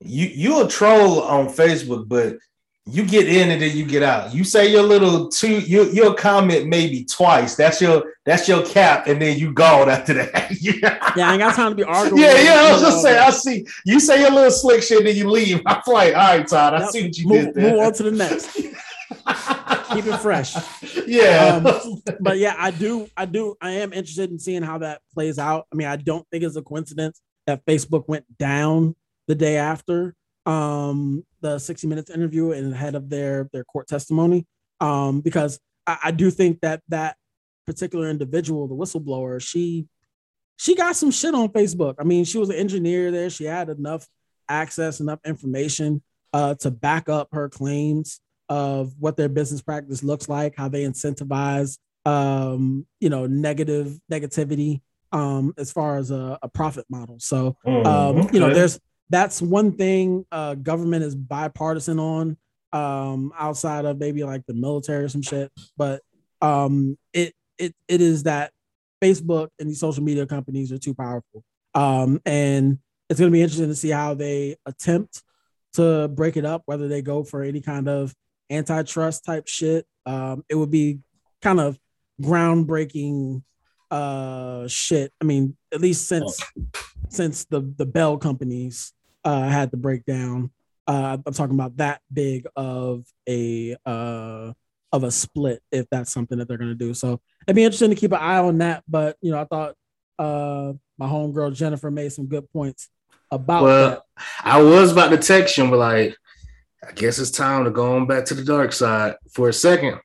you you a troll on Facebook, but you get in and then you get out. You say your little two, you you'll comment maybe twice. That's your that's your cap, and then you gone after that. yeah, yeah, I ain't got time to be arguing. yeah, yeah. I was just saying. I see you say your little slick shit, then you leave. I'm like, all right, Todd. I Yep. see what you move, did there. move on to the next. Keep it fresh. Yeah. Um, but yeah, I do, I do, I am interested in seeing how that plays out. I mean, I don't think it's a coincidence that Facebook went down the day after um, the 60 Minutes interview and ahead of their their court testimony, um, because I, I do think that that particular individual, the whistleblower, she she got some shit on Facebook. I mean, she was an engineer there. She had enough access, enough information uh, to back up her claims of what their business practice looks like, how they incentivize, um, you know, negative negativity um, as far as a, a profit model. So, um, you know, there's that's one thing uh, government is bipartisan on um, outside of maybe like the military or some shit, but um, it it it is that Facebook and these social media companies are too powerful, um, and it's going to be interesting to see how they attempt to break it up, whether they go for any kind of antitrust type shit. Um, it would be kind of groundbreaking uh shit. I mean, at least since since the the Bell companies uh had to break down. Uh I'm talking about that big of a uh of a split if that's something that they're gonna do. So it'd be interesting to keep an eye on that. But you know, I thought uh my homegirl Jennifer made some good points about Well, that. I was about to text him, but like, I guess it's time to go on back to the dark side for a second.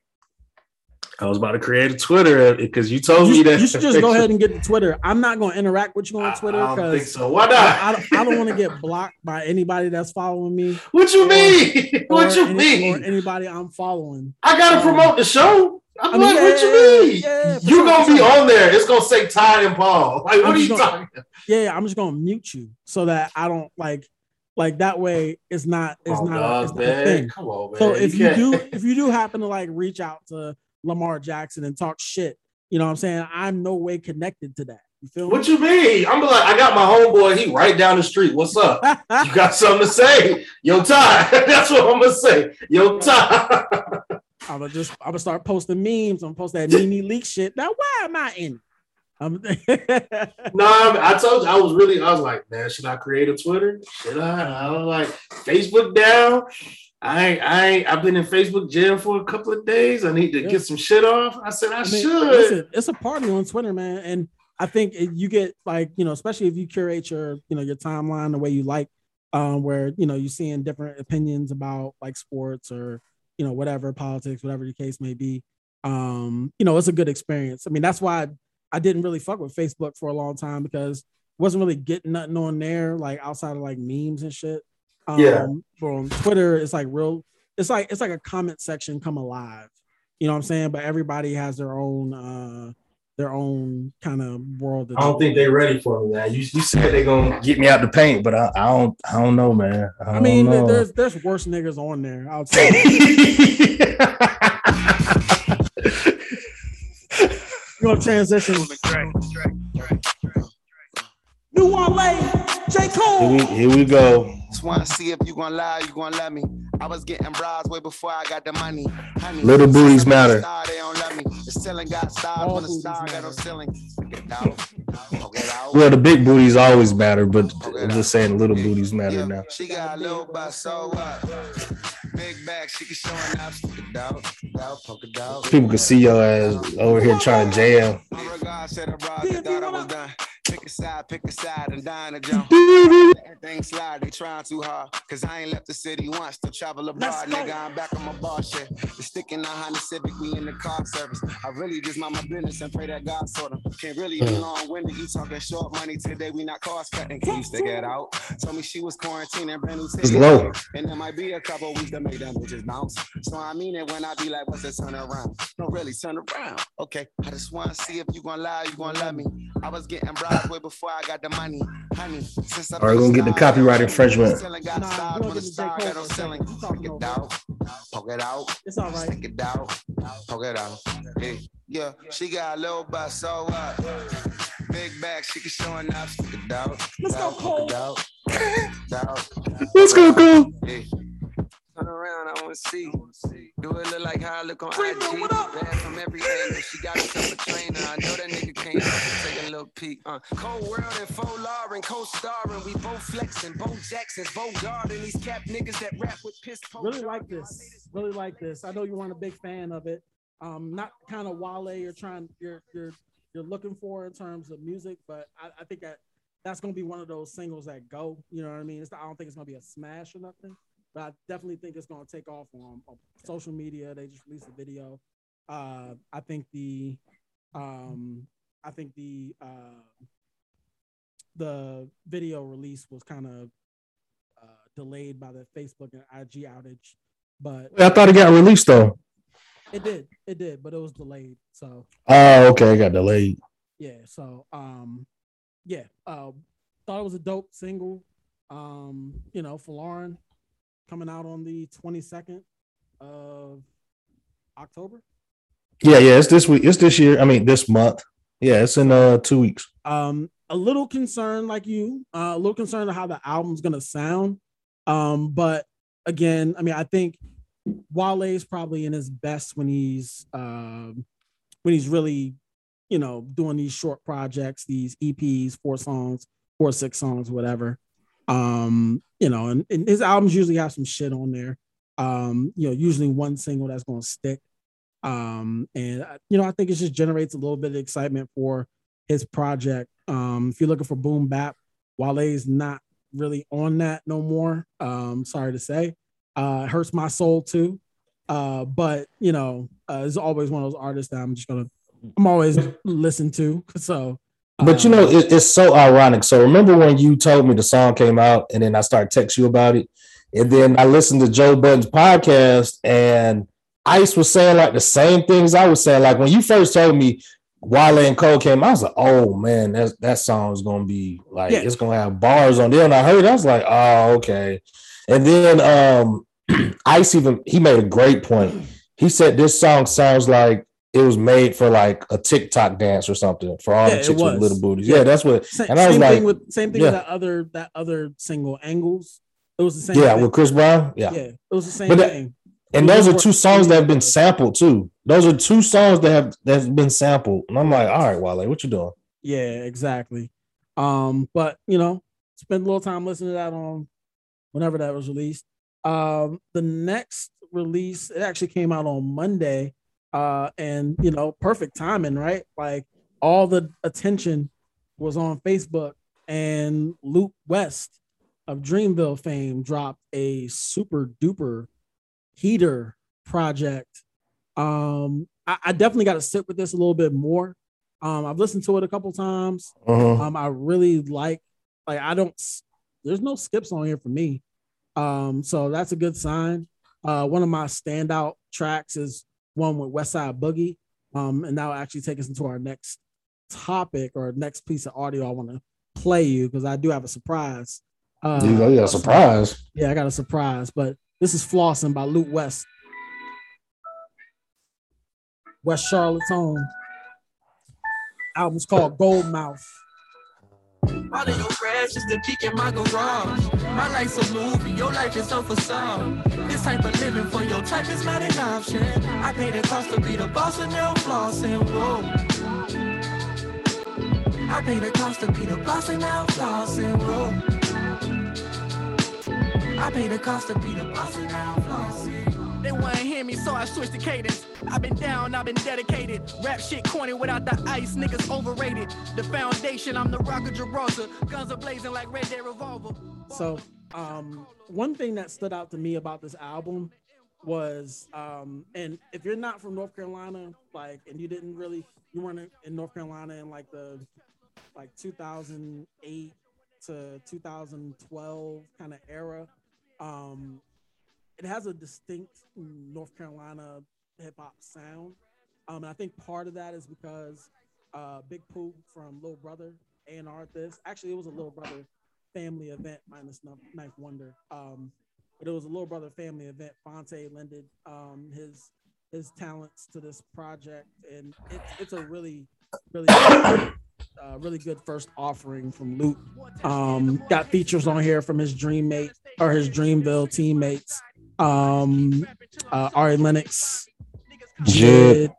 I was about to create a Twitter because you told me that you should just go ahead and get the Twitter. I'm not going to interact with you on Twitter I, I don't think because so. Why not? I don't, I don't want to get blocked by anybody that's following me. what you or- mean? what you any- or mean? anybody I'm following. I gotta um, promote the show. I'm I mean, like, yeah, what you mean? yeah, for you sure, gonna be sure. on there? It's gonna say Ty and Paul. Like, what I'm are you gonna- talking? Yeah, yeah, I'm just going to mute you so that I don't like like that way it's not it's on, not, a, it's not a thing. Come on, man. So if you can't- do if you do happen to like reach out to Lamar Jackson and talk shit, you know what I'm saying? I'm no way connected to that. You feel what you mean? I'm like, I got my homeboy. He right down the street. What's up? You got something to say? Yo, Ty. That's what I'm gonna say. Yo, Ty. I'm gonna just I'm gonna start posting memes. I'm gonna post that Nene leak shit. Now why am I in? I'm No, I, told you I was really. I was like, man, should I create a Twitter? Should I? I was like, Facebook down. I I I've been in Facebook jail for a couple of days. I need to Yeah. get some shit off. I said I, I mean, should. listen, it's a party on Twitter, man, and I think you get like you know, especially if you curate your you know your timeline the way you like, um, where you know you're seeing different opinions about like sports or you know whatever politics, whatever the case may be. Um, you know, it's a good experience. I mean, that's why I, didn't really fuck with Facebook for a long time because wasn't really getting nothing on there like outside of like memes and shit. Um, Yeah. But on Twitter, it's like real. It's like it's like a comment section come alive. You know what I'm saying? But everybody has their own uh their own kind of world. I don't think they're ready for me, man. You, you said they're gonna get me out the paint, but I, I don't I don't know, man. I, I mean, know. there's there's worse niggas on there. I'll you gonna transition? New Wale, J Cole. Here we, here we go. Just wanna see if you gonna lie, you gonna let me. I was getting bras way before I got the money. Honey, Little booties matter. Star, they don't love me. The ceiling got stars All when the star got no ceiling. Get out. Well, the big booties always matter, but I'm just saying little booties matter now. She got a little butt, so what? Big back, she can showing up. Stick it out, out, poke it out. People can see your ass over here trying to jam. My regard said a broad that thought I was done. Pick a side, pick a side, and dying a jump. Everything slide, they trying too hard. Cause I ain't left the city once to travel abroad. Nigga, I'm back on my bar shit. The stick in the Honda Civic, we in the car service. I really just mind my business and pray that God sort them. Can't really be mm. long winded. You talking short money today, we not cost cutting. Can you stick it out? Told me she was quarantining, brand new It's ticket. low. And there might be a couple weeks to make them bitches bounce. So I mean it when I be like, what's the turn around? No, really, turn around. Okay, I just wanna see if you gonna lie, you gonna love me. I was getting bribes way before I got the money. Honey, since I All right, we're gonna get the copyright infringement. Still got Nah, stars we're gonna the get the star J. got Cole no for a ceiling. second. You talking Stick it out, poke it out. It's all right. Stick it out, poke it out. Hey, yeah, she got a little butt, so what? Big back, she can show enough. Stick it out, Let's go, out, Cole. out, out. Let's go, go. Hey. Turn around, I wanna see. Do it look like how I look on Freeman, IG? Bad from every angle. She got herself a trainer. I know that nigga can't take a little peek. Uh, Cold World and Folarin, co-starring. We both flexing, Bo Jackson's, Bo Garden. These cap niggas that rap with piss. Really like this. Really like this. I know you weren't a big fan of it. Um, not kind of Wale you're trying you're you're you're looking for in terms of music, but I, I think that that's gonna be one of those singles that go. You know what I mean? It's not, I don't think it's gonna be a smash or nothing, but I definitely think it's gonna take off on, on social media. They just released a video. Uh, I think the um, I think the uh, the video release was kind of uh, delayed by the Facebook and IG outage, but I thought it got released though. it did, it did, but it was delayed. So Oh, okay, it got delayed. yeah, so um, yeah, uh, thought it was a dope single. Um, you know, for Lauren, coming out on the twenty second of October. Yeah, yeah, it's this week. It's this year. I mean, this month. Yeah, it's in uh two weeks. Um, a little concerned, like you, uh, a little concerned of how the album's gonna sound. Um, but again, I mean, I think Wale's probably in his best when he's um when he's really, you know, doing these short projects, these EPs, four songs, four six songs, whatever. Um, you know, and, and his albums usually have some shit on there. Um, you know, usually one single that's gonna stick. Um, and uh, you know, I think it just generates a little bit of excitement for his project. Um, if you're looking for boom bap, Wale's not really on that no more. Um, sorry to say, uh, hurts my soul too. Uh, but you know, uh, always one of those artists that I'm just gonna, I'm always listen to. So, But you uh, know, it, it's so ironic. So remember when you told me the song came out, and then I started text you about it, and then I listened to Joe Budden's podcast, and Ice was saying like the same things I was saying. Like when you first told me Wale and Cole came, I was like, oh man, that that song is gonna be like Yeah. it's gonna have bars on there. And I heard, it, I was like, oh okay. And then um Ice even he made a great point. He said this song sounds like it was made for like a TikTok dance or something for all Yeah, the chicks with little booties. Yeah. Yeah, that's what. sa- And I was same like, thing with same thing yeah. with that other that other single angles. It was the same. yeah, thing. with Chris Brown. Yeah. yeah, it was the same But that- thing. And those are two songs that have been sampled too. Those are two songs that have that have been sampled. And I'm like, all right, Wale, what you doing? Yeah, exactly. Um, but you know, spend a little time listening to that on whenever that was released. Um, the next release, it actually came out on Monday. Uh, and you know, perfect timing, right? Like all the attention was on Facebook, and Lute West of Dreamville fame dropped a super duper heater project. Um, I, I definitely got to sit with this a little bit more. Um, I've listened to it a couple times. Mhm. Um, I really like, like, I don't, there's no skips on here for me. Um, so that's a good sign. Uh, one of my standout tracks is one with Westside Boogie. Um, and that'll actually take us into our next topic or next piece of audio I want to play you because I do have a surprise. Uh, you got a surprise. Yeah, I got a surprise. But this is Flossing by Lute West. West Charlotte's own. Album's called Gold Mouf. All of your friends just a peek in my garage. My life's a movie, your life is a facade. This type of living for your type is not an option. I pay the cost to be the boss and now flossing. Whoa. I pay the cost to be the boss and now flossing. Whoa. I pay the cost to be the boss and now flossing. Wanna hear me, so I switched the cadence. I've been down, I've been dedicated. Rap shit corny without the ice, niggas overrated. The foundation, I'm the rock of Gibraltar. Guns are blazing like Red Dead Revolver. So, um, one thing that stood out to me about this album was, um, and if you're not from North Carolina, like, and you didn't really, you weren't in North Carolina in like the, like 2008 to 2012 kind of era, um, it has a distinct North Carolina hip hop sound. Um, and I think part of that is because uh, Big Pooh from Little Brother and R. Actually, it was a Little Brother family event minus Ninth Wonder. Um, but it was a Little Brother family event. Phonte lended um, his his talents to this project, and it's it's a really really. Uh, really good first offering from Lute. Um, got features on here from his Dream Mate or his Dreamville teammates um, uh, Ari Lennox, Jid.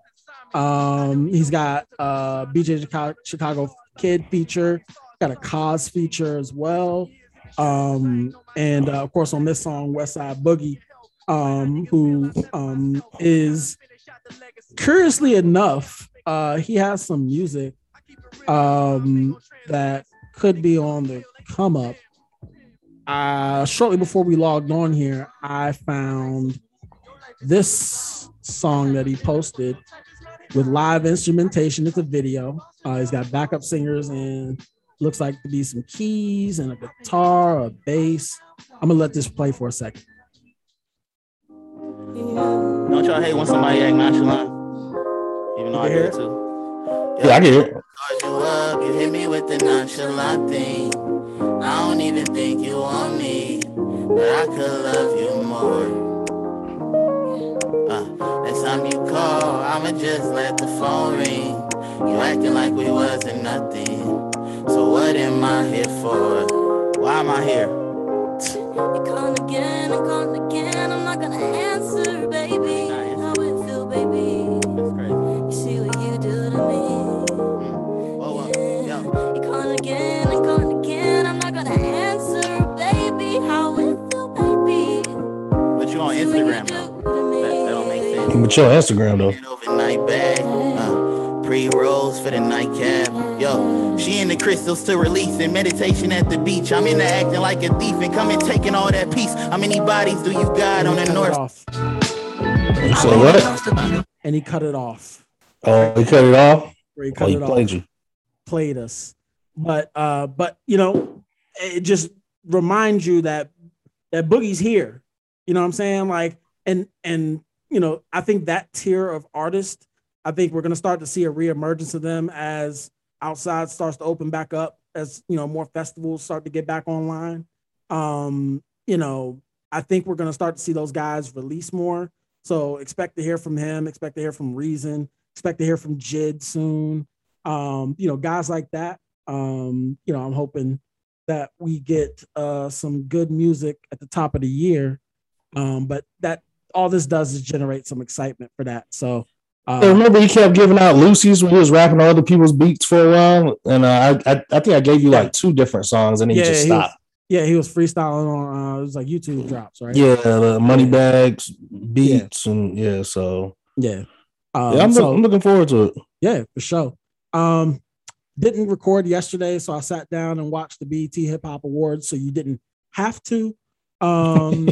Um, he's got uh, BJ Chicago, Chicago Kid feature, got a Cozz feature as well. Um, and uh, of course, on this song, Westside Boogie, um, who um, is curiously enough, uh, he has some music um, that could be on the come up uh, shortly before we logged on here, I found this song that he posted with live instrumentation. It's a video. Uh, he's got backup singers and looks like to be some keys and a guitar, a bass. I'm gonna let this play for a second. Don't y'all hate when somebody act nonchalant? Even though I hear it too. Yeah, I get it. You up, you hit me with the nonchalant thing. I don't even think you want me, but I could love you more. Uh, next time you call, I'ma just let the phone ring. You acting like we wasn't nothing. So what am I here for? Why am I here? You calling again and calling again. I'm not gonna answer, make sense. But your Instagram though. An overnight bag. Uh, pre rolls for the nightcap. Yo, she in the crystals to release and meditation at the beach. I'm in the acting like a thief and coming taking all that peace. How many bodies do you got on the north? off. You said what? And he cut it off. Oh, he cut it off. Where he Oh, he it played off. you. Played us. But uh, but you know, it just reminds you that that Boogie's here. You know what I'm saying? Like, and and you know, I think that tier of artists, I think we're gonna start to see a reemergence of them as outside starts to open back up, as you know, more festivals start to get back online. Um, you know, I think we're gonna start to see those guys release more. So expect to hear from him, expect to hear from Reason, expect to hear from Jid soon. Um, you know, guys like that. Um, you know, I'm hoping that we get uh some good music at the top of the year. Um, but that all this does is generate some excitement for that. So I uh, remember he kept giving out Lucy's when he was rapping on other people's beats for a while, and uh, I, I I think I gave you like two different songs, and he yeah, just he was, stopped. yeah, he was freestyling on uh, it was like YouTube drops, right? Yeah, the money bags, beats, and yeah. So yeah. Um, yeah, I'm, so, look, I'm looking forward to it. Yeah, for sure. Um, didn't record yesterday, so I sat down and watched the BET Hip Hop Awards. So you didn't have to. Um,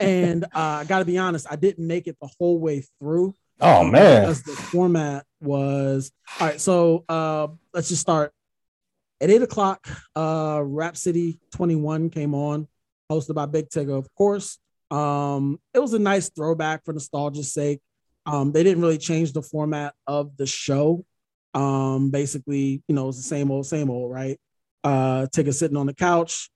and uh, I got to be honest, I didn't make it the whole way through. Oh um, man, because the format was all right. So uh, let's just start at eight o'clock. Uh, Rap City 21 came on, hosted by Big Tigger, of course. Um, it was a nice throwback for nostalgia's sake. Um, they didn't really change the format of the show. Um, basically, you know, it's the same old, same old, right? Uh, Tigger sitting on the couch,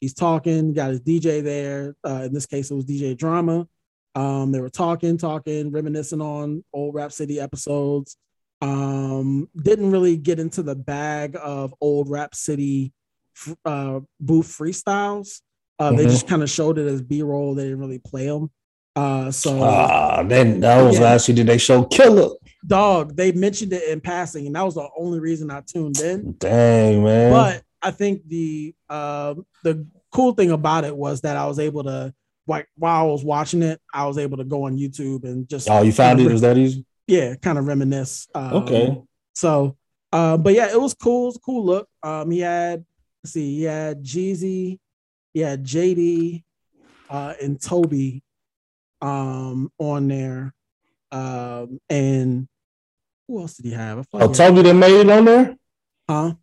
he's talking, got his DJ there. Uh, in this case, it was DJ Drama. Um, they were talking, talking, reminiscing on old Rap City episodes. Um, didn't really get into the bag of old Rap City uh, booth freestyles. Uh, They Mhm. just kind of showed it as B roll. They didn't really play them. Uh, so Ah, then that was Yeah. last year. Did they show Killer? dog, they mentioned it in passing, and that was the only reason I tuned in. Dang man. But I think the um the cool thing about it was that I was able to like while I was watching it, I was able to go on YouTube and just oh, you found it? Was that easy? yeah, kind of reminisce. Um, Okay. So, uh, but yeah, it was cool. It was a cool look. Um, he had let's see, he had Jeezy, he had JD, uh, and Tobe, um, on there. Um, and who else did he have? Oh, Tobe that made it on there. huh?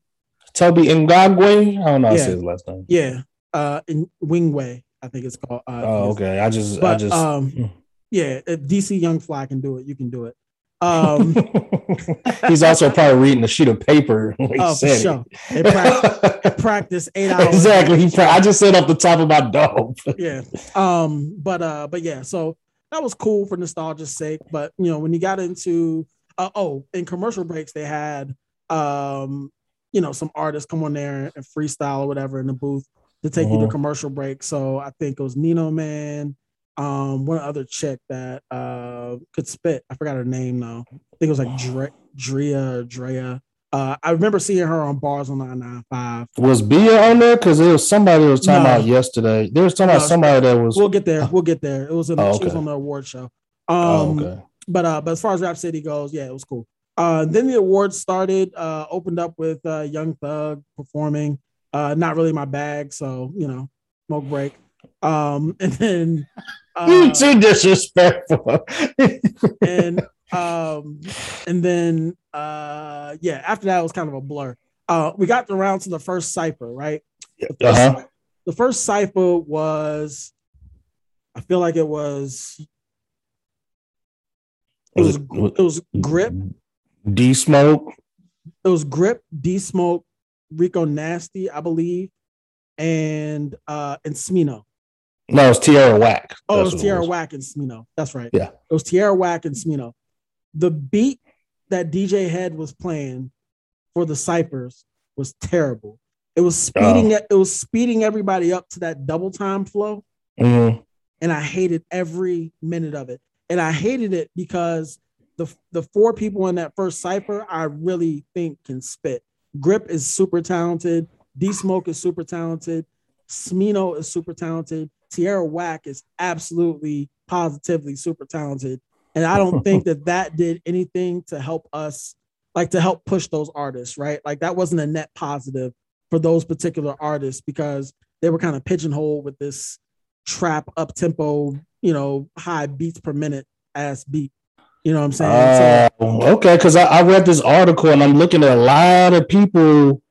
Tobe Nwigwe. I don't know. Yeah. say his last name. Yeah, uh, in Wingway, I think it's called. Uh, Oh, okay. I just, I just. um, yeah, if DC Young Fly can do it, you can do it. Um, He's also probably reading a sheet of paper. oh, for sure. They it. prac- practice eight hours. exactly. He pra- I just said off the top of my dome. yeah. Um, but uh, but yeah, so that was cool for nostalgia's sake. But you know, when you got into uh, oh, in commercial breaks, they had um, you know, some artists come on there and freestyle or whatever in the booth to take you to Mhm. commercial break. So I think it was Nino Man, um, one other chick that uh could spit. I forgot her name though. I think it was like Dre, Drea Drea. Uh, I remember seeing her on bars on 995. Was Bia on there? Because there was somebody was talking No. about yesterday. There was talking about somebody that was. We'll get there. We'll get there. It was in Oh, she was on the award show. Um, oh, okay. but uh, but as far as Rap City goes, yeah, it was cool. Uh, then the awards started. Uh, opened up with uh, Young Thug performing. Uh, not really my bag, so you know, smoke break. Um, and then You uh, too disrespectful. and um, and then uh, yeah, after that it was kind of a blur. Uh, we got around to the first cipher, right? The first, huh. the first cipher was, I feel like it was it was it was grip D Smoke? it was grip d smoke rico nasty i believe and uh and smino No, it was Tierra Whack. oh it That's was what tierra whack and smino that's right Yeah. it was tierra whack and smino the beat that dj head was playing for the ciphers was terrible it was speeding it was speeding everybody up to that double time flow Mhm. and I hated every minute of it. And I hated it because the the four people in that first cipher I really think can spit. Grip is super talented. D Smoke is super talented. Smino is super talented. Tierra Whack is absolutely positively super talented. And I don't think that that did anything to help us, like to help push those artists, right? Like that wasn't a net positive for those particular artists because they were kind of pigeonholed with this trap up tempo, you know, high beats per minute ass beat. You know what I'm saying? So- Uh, okay, because I, I read this article and I'm looking at a lot of people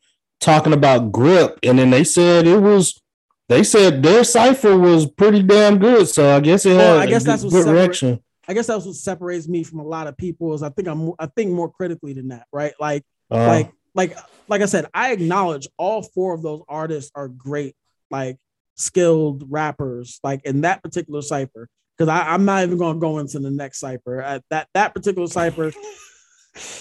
talking about grip, and then they said it was. They said their cipher was pretty damn good, so I guess it had Well, I guess a that's good, separate- reaction. I guess that's what separates me from a lot of people is I think I'm I think more critically than that, right? Like Uh, like like like I said, I acknowledge all four of those artists are great, like skilled rappers, like in that particular cipher. Because I'm not even gonna go into the next cipher. Uh, that that particular cipher,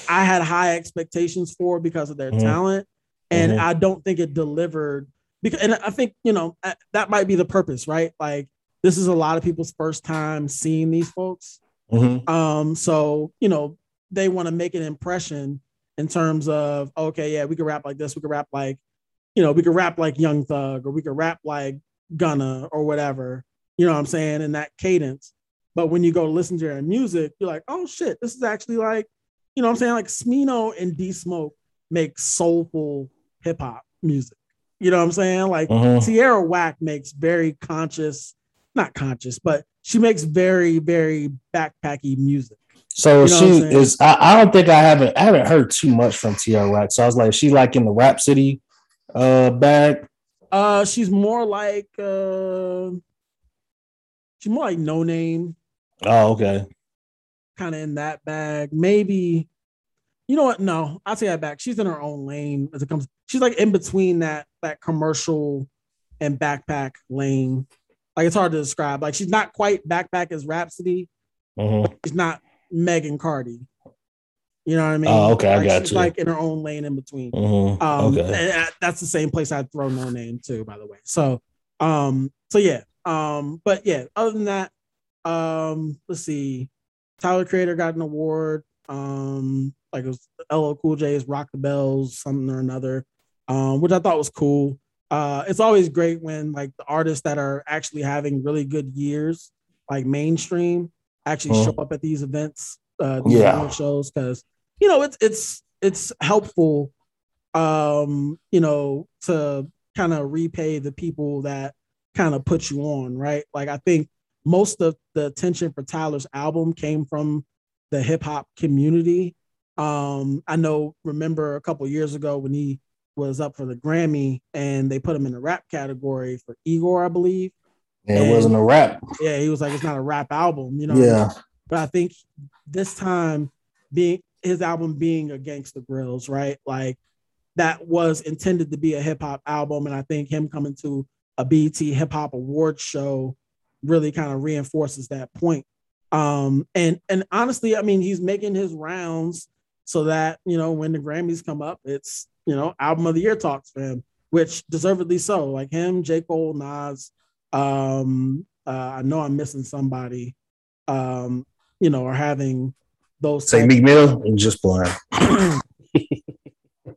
I had high expectations for because of their Mhm. talent, and Mhm. I don't think it delivered. Because and I think you know uh, that might be the purpose, right? Like this is a lot of people's first time seeing these folks. mhm. Um, so you know, they want to make an impression in terms of okay, yeah, we can rap like this, we can rap like, you know, we can rap like Young Thug, or we can rap like Gunna or whatever, you know what I'm saying, in that cadence. But when you go listen to their music, you're like, oh shit, this is actually like, you know what I'm saying? Like Smino and D Smoke make soulful hip hop music. You know what I'm saying? Like Mhm. Tierra Whack makes very conscious, not conscious, but she makes very, very backpacky music. So You know she is. I, I don't think I haven't. I haven't heard too much from Tierra Whack. So I was like, she like in the Rap City uh bag. Uh, she's more like uh, she's more like Noname, Oh, okay. kind of in that bag. Maybe, you know what? No, I'll take that back. She's in her own lane as it comes. She's like in between that that commercial and backpack lane. Like it's hard to describe. Like she's not quite backpack as Rapsody. Mhm. She's not Megan Cardi. You know what I mean? Oh, okay, I got she's you. like in her own lane in between. Mhm. Um, okay. and that's the same place I'd throw Noname too, by the way. So, um, so yeah, um, but yeah, other than that, um, let's see, Tyler Creator got an award, um, like it was LL Cool J's Rock the Bells, something or another, um, which I thought was cool. Uh, it's always great when like the artists that are actually having really good years, like mainstream, actually Mhm. show up at these events, uh, these Yeah. shows, because you know it's it's it's helpful um you know to kind of repay the people that kind of put you on right like i think most of the attention for tyler's album came from the hip-hop community um i know remember a couple years ago when he was up for the grammy and they put him in the rap category for igor i believe Yeah, it wasn't a rap. yeah he was like it's not a rap album you know what I mean? Yeah. but I think this time being his album being a Gangsta Grillz, right? Like that was intended to be a hip hop album, and I think him coming to a BET Hip Hop Award show really kind of reinforces that point. Um, and and honestly, I mean, he's making his rounds so that you know when the Grammys come up, it's you know album of the year talks for him, which deservedly so. Like him, J Cole, Nas. Um, uh, I know I'm missing somebody um, you know, are having those Say Meek Mill and just blind.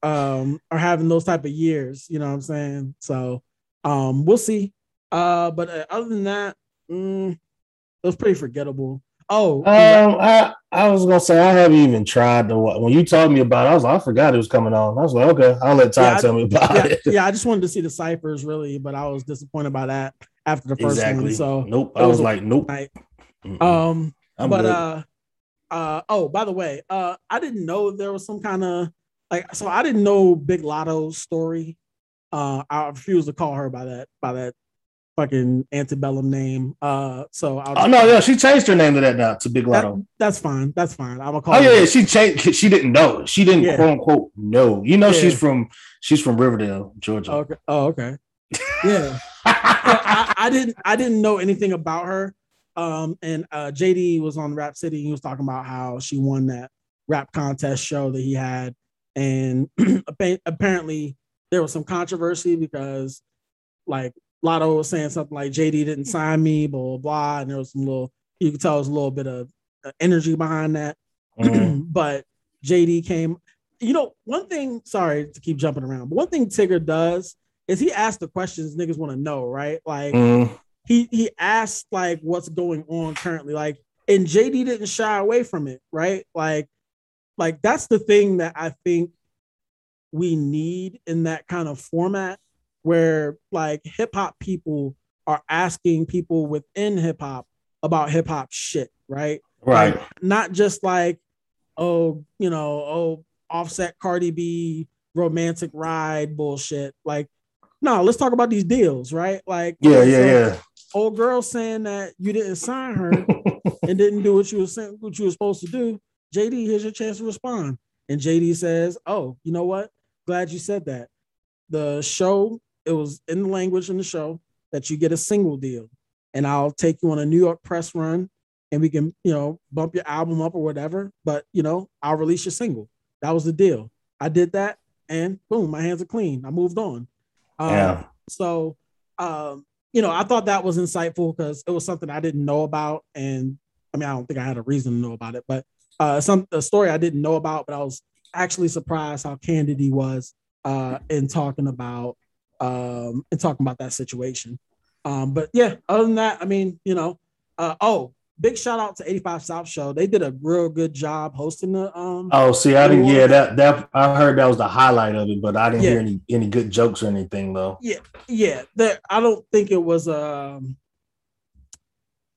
um are having those type of years, you know what I'm saying? So um we'll see. Uh but uh, other than that, mm, it was pretty forgettable. Oh, Um, I I was gonna say I haven't even tried to. wa- When you told me about it, I was like, I forgot it was coming on. I was like, okay, I'll let Ty Yeah, I- tell me about yeah, it. yeah, I just wanted to see the ciphers really, but I was disappointed by that after the first exactly. one. So nope. I was was like, nope. Um I'm but good. uh uh oh by the way uh i didn't know there was some kind of like so i didn't know big Latto's story uh i refuse to call her by that by that fucking antebellum name uh so I'll oh no, yeah, she changed her name to that now to Big that- that's fine that's fine i'm gonna call Oh yeah, she changed. She didn't know. She didn't Yeah. quote unquote know. You know, Yeah. she's from she's from Riverdale, Georgia. okay oh okay yeah I, I didn't I didn't know anything about her. Um, and uh, JD was on Rap City. He was talking about how she won that rap contest show that he had, and apparently there was some controversy because like Latto was saying something like JD didn't sign me, blah blah blah, and there was some little you could tell there was a little bit of uh, energy behind that. Mhm. but JD came. You know, one thing. Sorry to keep jumping around, but one thing Tigger does is he asks the questions niggas want to know, right? Like Mhm. he he asked like what's going on currently, like, and JD didn't shy away from it, right? Like, like that's the thing that I think we need in that kind of format where like hip hop people are asking people within hip hop about hip hop shit, right? Right. Like, not just like, oh, you know, oh, offset Cardi B romantic ride bullshit. Like, no, let's talk about these deals, right? Like, Yeah, yeah, so yeah. Old girl saying that you didn't sign her and didn't do what you was saying, what you were supposed to do. JD, here's your chance to respond. And JD says, "Oh, you know what? Glad you said that. The show, it was in the language in the show that you get a single deal, and I'll take you on a New York press run, and we can, you know, bump your album up or whatever. But you know, I'll release your single. That was the deal. I did that, and boom, my hands are clean. I moved on. Um, Yeah. So, um, you know, I thought that was insightful because it was something I didn't know about, and I mean, I don't think I had a reason to know about it, but uh, some a story I didn't know about, but I was actually surprised how candid he was uh, in talking about um, in talking about that situation. Um, but yeah, other than that, I mean, you know, uh, oh, big shout out to 85 South Show. They did a real good job hosting the um Oh, see, I didn't. Yeah, that that I heard that was the highlight of it, but I didn't Yeah. hear any any good jokes or anything though. yeah, yeah. That I don't think it was um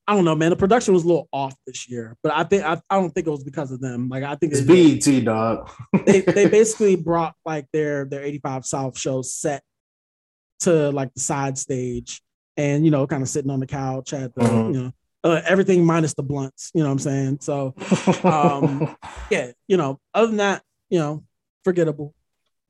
I don't know, man. The production was a little off this year, but I think I, I don't think it was because of them. Like I think It's it- BET, dog. they they basically brought like their their 85 South show set to like the side stage and you know kind of sitting on the couch at the Mhm. you know uh, everything minus the blunts you know what i'm saying so um yeah you know other than that you know, forgettable.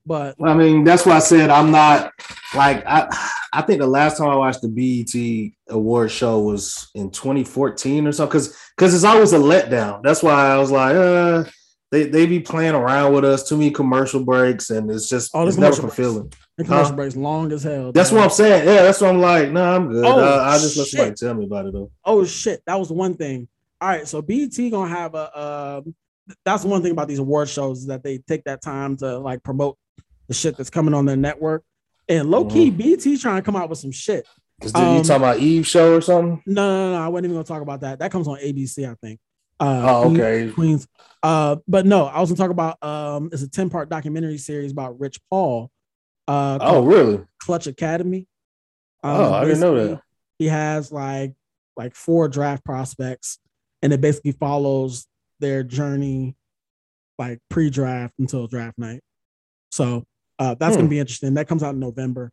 But Well, I mean, that's why I said I'm not like I. I think the last time I watched the BET award show was in 2014 or something. Because because it's always a letdown. That's why I was like, uh, they they be playing around with us. Too many commercial breaks, and it's just Oh, it's never commercial breaks. fulfilling. the commercial Huh? breaks long as hell. That's dog. what I'm saying. Yeah, that's what I'm like. No, I'm good. Oh, uh, I just let somebody tell me about it though. Oh shit, that was one thing. All right, so BET gonna have a. Um, that's one thing about these award shows is that they take that time to like promote the shit that's coming on their network. And low key, BT trying to come out with some shit. Is you Um, talking about Eve show or something? No, no, no, I wasn't even gonna talk about that. That comes on ABC, I think. Uh, Oh, okay. Queens. Uh, but no, I was gonna talk about um, it's a 10 part documentary series about Rich Paul. Uh, Oh, really? Klutch Academy. Um, Oh, I didn't know that. He has like like four draft prospects, and it basically follows their journey, like pre-draft until draft night. So uh, that's Hmm. gonna be interesting. That comes out in November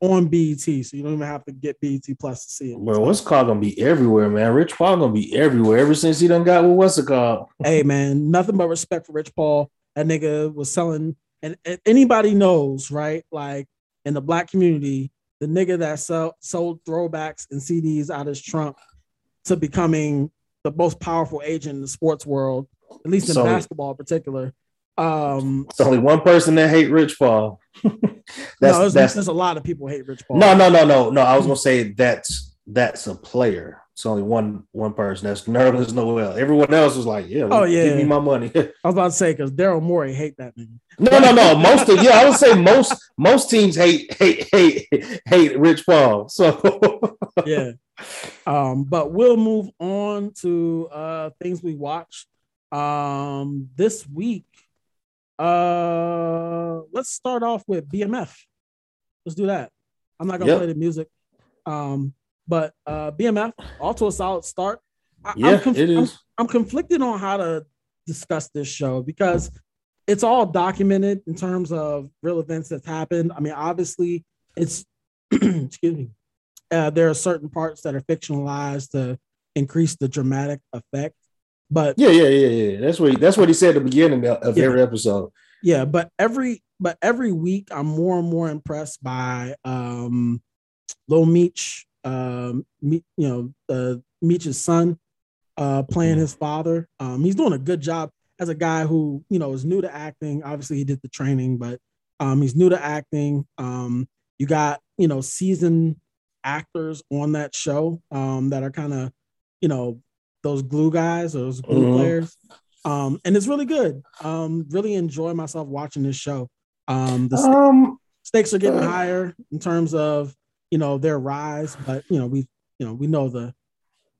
on BET, so you don't even have to get BET Plus to see it. Bro, what's called gonna be everywhere, man. Rich Paul gonna be everywhere ever since he done got what what's it called? hey man, nothing but respect for Rich Paul. That nigga was selling, and, and anybody knows, right? Like in the black community, the nigga that sell, sold throwbacks and CDs out his trunk to becoming the most powerful agent in the sports world, at least in So- basketball in particular. Um, It's only one person that hate Rich Paul. that's no, there's, that's there's a lot of people hate Rich Paul. no no no no no. I was gonna say that's that's a player. It's only one one person. That's Nerlens Noel. Everyone else was like, yeah, Oh, yeah, give me my money. I was about to say because Daryl Morey hate that nigga. no no no. Most of yeah, I would say most most teams hate hate hate hate Rich Paul. So yeah. Um, but we'll move on to uh things we watched. Um this week. Uh let's start off with BMF. Let's do that. I'm not gonna Yep. play the music. Um, but uh BMF to a solid start. I, yeah, I'm conf- it I'm- I'm conflicted on how to discuss this show because it's all documented in terms of real events that's happened. I mean, obviously, it's excuse me. Uh, there are certain parts that are fictionalized to increase the dramatic effect, but Yeah, yeah, yeah, yeah. That's what he, that's what he said at the beginning of, Yeah. every episode. yeah, but every but every week I'm more and more impressed by um Lil Meech, um Me, you know, uh Meech's son uh playing his father. Um he's doing a good job as a guy who, you know, is new to acting. Obviously he did the training, but um he's new to acting. Um you got, you know, seasoned actors on that show um that are kind of, you know, those glue guys, those glue Mhm. players. Um, and it's really good. Um, really enjoy myself watching this show. Um, the st- Um, stakes are getting uh, higher in terms of you know their rise, but you know we you know we know the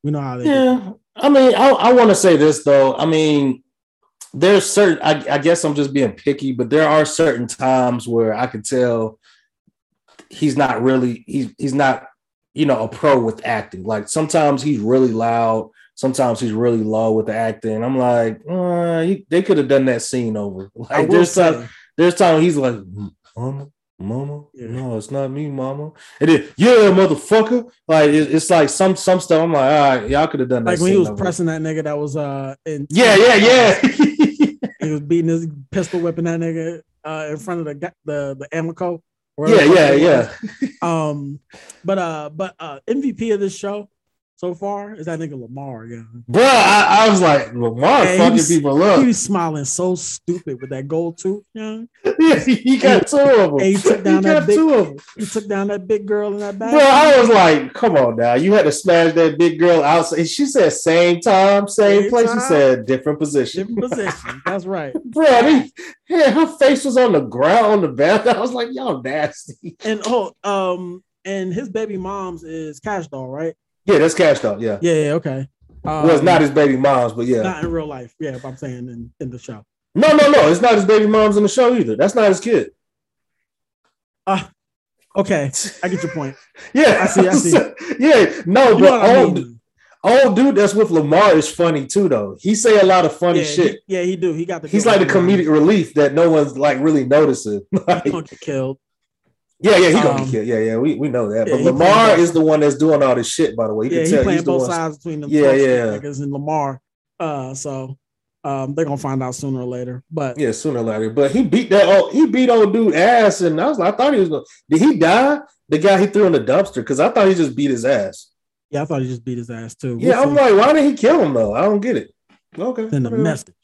we know how they. Yeah, I mean, I, I want to say this though. I mean, there's certain. I, I guess I'm just being picky, but there are certain times where I can tell he's not really. He's he's not. You know, a pro with acting. Like sometimes he's really loud. Sometimes he's really low with the acting. I'm like, uh, he, they could have done that scene over. Like there's say, time, there's time he's like, mama, mama, Yeah. no, it's not me, mama. And then, yeah, motherfucker. Like it- it's like some some stuff. I'm like, all right, y'all could have done that. like when he was over. pressing that nigga that was uh in Yeah, yeah, yeah. he was beating his pistol whipping that nigga uh in front of the the the Amico. yeah, yeah, yeah. Um, but uh, but uh, MVP of this show so far is that nigga Lamar. Yeah, Bro, I, I was like, Lamar he fucking was- people he was smiling so stupid with that gold tooth. Yeah, Yeah, he got two of them. He took down that got big- two of them. he took down that big girl in that bag. Bro, I was like, come on now. You had to smash that big girl outside. She said same time, same, Same place. time. She said different position. different position. That's right. Bro, they, yeah, her face was on the ground on the bed. I was like, y'all nasty. And oh, um, and his baby mom's is Cash Doll, right? Yeah, that's Cash Doll. Yeah. Yeah, yeah, okay. Um, well, it's not his baby mom's, but yeah. not in real life. Yeah, I'm saying in, in the show. no, no, no. It's not his baby mom's in the show either. That's not his kid. Okay, I get your point. Yeah. I see, I see. yeah. No, You but old, mean? old dude that's with Lamar is funny too, though. He say a lot of funny Yeah, shit. he, yeah, he do. He got the. He's like the comedic relief that no one's like really noticing. Like, gonna get killed. Yeah, yeah, he gonna Um, be killed. Yeah, yeah, we, we know that. yeah, but Lamar is the one that's doing all this shit. By the way, you Yeah, can he tell playing he's the both sides between them. Yeah, yeah. niggas and Lamar. Uh, so Um, they're gonna find out sooner or later. But Yeah, sooner or later. But he beat that old he beat old dude ass, and I was like, I thought he was gonna did he die? The guy he threw in the dumpster because I thought he just beat his ass. yeah, I thought he just beat his ass too. Yeah, We'll I'm like, why did he kill him though? I don't get it. Okay. a whatever. message,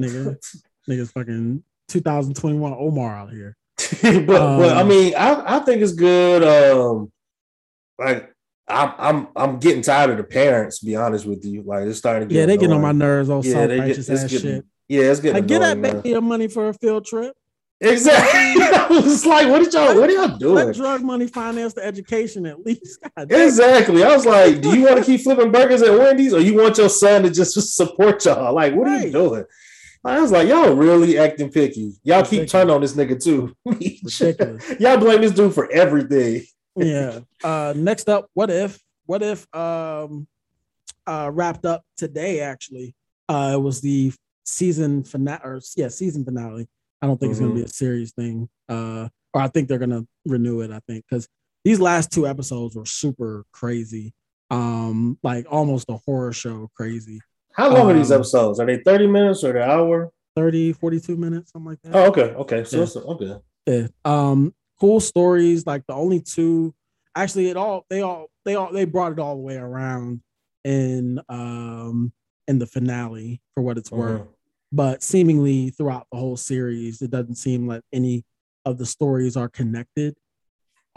nigga. Niggas fucking 2021 Omar out here. but, but I Um, mean, I, I think it's good. Um, like I'm I'm I'm getting tired of the parents. To be honest with you, like it's starting to get Yeah, they getting on my nerves. All Yeah, they get, it's ass getting, shit. yeah, it's getting Like, get that baby your money for a field trip. Exactly. I was like, what are y'all what are y'all doing? Let drug money finance the education at least. God. Exactly. I was like, do you want to keep flipping burgers at Wendy's or you want your son to just support y'all? Like, what are you doing? I was like, y'all really acting picky. Y'all keep Ridiculous. turning on this nigga too. Y'all blame this dude for everything. yeah. Uh next up, what if what if um uh wrapped up today actually. Uh it was the season finale or yeah, season finale. I don't think it's gonna be a series thing. Uh or I think they're gonna renew it, I think, because these last two episodes were super crazy. Um, like almost a horror show crazy. How long are these Um, episodes? Are they 30 minutes or an hour? 30, 42 minutes, something like that. Oh, okay. Okay. So Yeah. okay. Yeah. Um, cool stories. Like the only two, actually, it all they all they all they brought it all the way around in um in the finale for what it's worth. Mhm. But seemingly throughout the whole series, it doesn't seem like any of the stories are connected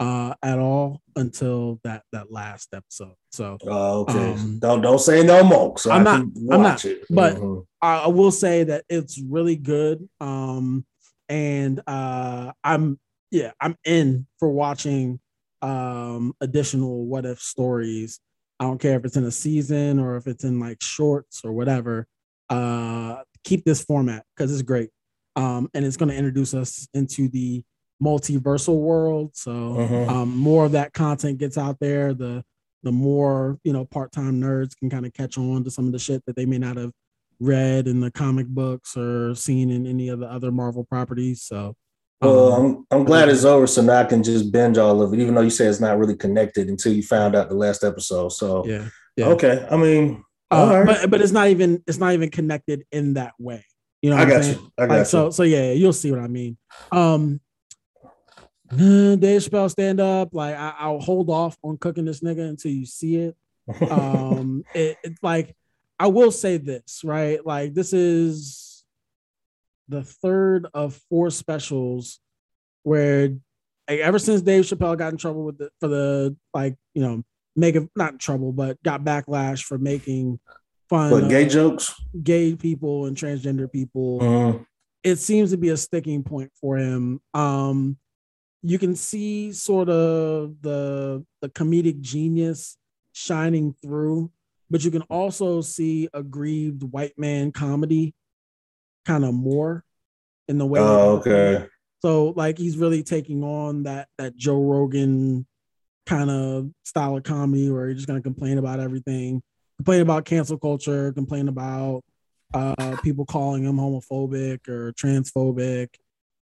uh at all until that that last episode. So Oh, okay. Um, don't don't say no more. So I'm I not- I'm not, it. but- Mhm. I, I will say that it's really good. Um, and uh, I'm yeah, I'm in for watching um additional what if stories. I don't care if it's in a season or if it's in like shorts or whatever. Uh, keep this format because it's great. Um, and it's going to introduce us into the multiversal world. So Mhm. um, more of that content gets out there. The the more you know, part-time nerds can kind of catch on to some of the shit that they may not have read in the comic books or seen in any of the other Marvel properties. So, Well, um, I'm I'm glad it's over, so now I can just binge all of it, even though you say it's not really connected until you found out the last episode. So yeah, yeah. okay, I mean, Uh, right. but but it's not even it's not even connected in that way. You know, I what I'm got saying? you. I got Like, you. so so yeah, you'll see what I mean. Um, Dave Chappelle stand up. Like I, I'll hold off on cooking this nigga until you see it. um it, it's like i will say this right like this is the third of four specials where like, ever since dave chappelle got in trouble with the for the like you know making not in trouble but got backlash for making fun but gay jokes. gay people and transgender people Mhm. it seems to be a sticking point for him. Um, you can see sort of the the comedic genius shining through, but you can also see aggrieved white man comedy kind of more in the way. Oh, that he does it. okay. So like he's really taking on that that Joe Rogan kind of style of comedy where you're just gonna complain about everything, complain about cancel culture, complain about uh people calling him homophobic or transphobic,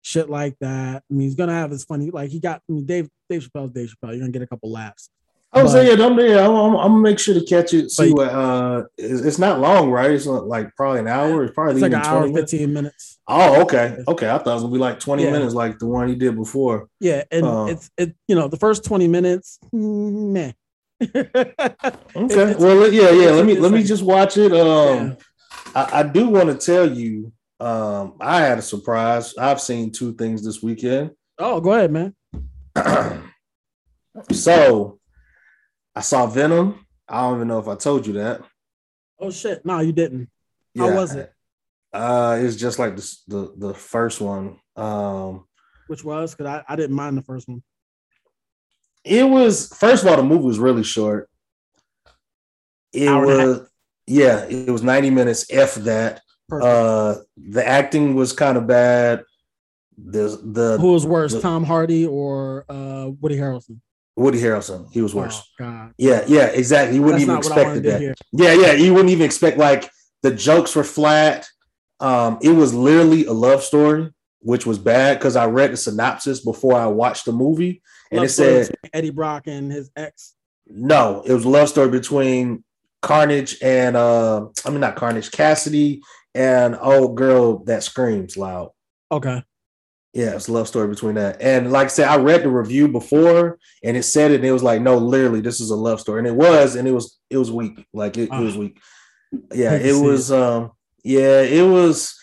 shit like that. I mean, he's gonna have his funny like he got I mean Dave Dave Chappelle's Dave Chappelle. You're gonna get a couple laughs. I was saying, I'm, yeah, I'm, I'm, I'm gonna make sure to catch it. See But- what uh, it's, it's not long, right? It's like probably an hour. It's probably It's like even an hour 20 and minutes. 15 minutes. Oh, okay, okay. I thought it was gonna be like 20 Yeah. minutes, like the one he did before. Yeah, and Uh. it's it you know the first 20 minutes, meh. Okay. it's- well, yeah, yeah. Let me just let me just watch it. Um, Yeah. I, I do want to tell you. Um, I had a surprise. I've seen two things this weekend. Oh, go ahead, man. so, I saw Venom. I don't even know if I told you that. Oh shit. No, you didn't. How was it? Uh, it's just like the the, the first one. Um, Which was because I, I didn't mind the first one. it was first of all the movie was really short. It Hour was yeah, it was 90 minutes. F that. Perfect. Uh, the acting was kind of bad. The the Who was worse, the- Tom Hardy or uh, Woody Harrelson? Woody Harrelson, he was worse. Oh. Yeah, yeah, exactly. You wouldn't That's even not what I expect that. Yeah, yeah, you wouldn't even expect like the jokes were flat. Um, it was literally a love story, which was bad because I read the synopsis before I watched the movie, and Love it said Eddie Brock and his ex. no, it was a love story between Carnage and uh, I mean not Carnage, Kasady and old girl that screams loud. Okay. Yeah, it's a love story between that. And like I said, I read the review before and it said it, and it was like, no, literally, this is a love story. And it was, and it was it was weak. Like it, it was Ah. weak. Yeah, it was um yeah, it was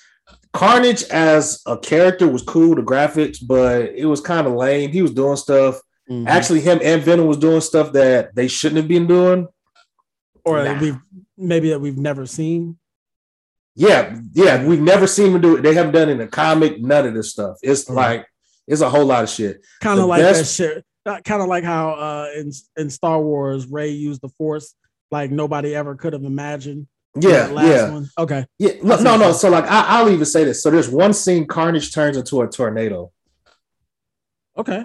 Carnage as a character was cool, the graphics, but it was kind of lame. He was doing stuff. Mhm. Actually, him and Venom was doing stuff that they shouldn't have been doing. or Nah. we've maybe that we've never seen. Yeah, yeah, we've never seen them do it. They haven't done it in a comic, none of this stuff. It's Mhm. like it's a whole lot of shit. Kind of like that best- shit. Kind of like how uh, in in Star Wars, Rey used the Force like nobody ever could have imagined. Yeah, That last yeah. One. Okay. Yeah, no, no, no. So like, I, I'll even say this. So there's one scene: Carnage turns into a tornado. Okay.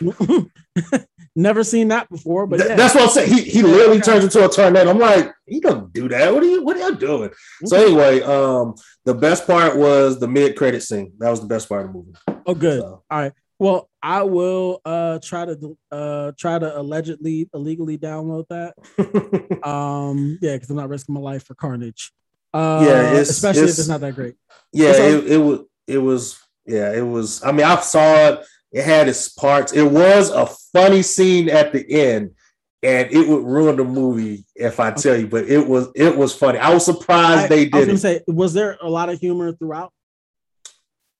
Never seen that before, but Th- yeah. That's what I'm saying. He he literally okay. turns into a tornado. I'm like, he don't do that. What are you? What are you doing? So anyway, um, the best part was the mid credit scene. That was the best part of the movie. Oh, good. So, All right. Well, I will uh try to uh try to allegedly illegally download that. Um, yeah, because I'm not risking my life for Carnage. Uh, Yeah, it's- especially if it's- it's not that great. yeah, it, it was it was yeah, it was. I mean, I saw it. It had its parts. It was a funny scene at the end, and it would ruin the movie if I tell you. But it was it was funny. I was surprised I, they I was did gonna it. say, was there a lot of humor throughout?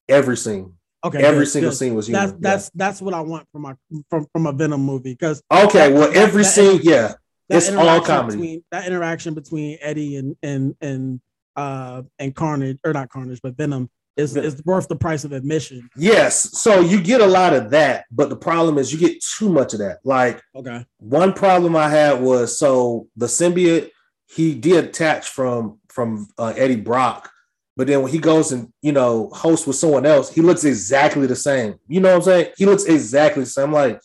Every scene, Okay, every good, single good. scene was humor. that's that's that's what I want from my from from a Venom movie because Yeah. okay. Well, that- every that- scene, yeah, that it's all comedy. Between, that interaction between Eddie and and and uh and Carnage or not Carnage but Venom is worth the price of admission. Yes. So you get a lot of that, but the problem is you get too much of that. Like Okay. one problem I had was so the symbiote he detached from from uh, Eddie Brock, but then when he goes and you know hosts with someone else, he looks exactly the same. You know what I'm saying? He looks exactly the same. I'm like,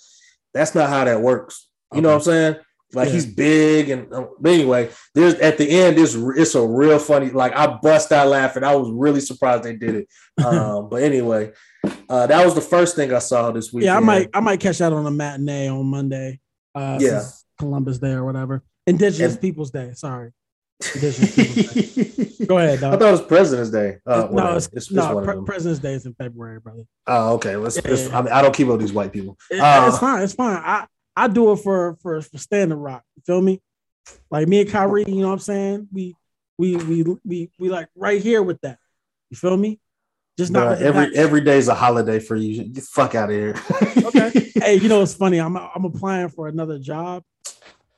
that's not how that works. You know what I'm saying? Like Yeah. he's big and uh, but anyway, there's at the end, it's it's a real funny. Like I bust out laughing. I was really surprised they did it. Um, but anyway, uh, that was the first thing I saw this week. Yeah, I might I might catch that on a matinee on Monday. Uh Yeah. Columbus Day or whatever. Indigenous And- Peoples Day. Sorry. Indigenous Peoples Day. Go ahead, I thought it was President's Day. Uh, no, it's, it's, it's no of Pre- President's Day is in February, brother. Oh, okay. Let's. Yeah, yeah. I, mean, I don't keep up with these white people. It- Uh, it's fine. It's fine. I I do it for for for Standing Rock. You feel me? Like me and Kyrie, you know what I'm saying? We we we we we like right here with that. You feel me? Just not bruh, every back- every day's a holiday for you. Get fuck out of here. Okay. hey, you know what's funny? I'm I'm applying for another job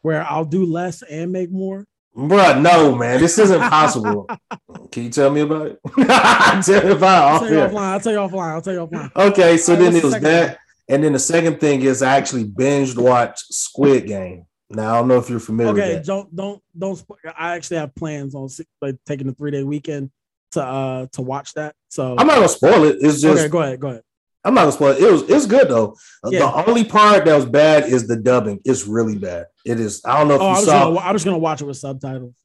where I'll do less and make more. Bruh, no, man. This isn't possible. Can you tell me about it? tell me about it I'll tell you offline. I'll tell you offline. I'll tell you offline. Okay, so right, then it was that. And then the second thing is I actually binged watch Squid Game. Now I don't know if you're familiar Okay, don't don't don't. I actually have plans on like taking a three day weekend to uh to watch that. So I'm not gonna spoil it. It's just okay, go ahead, go ahead. I'm not gonna spoil it. It was it's good though. Yeah. The only part that was bad is the dubbing. It's really bad. It is. I don't know if Oh, you I'm just, saw. gonna, I'm just gonna watch it with subtitles.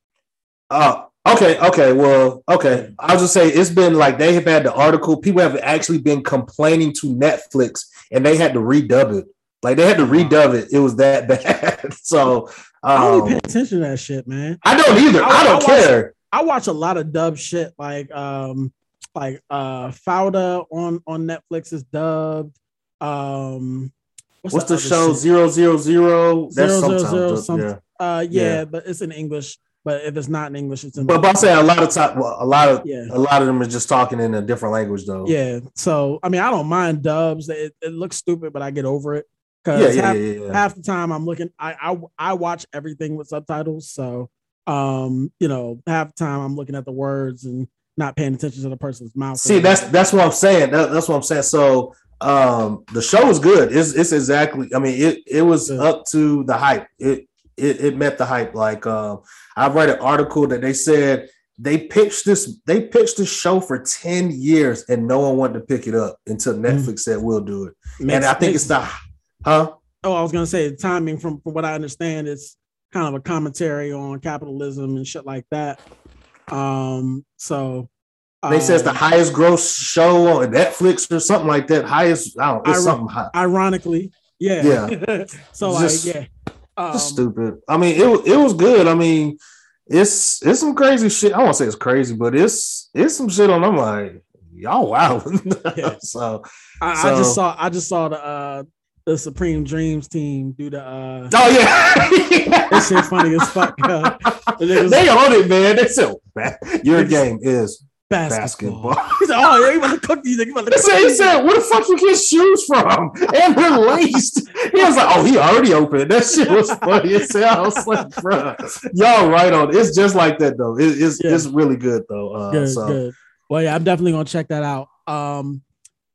Uh, okay, okay, well, okay. I'll just say it's been like they have had the article. People have actually been complaining to Netflix, and they had to redub it. Like they had to redub it. It was that bad. so I don't um, pay attention to that shit, man. I don't either. I- I, I don't watch- care. I watch a lot of dub shit, like um, like uh, Fauda on on Netflix is dubbed. Um, What's the other show? shit? Zero zero zero. That's Zero, zero, sometimes zero, something. yeah. Uh, yeah, Yeah. but it's in English. But if it's not in English, it's in. But, but I'm saying a lot of time, well, a lot of Yeah. a lot of them are just talking in a different language though. Yeah. So I mean, I don't mind dubs. It, it looks stupid, but I get over it because yeah, half, yeah, yeah. half the time I'm looking. I, I I watch everything with subtitles. So um, you know, half the time I'm looking at the words and not paying attention to the person's mouth. See, that's that's what I'm saying. That- that's what I'm saying. So um the show is good. It's it's exactly I mean it it was Good. up to the hype. It it, it met the hype. Like um I read an article that they said they pitched this they pitched this show for 10 years and no one wanted to pick it up until Netflix said we'll do it. and I think it's the huh? Oh, I was gonna say the timing from from what I understand is kind of a commentary on capitalism and shit like that. Um, so They say it's the um, highest gross show on Netflix or something like that. Highest, I don't. It's Iro- something high. ironically, yeah, Yeah. so Just- like, yeah, um, stupid. I mean, it was it was good. I mean, it's it's some crazy shit. I won't say it's crazy, but it's it's some shit on. I'm like, y'all wow. Yeah. so I, I just saw I just saw the uh the Supreme Dreams team do the uh oh yeah, that shit funny as fuck. Uh, the niggas- they on it, man. They said your game is basketball. basketball. He said, "Oh, yeah, you about to cook these? About to cook he said, where the fuck you get shoes from? And they're laced. He was like, oh, he already opened. That shit was funny as hell. I was like, bro, y'all right on. It's just like that though. It- it's Yeah. it's really good though. Uh, good, so good. Well, yeah, I'm definitely gonna check that out. Um,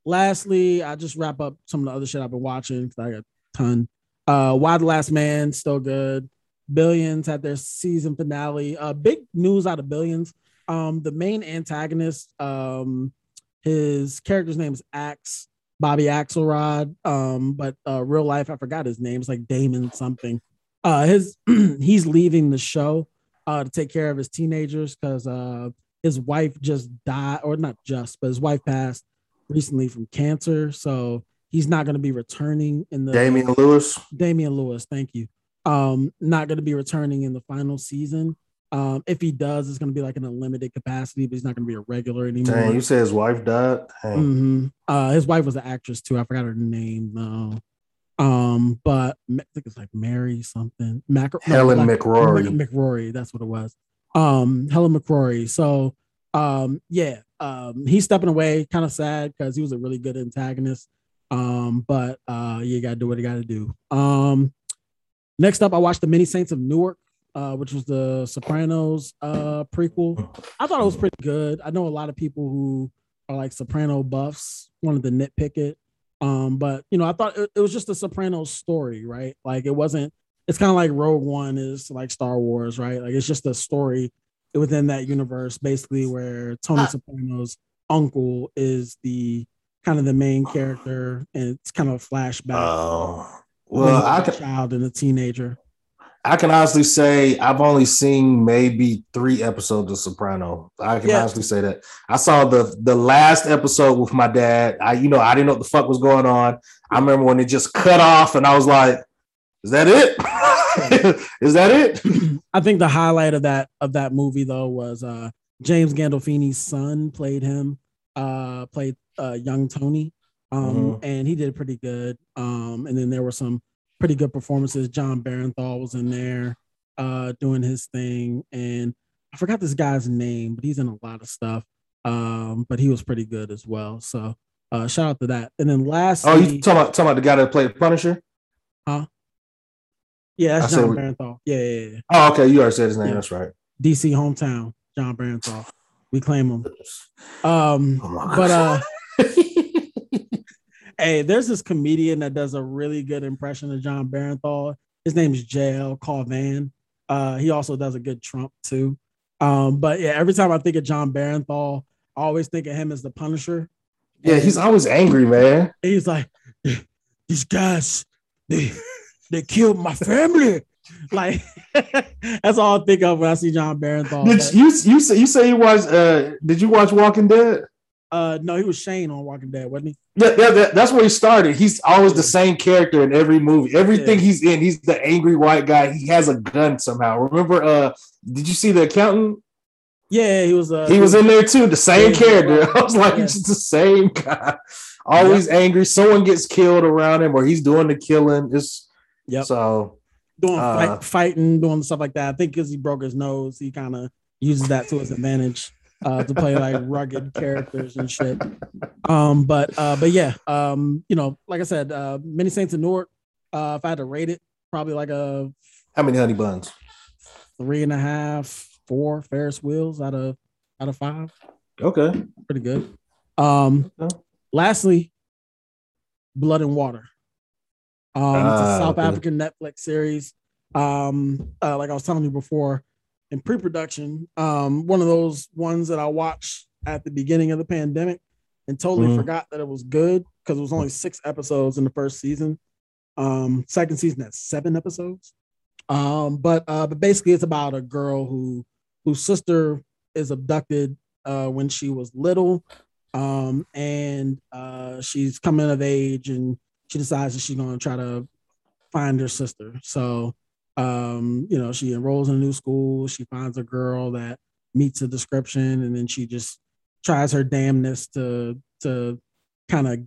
lastly, I just wrap up some of the other shit I've been watching. 'cause I got a ton. Uh, Y: The Last Man still good. Billions had their season finale. Uh, big news out of Billions. Um, the main antagonist, um, his character's name is Axe, Bobby Axelrod. Um, but uh, real life, I forgot his name. It's like Damon something. Uh, his he's leaving the show uh to take care of his teenagers because uh his wife just died, or not just, but his wife passed recently from cancer. So he's not going to be returning in the Damian Lewis. Damian Lewis, thank you. Um, not going to be returning in the final season. Um, if he does, it's going to be like in a limited capacity, but he's not going to be a regular anymore. Dang, you said his wife died. Mhm. Uh, his wife was an actress too. I forgot her name though. Um, but I think it's like Mary something. Mac- no, Helen like- McCrory. McCrory, that's what it was. Um, Helen McCrory. So, um, yeah, um, he's stepping away, kind of sad because he was a really good antagonist. Um, but uh, you gotta do what you gotta do. Um, next up, I watched the Many Saints of Newark, uh, which was the Sopranos uh prequel. I thought it was pretty good. I know a lot of people who are like Soprano buffs wanted to nitpick it. Um, but you know, I thought it, it was just a Sopranos story, right? Like it wasn't. It's kind of like Rogue One is like Star Wars, right? Like it's just a story within that universe, basically, where Tony Soprano's uncle is the kind of the main character, and it's kind of a flashback. Oh, when well, I was a can child and a teenager. I can honestly say I've only seen maybe three episodes of Soprano. I can Yeah. honestly say that I saw the the last episode with my dad. I you know I didn't know what the fuck was going on. I remember when it just cut off, and I was like, "Is that it? Is that it?" I think the highlight of that of that movie though was uh James Gandolfini's son played him, uh played uh young Tony. Um Mhm. and he did pretty good. Um and then there were some pretty good performances. Jon Bernthal was in there uh doing his thing and I forgot this guy's name, but he's in a lot of stuff. Um but he was pretty good as well. So uh shout out to that. And then last, Oh, you talking about talking about the guy that played Punisher? Huh? Yeah, that's said Jon Bernthal. Yeah, yeah, yeah. Oh, okay. You already said his name. Yeah. That's right. DC hometown, Jon Bernthal. We claim him. Um, Oh my but uh, hey, there's this comedian that does a really good impression of Jon Bernthal. His name is JL Cauvin. Uh, he also does a good Trump too. Um, but yeah, every time I think of Jon Bernthal, I always think of him as the Punisher. yeah, he's always angry, man. He's like, these guys, they they killed my family. Like that's all I think of when I see Jon Bernthal. Did But- you you say you say you watched? Uh, did you watch Walking Dead? Uh, no, he was Shane on Walking Dead, wasn't he? Yeah, yeah, that- that's where he started. He's always the same character in every movie. Everything Yeah. he's in, he's the angry white guy. He has a gun somehow. Remember, uh, did you see the accountant? Yeah, he was. Uh, he was in there too, the same Yeah. character. I was like, it's the same guy. Always angry. Someone gets killed around him, or he's doing the killing. It's yeah. so doing uh, fight, fighting, doing stuff like that. I think because he broke his nose, he kind of uses that to his advantage uh, to play like rugged characters and shit. Um, but uh, but yeah, um, you know, like I said, uh, Many Saints of Newark. Uh, if I had to rate it, probably like a how many honey buns? three and a half, four Ferris wheels out of out of five. Okay. Pretty good. Um, Okay. lastly, Blood and Water. Um, it's Ah, a South okay. African Netflix series. Um, uh, like I was telling you before, in pre-production, um, one of those ones that I watched at the beginning of the pandemic and totally Mhm. forgot that it was good because it was only six episodes in the first season. Um, second season has seven episodes. Um, but uh, but basically it's about a girl who whose sister is abducted uh when she was little. Um, and uh she's coming of age and she decides that she's gonna try to find her sister. So Um, you know, she enrolls in a new school. She finds a girl that meets the description, and then she just tries her damnness to to kind of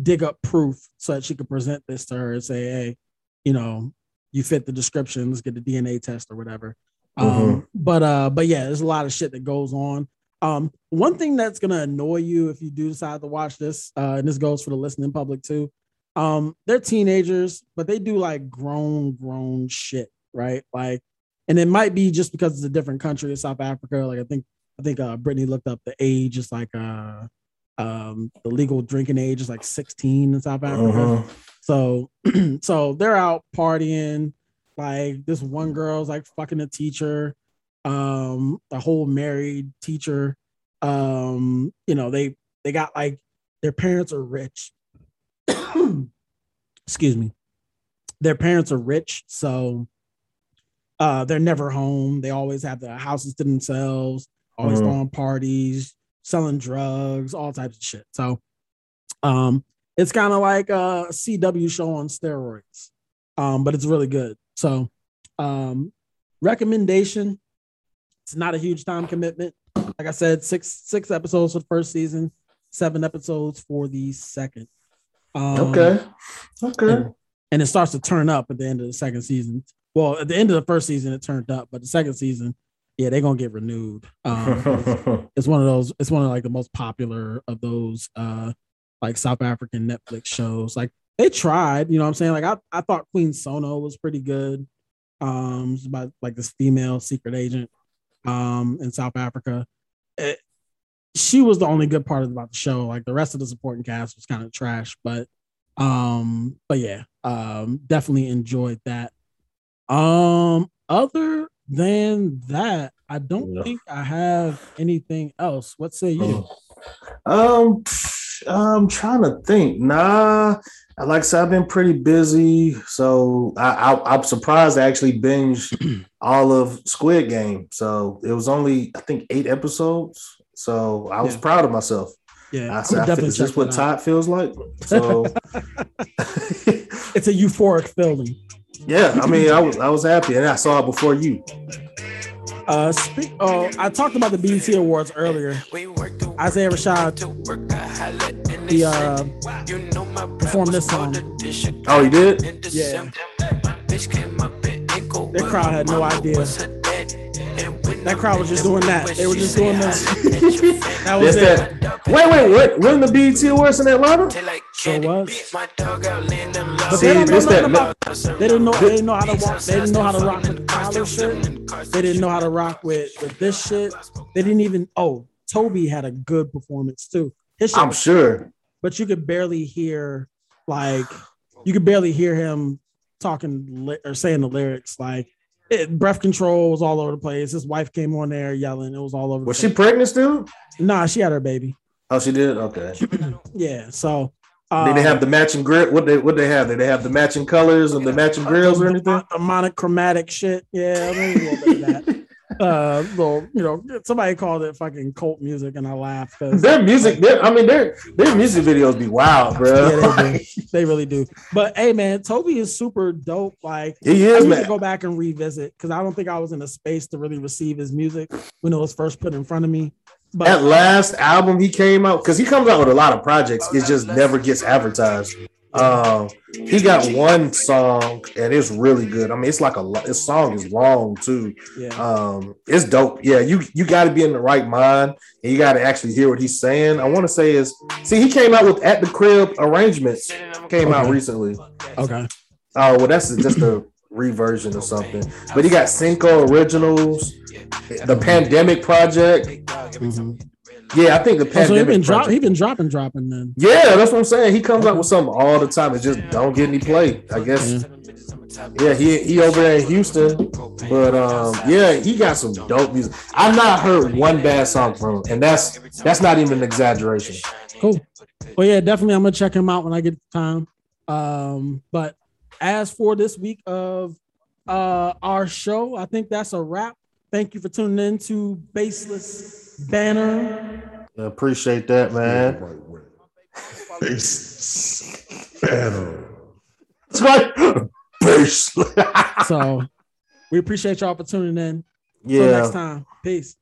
dig up proof so that she could present this to her and say, "Hey, you know, you fit the description. Let's get the DNA test or whatever." Um, but uh, but yeah, there's a lot of shit that goes on. Um, one thing that's gonna annoy you if you do decide to watch this, uh, and this goes for the listening public too. Um, they're teenagers, but they do like grown, grown shit, right? Like, and it might be just because it's a different country, South Africa. Like, I think, I think uh, Brittany looked up the age. It's like uh, um, the legal drinking age is like 16 in South Africa. Mhm. So, so they're out partying. Like this one girl's like fucking a teacher, um, a whole married teacher. Um, you know, they they got like their parents are rich. Excuse me. Their parents are rich, so uh they're never home. They always have their houses to themselves, always Mhm. throwing parties, selling drugs, all types of shit. So um it's kind of like a CW show on steroids. Um, but it's really good. So um recommendation. It's not a huge time commitment. Like I said, six six episodes for the first season, seven episodes for the second. Um, Okay. Okay. and, and it starts to turn up at the end of the second season. Well, at the end of the first season, it turned up, but the second season, yeah, they're gonna get renewed. Um, it's one of those. It's one of like the most popular of those uh like South African Netflix shows. Like they tried, you know what I'm saying? Like I, I thought Queen Sono was pretty good. Um about like this female secret agent um in South Africa. It- she was the only good part about the show. Like the rest of the supporting cast was kind of trash, but um, but yeah, um, definitely enjoyed that. Um, other than that, I don't Yeah. think I have anything else. What say you? Um, I'm trying to think. Nah, like I said, I've been pretty busy, so I, I I'm surprised I actually binged all of Squid Game. So it was only I think eight episodes. So I was Yeah. proud of myself. Yeah, I said, I feel, is this what out. Todd feels like? So It's a euphoric feeling. yeah, I mean, I was I was happy, and I saw it before you. Uh, speak, oh, I talked about the BET Awards earlier. Isaiah Rashad, he uh, performed this song. Oh, he did? Yeah, that crowd had no idea. That crowd was just doing that. They were just doing this. that was That's it. that. Wait, wait, what? When the BET Awards in Atlanta? Sure was. But See, they don't know nothing that- about. They didn't know. They didn't know how to walk. They didn't know how to rock with the collar shirt. They didn't know how to rock with with this shit. They didn't even. Oh, Tobe had a good performance too. His shit I'm sure. but you could barely hear like you could barely hear him talking li- or saying the lyrics. Like it, breath control was all over the place. His wife came on there yelling. It was all over. Was she pregnant still? Nah, she had her baby. Oh, she did. Okay. Yeah. So. Did they um, have the matching grill? What they what they have? Did they have the matching colors and the matching grills or anything? The monochromatic shit. Yeah, maybe a little bit of that. Uh, little, you know, somebody called it fucking cult music, and I laughed because Their music, their, I mean, their their music videos be wild, bro. Yeah, they do. they really do. But hey, man, Tobe is super dope. Like He is, I need man. to go back and revisit because I don't think I was in a space to really receive his music when it was first put in front of me. But that last album he came out because he comes out with a lot of projects. It just never gets advertised. Um, he got one song and it's really good. I mean, it's like a lo- this song is long too. yeah, Um, it's dope. Yeah, you you got to be in the right mind and you got to actually hear what he's saying. I want to say is see he came out with at the crib arrangements came out recently. okay, Oh well, that's just a reversion or something. But he got Cinco originals, the Pandemic Project. Mhm. Yeah, I think the Oh, so he Pandemic been drop, Project. he been dropping, dropping. Then yeah, that's what I'm saying. He comes out with something all the time. It just don't get any play. I guess. Yeah, he he over there in Houston, but um, yeah, he got some dope music. I've not heard one bad song from him, and that's that's not even an exaggeration. cool. Well, yeah, definitely. I'm gonna check him out when I get the time. Um, but as for this week of uh our show, I think that's a wrap. Thank you for tuning in to Baseless Banner. I appreciate that, man. Banner. It's like bass. So We appreciate y'all for tuning in. Yeah. Till next time. Peace.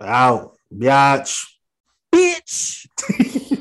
Out. Biatch. Bitch.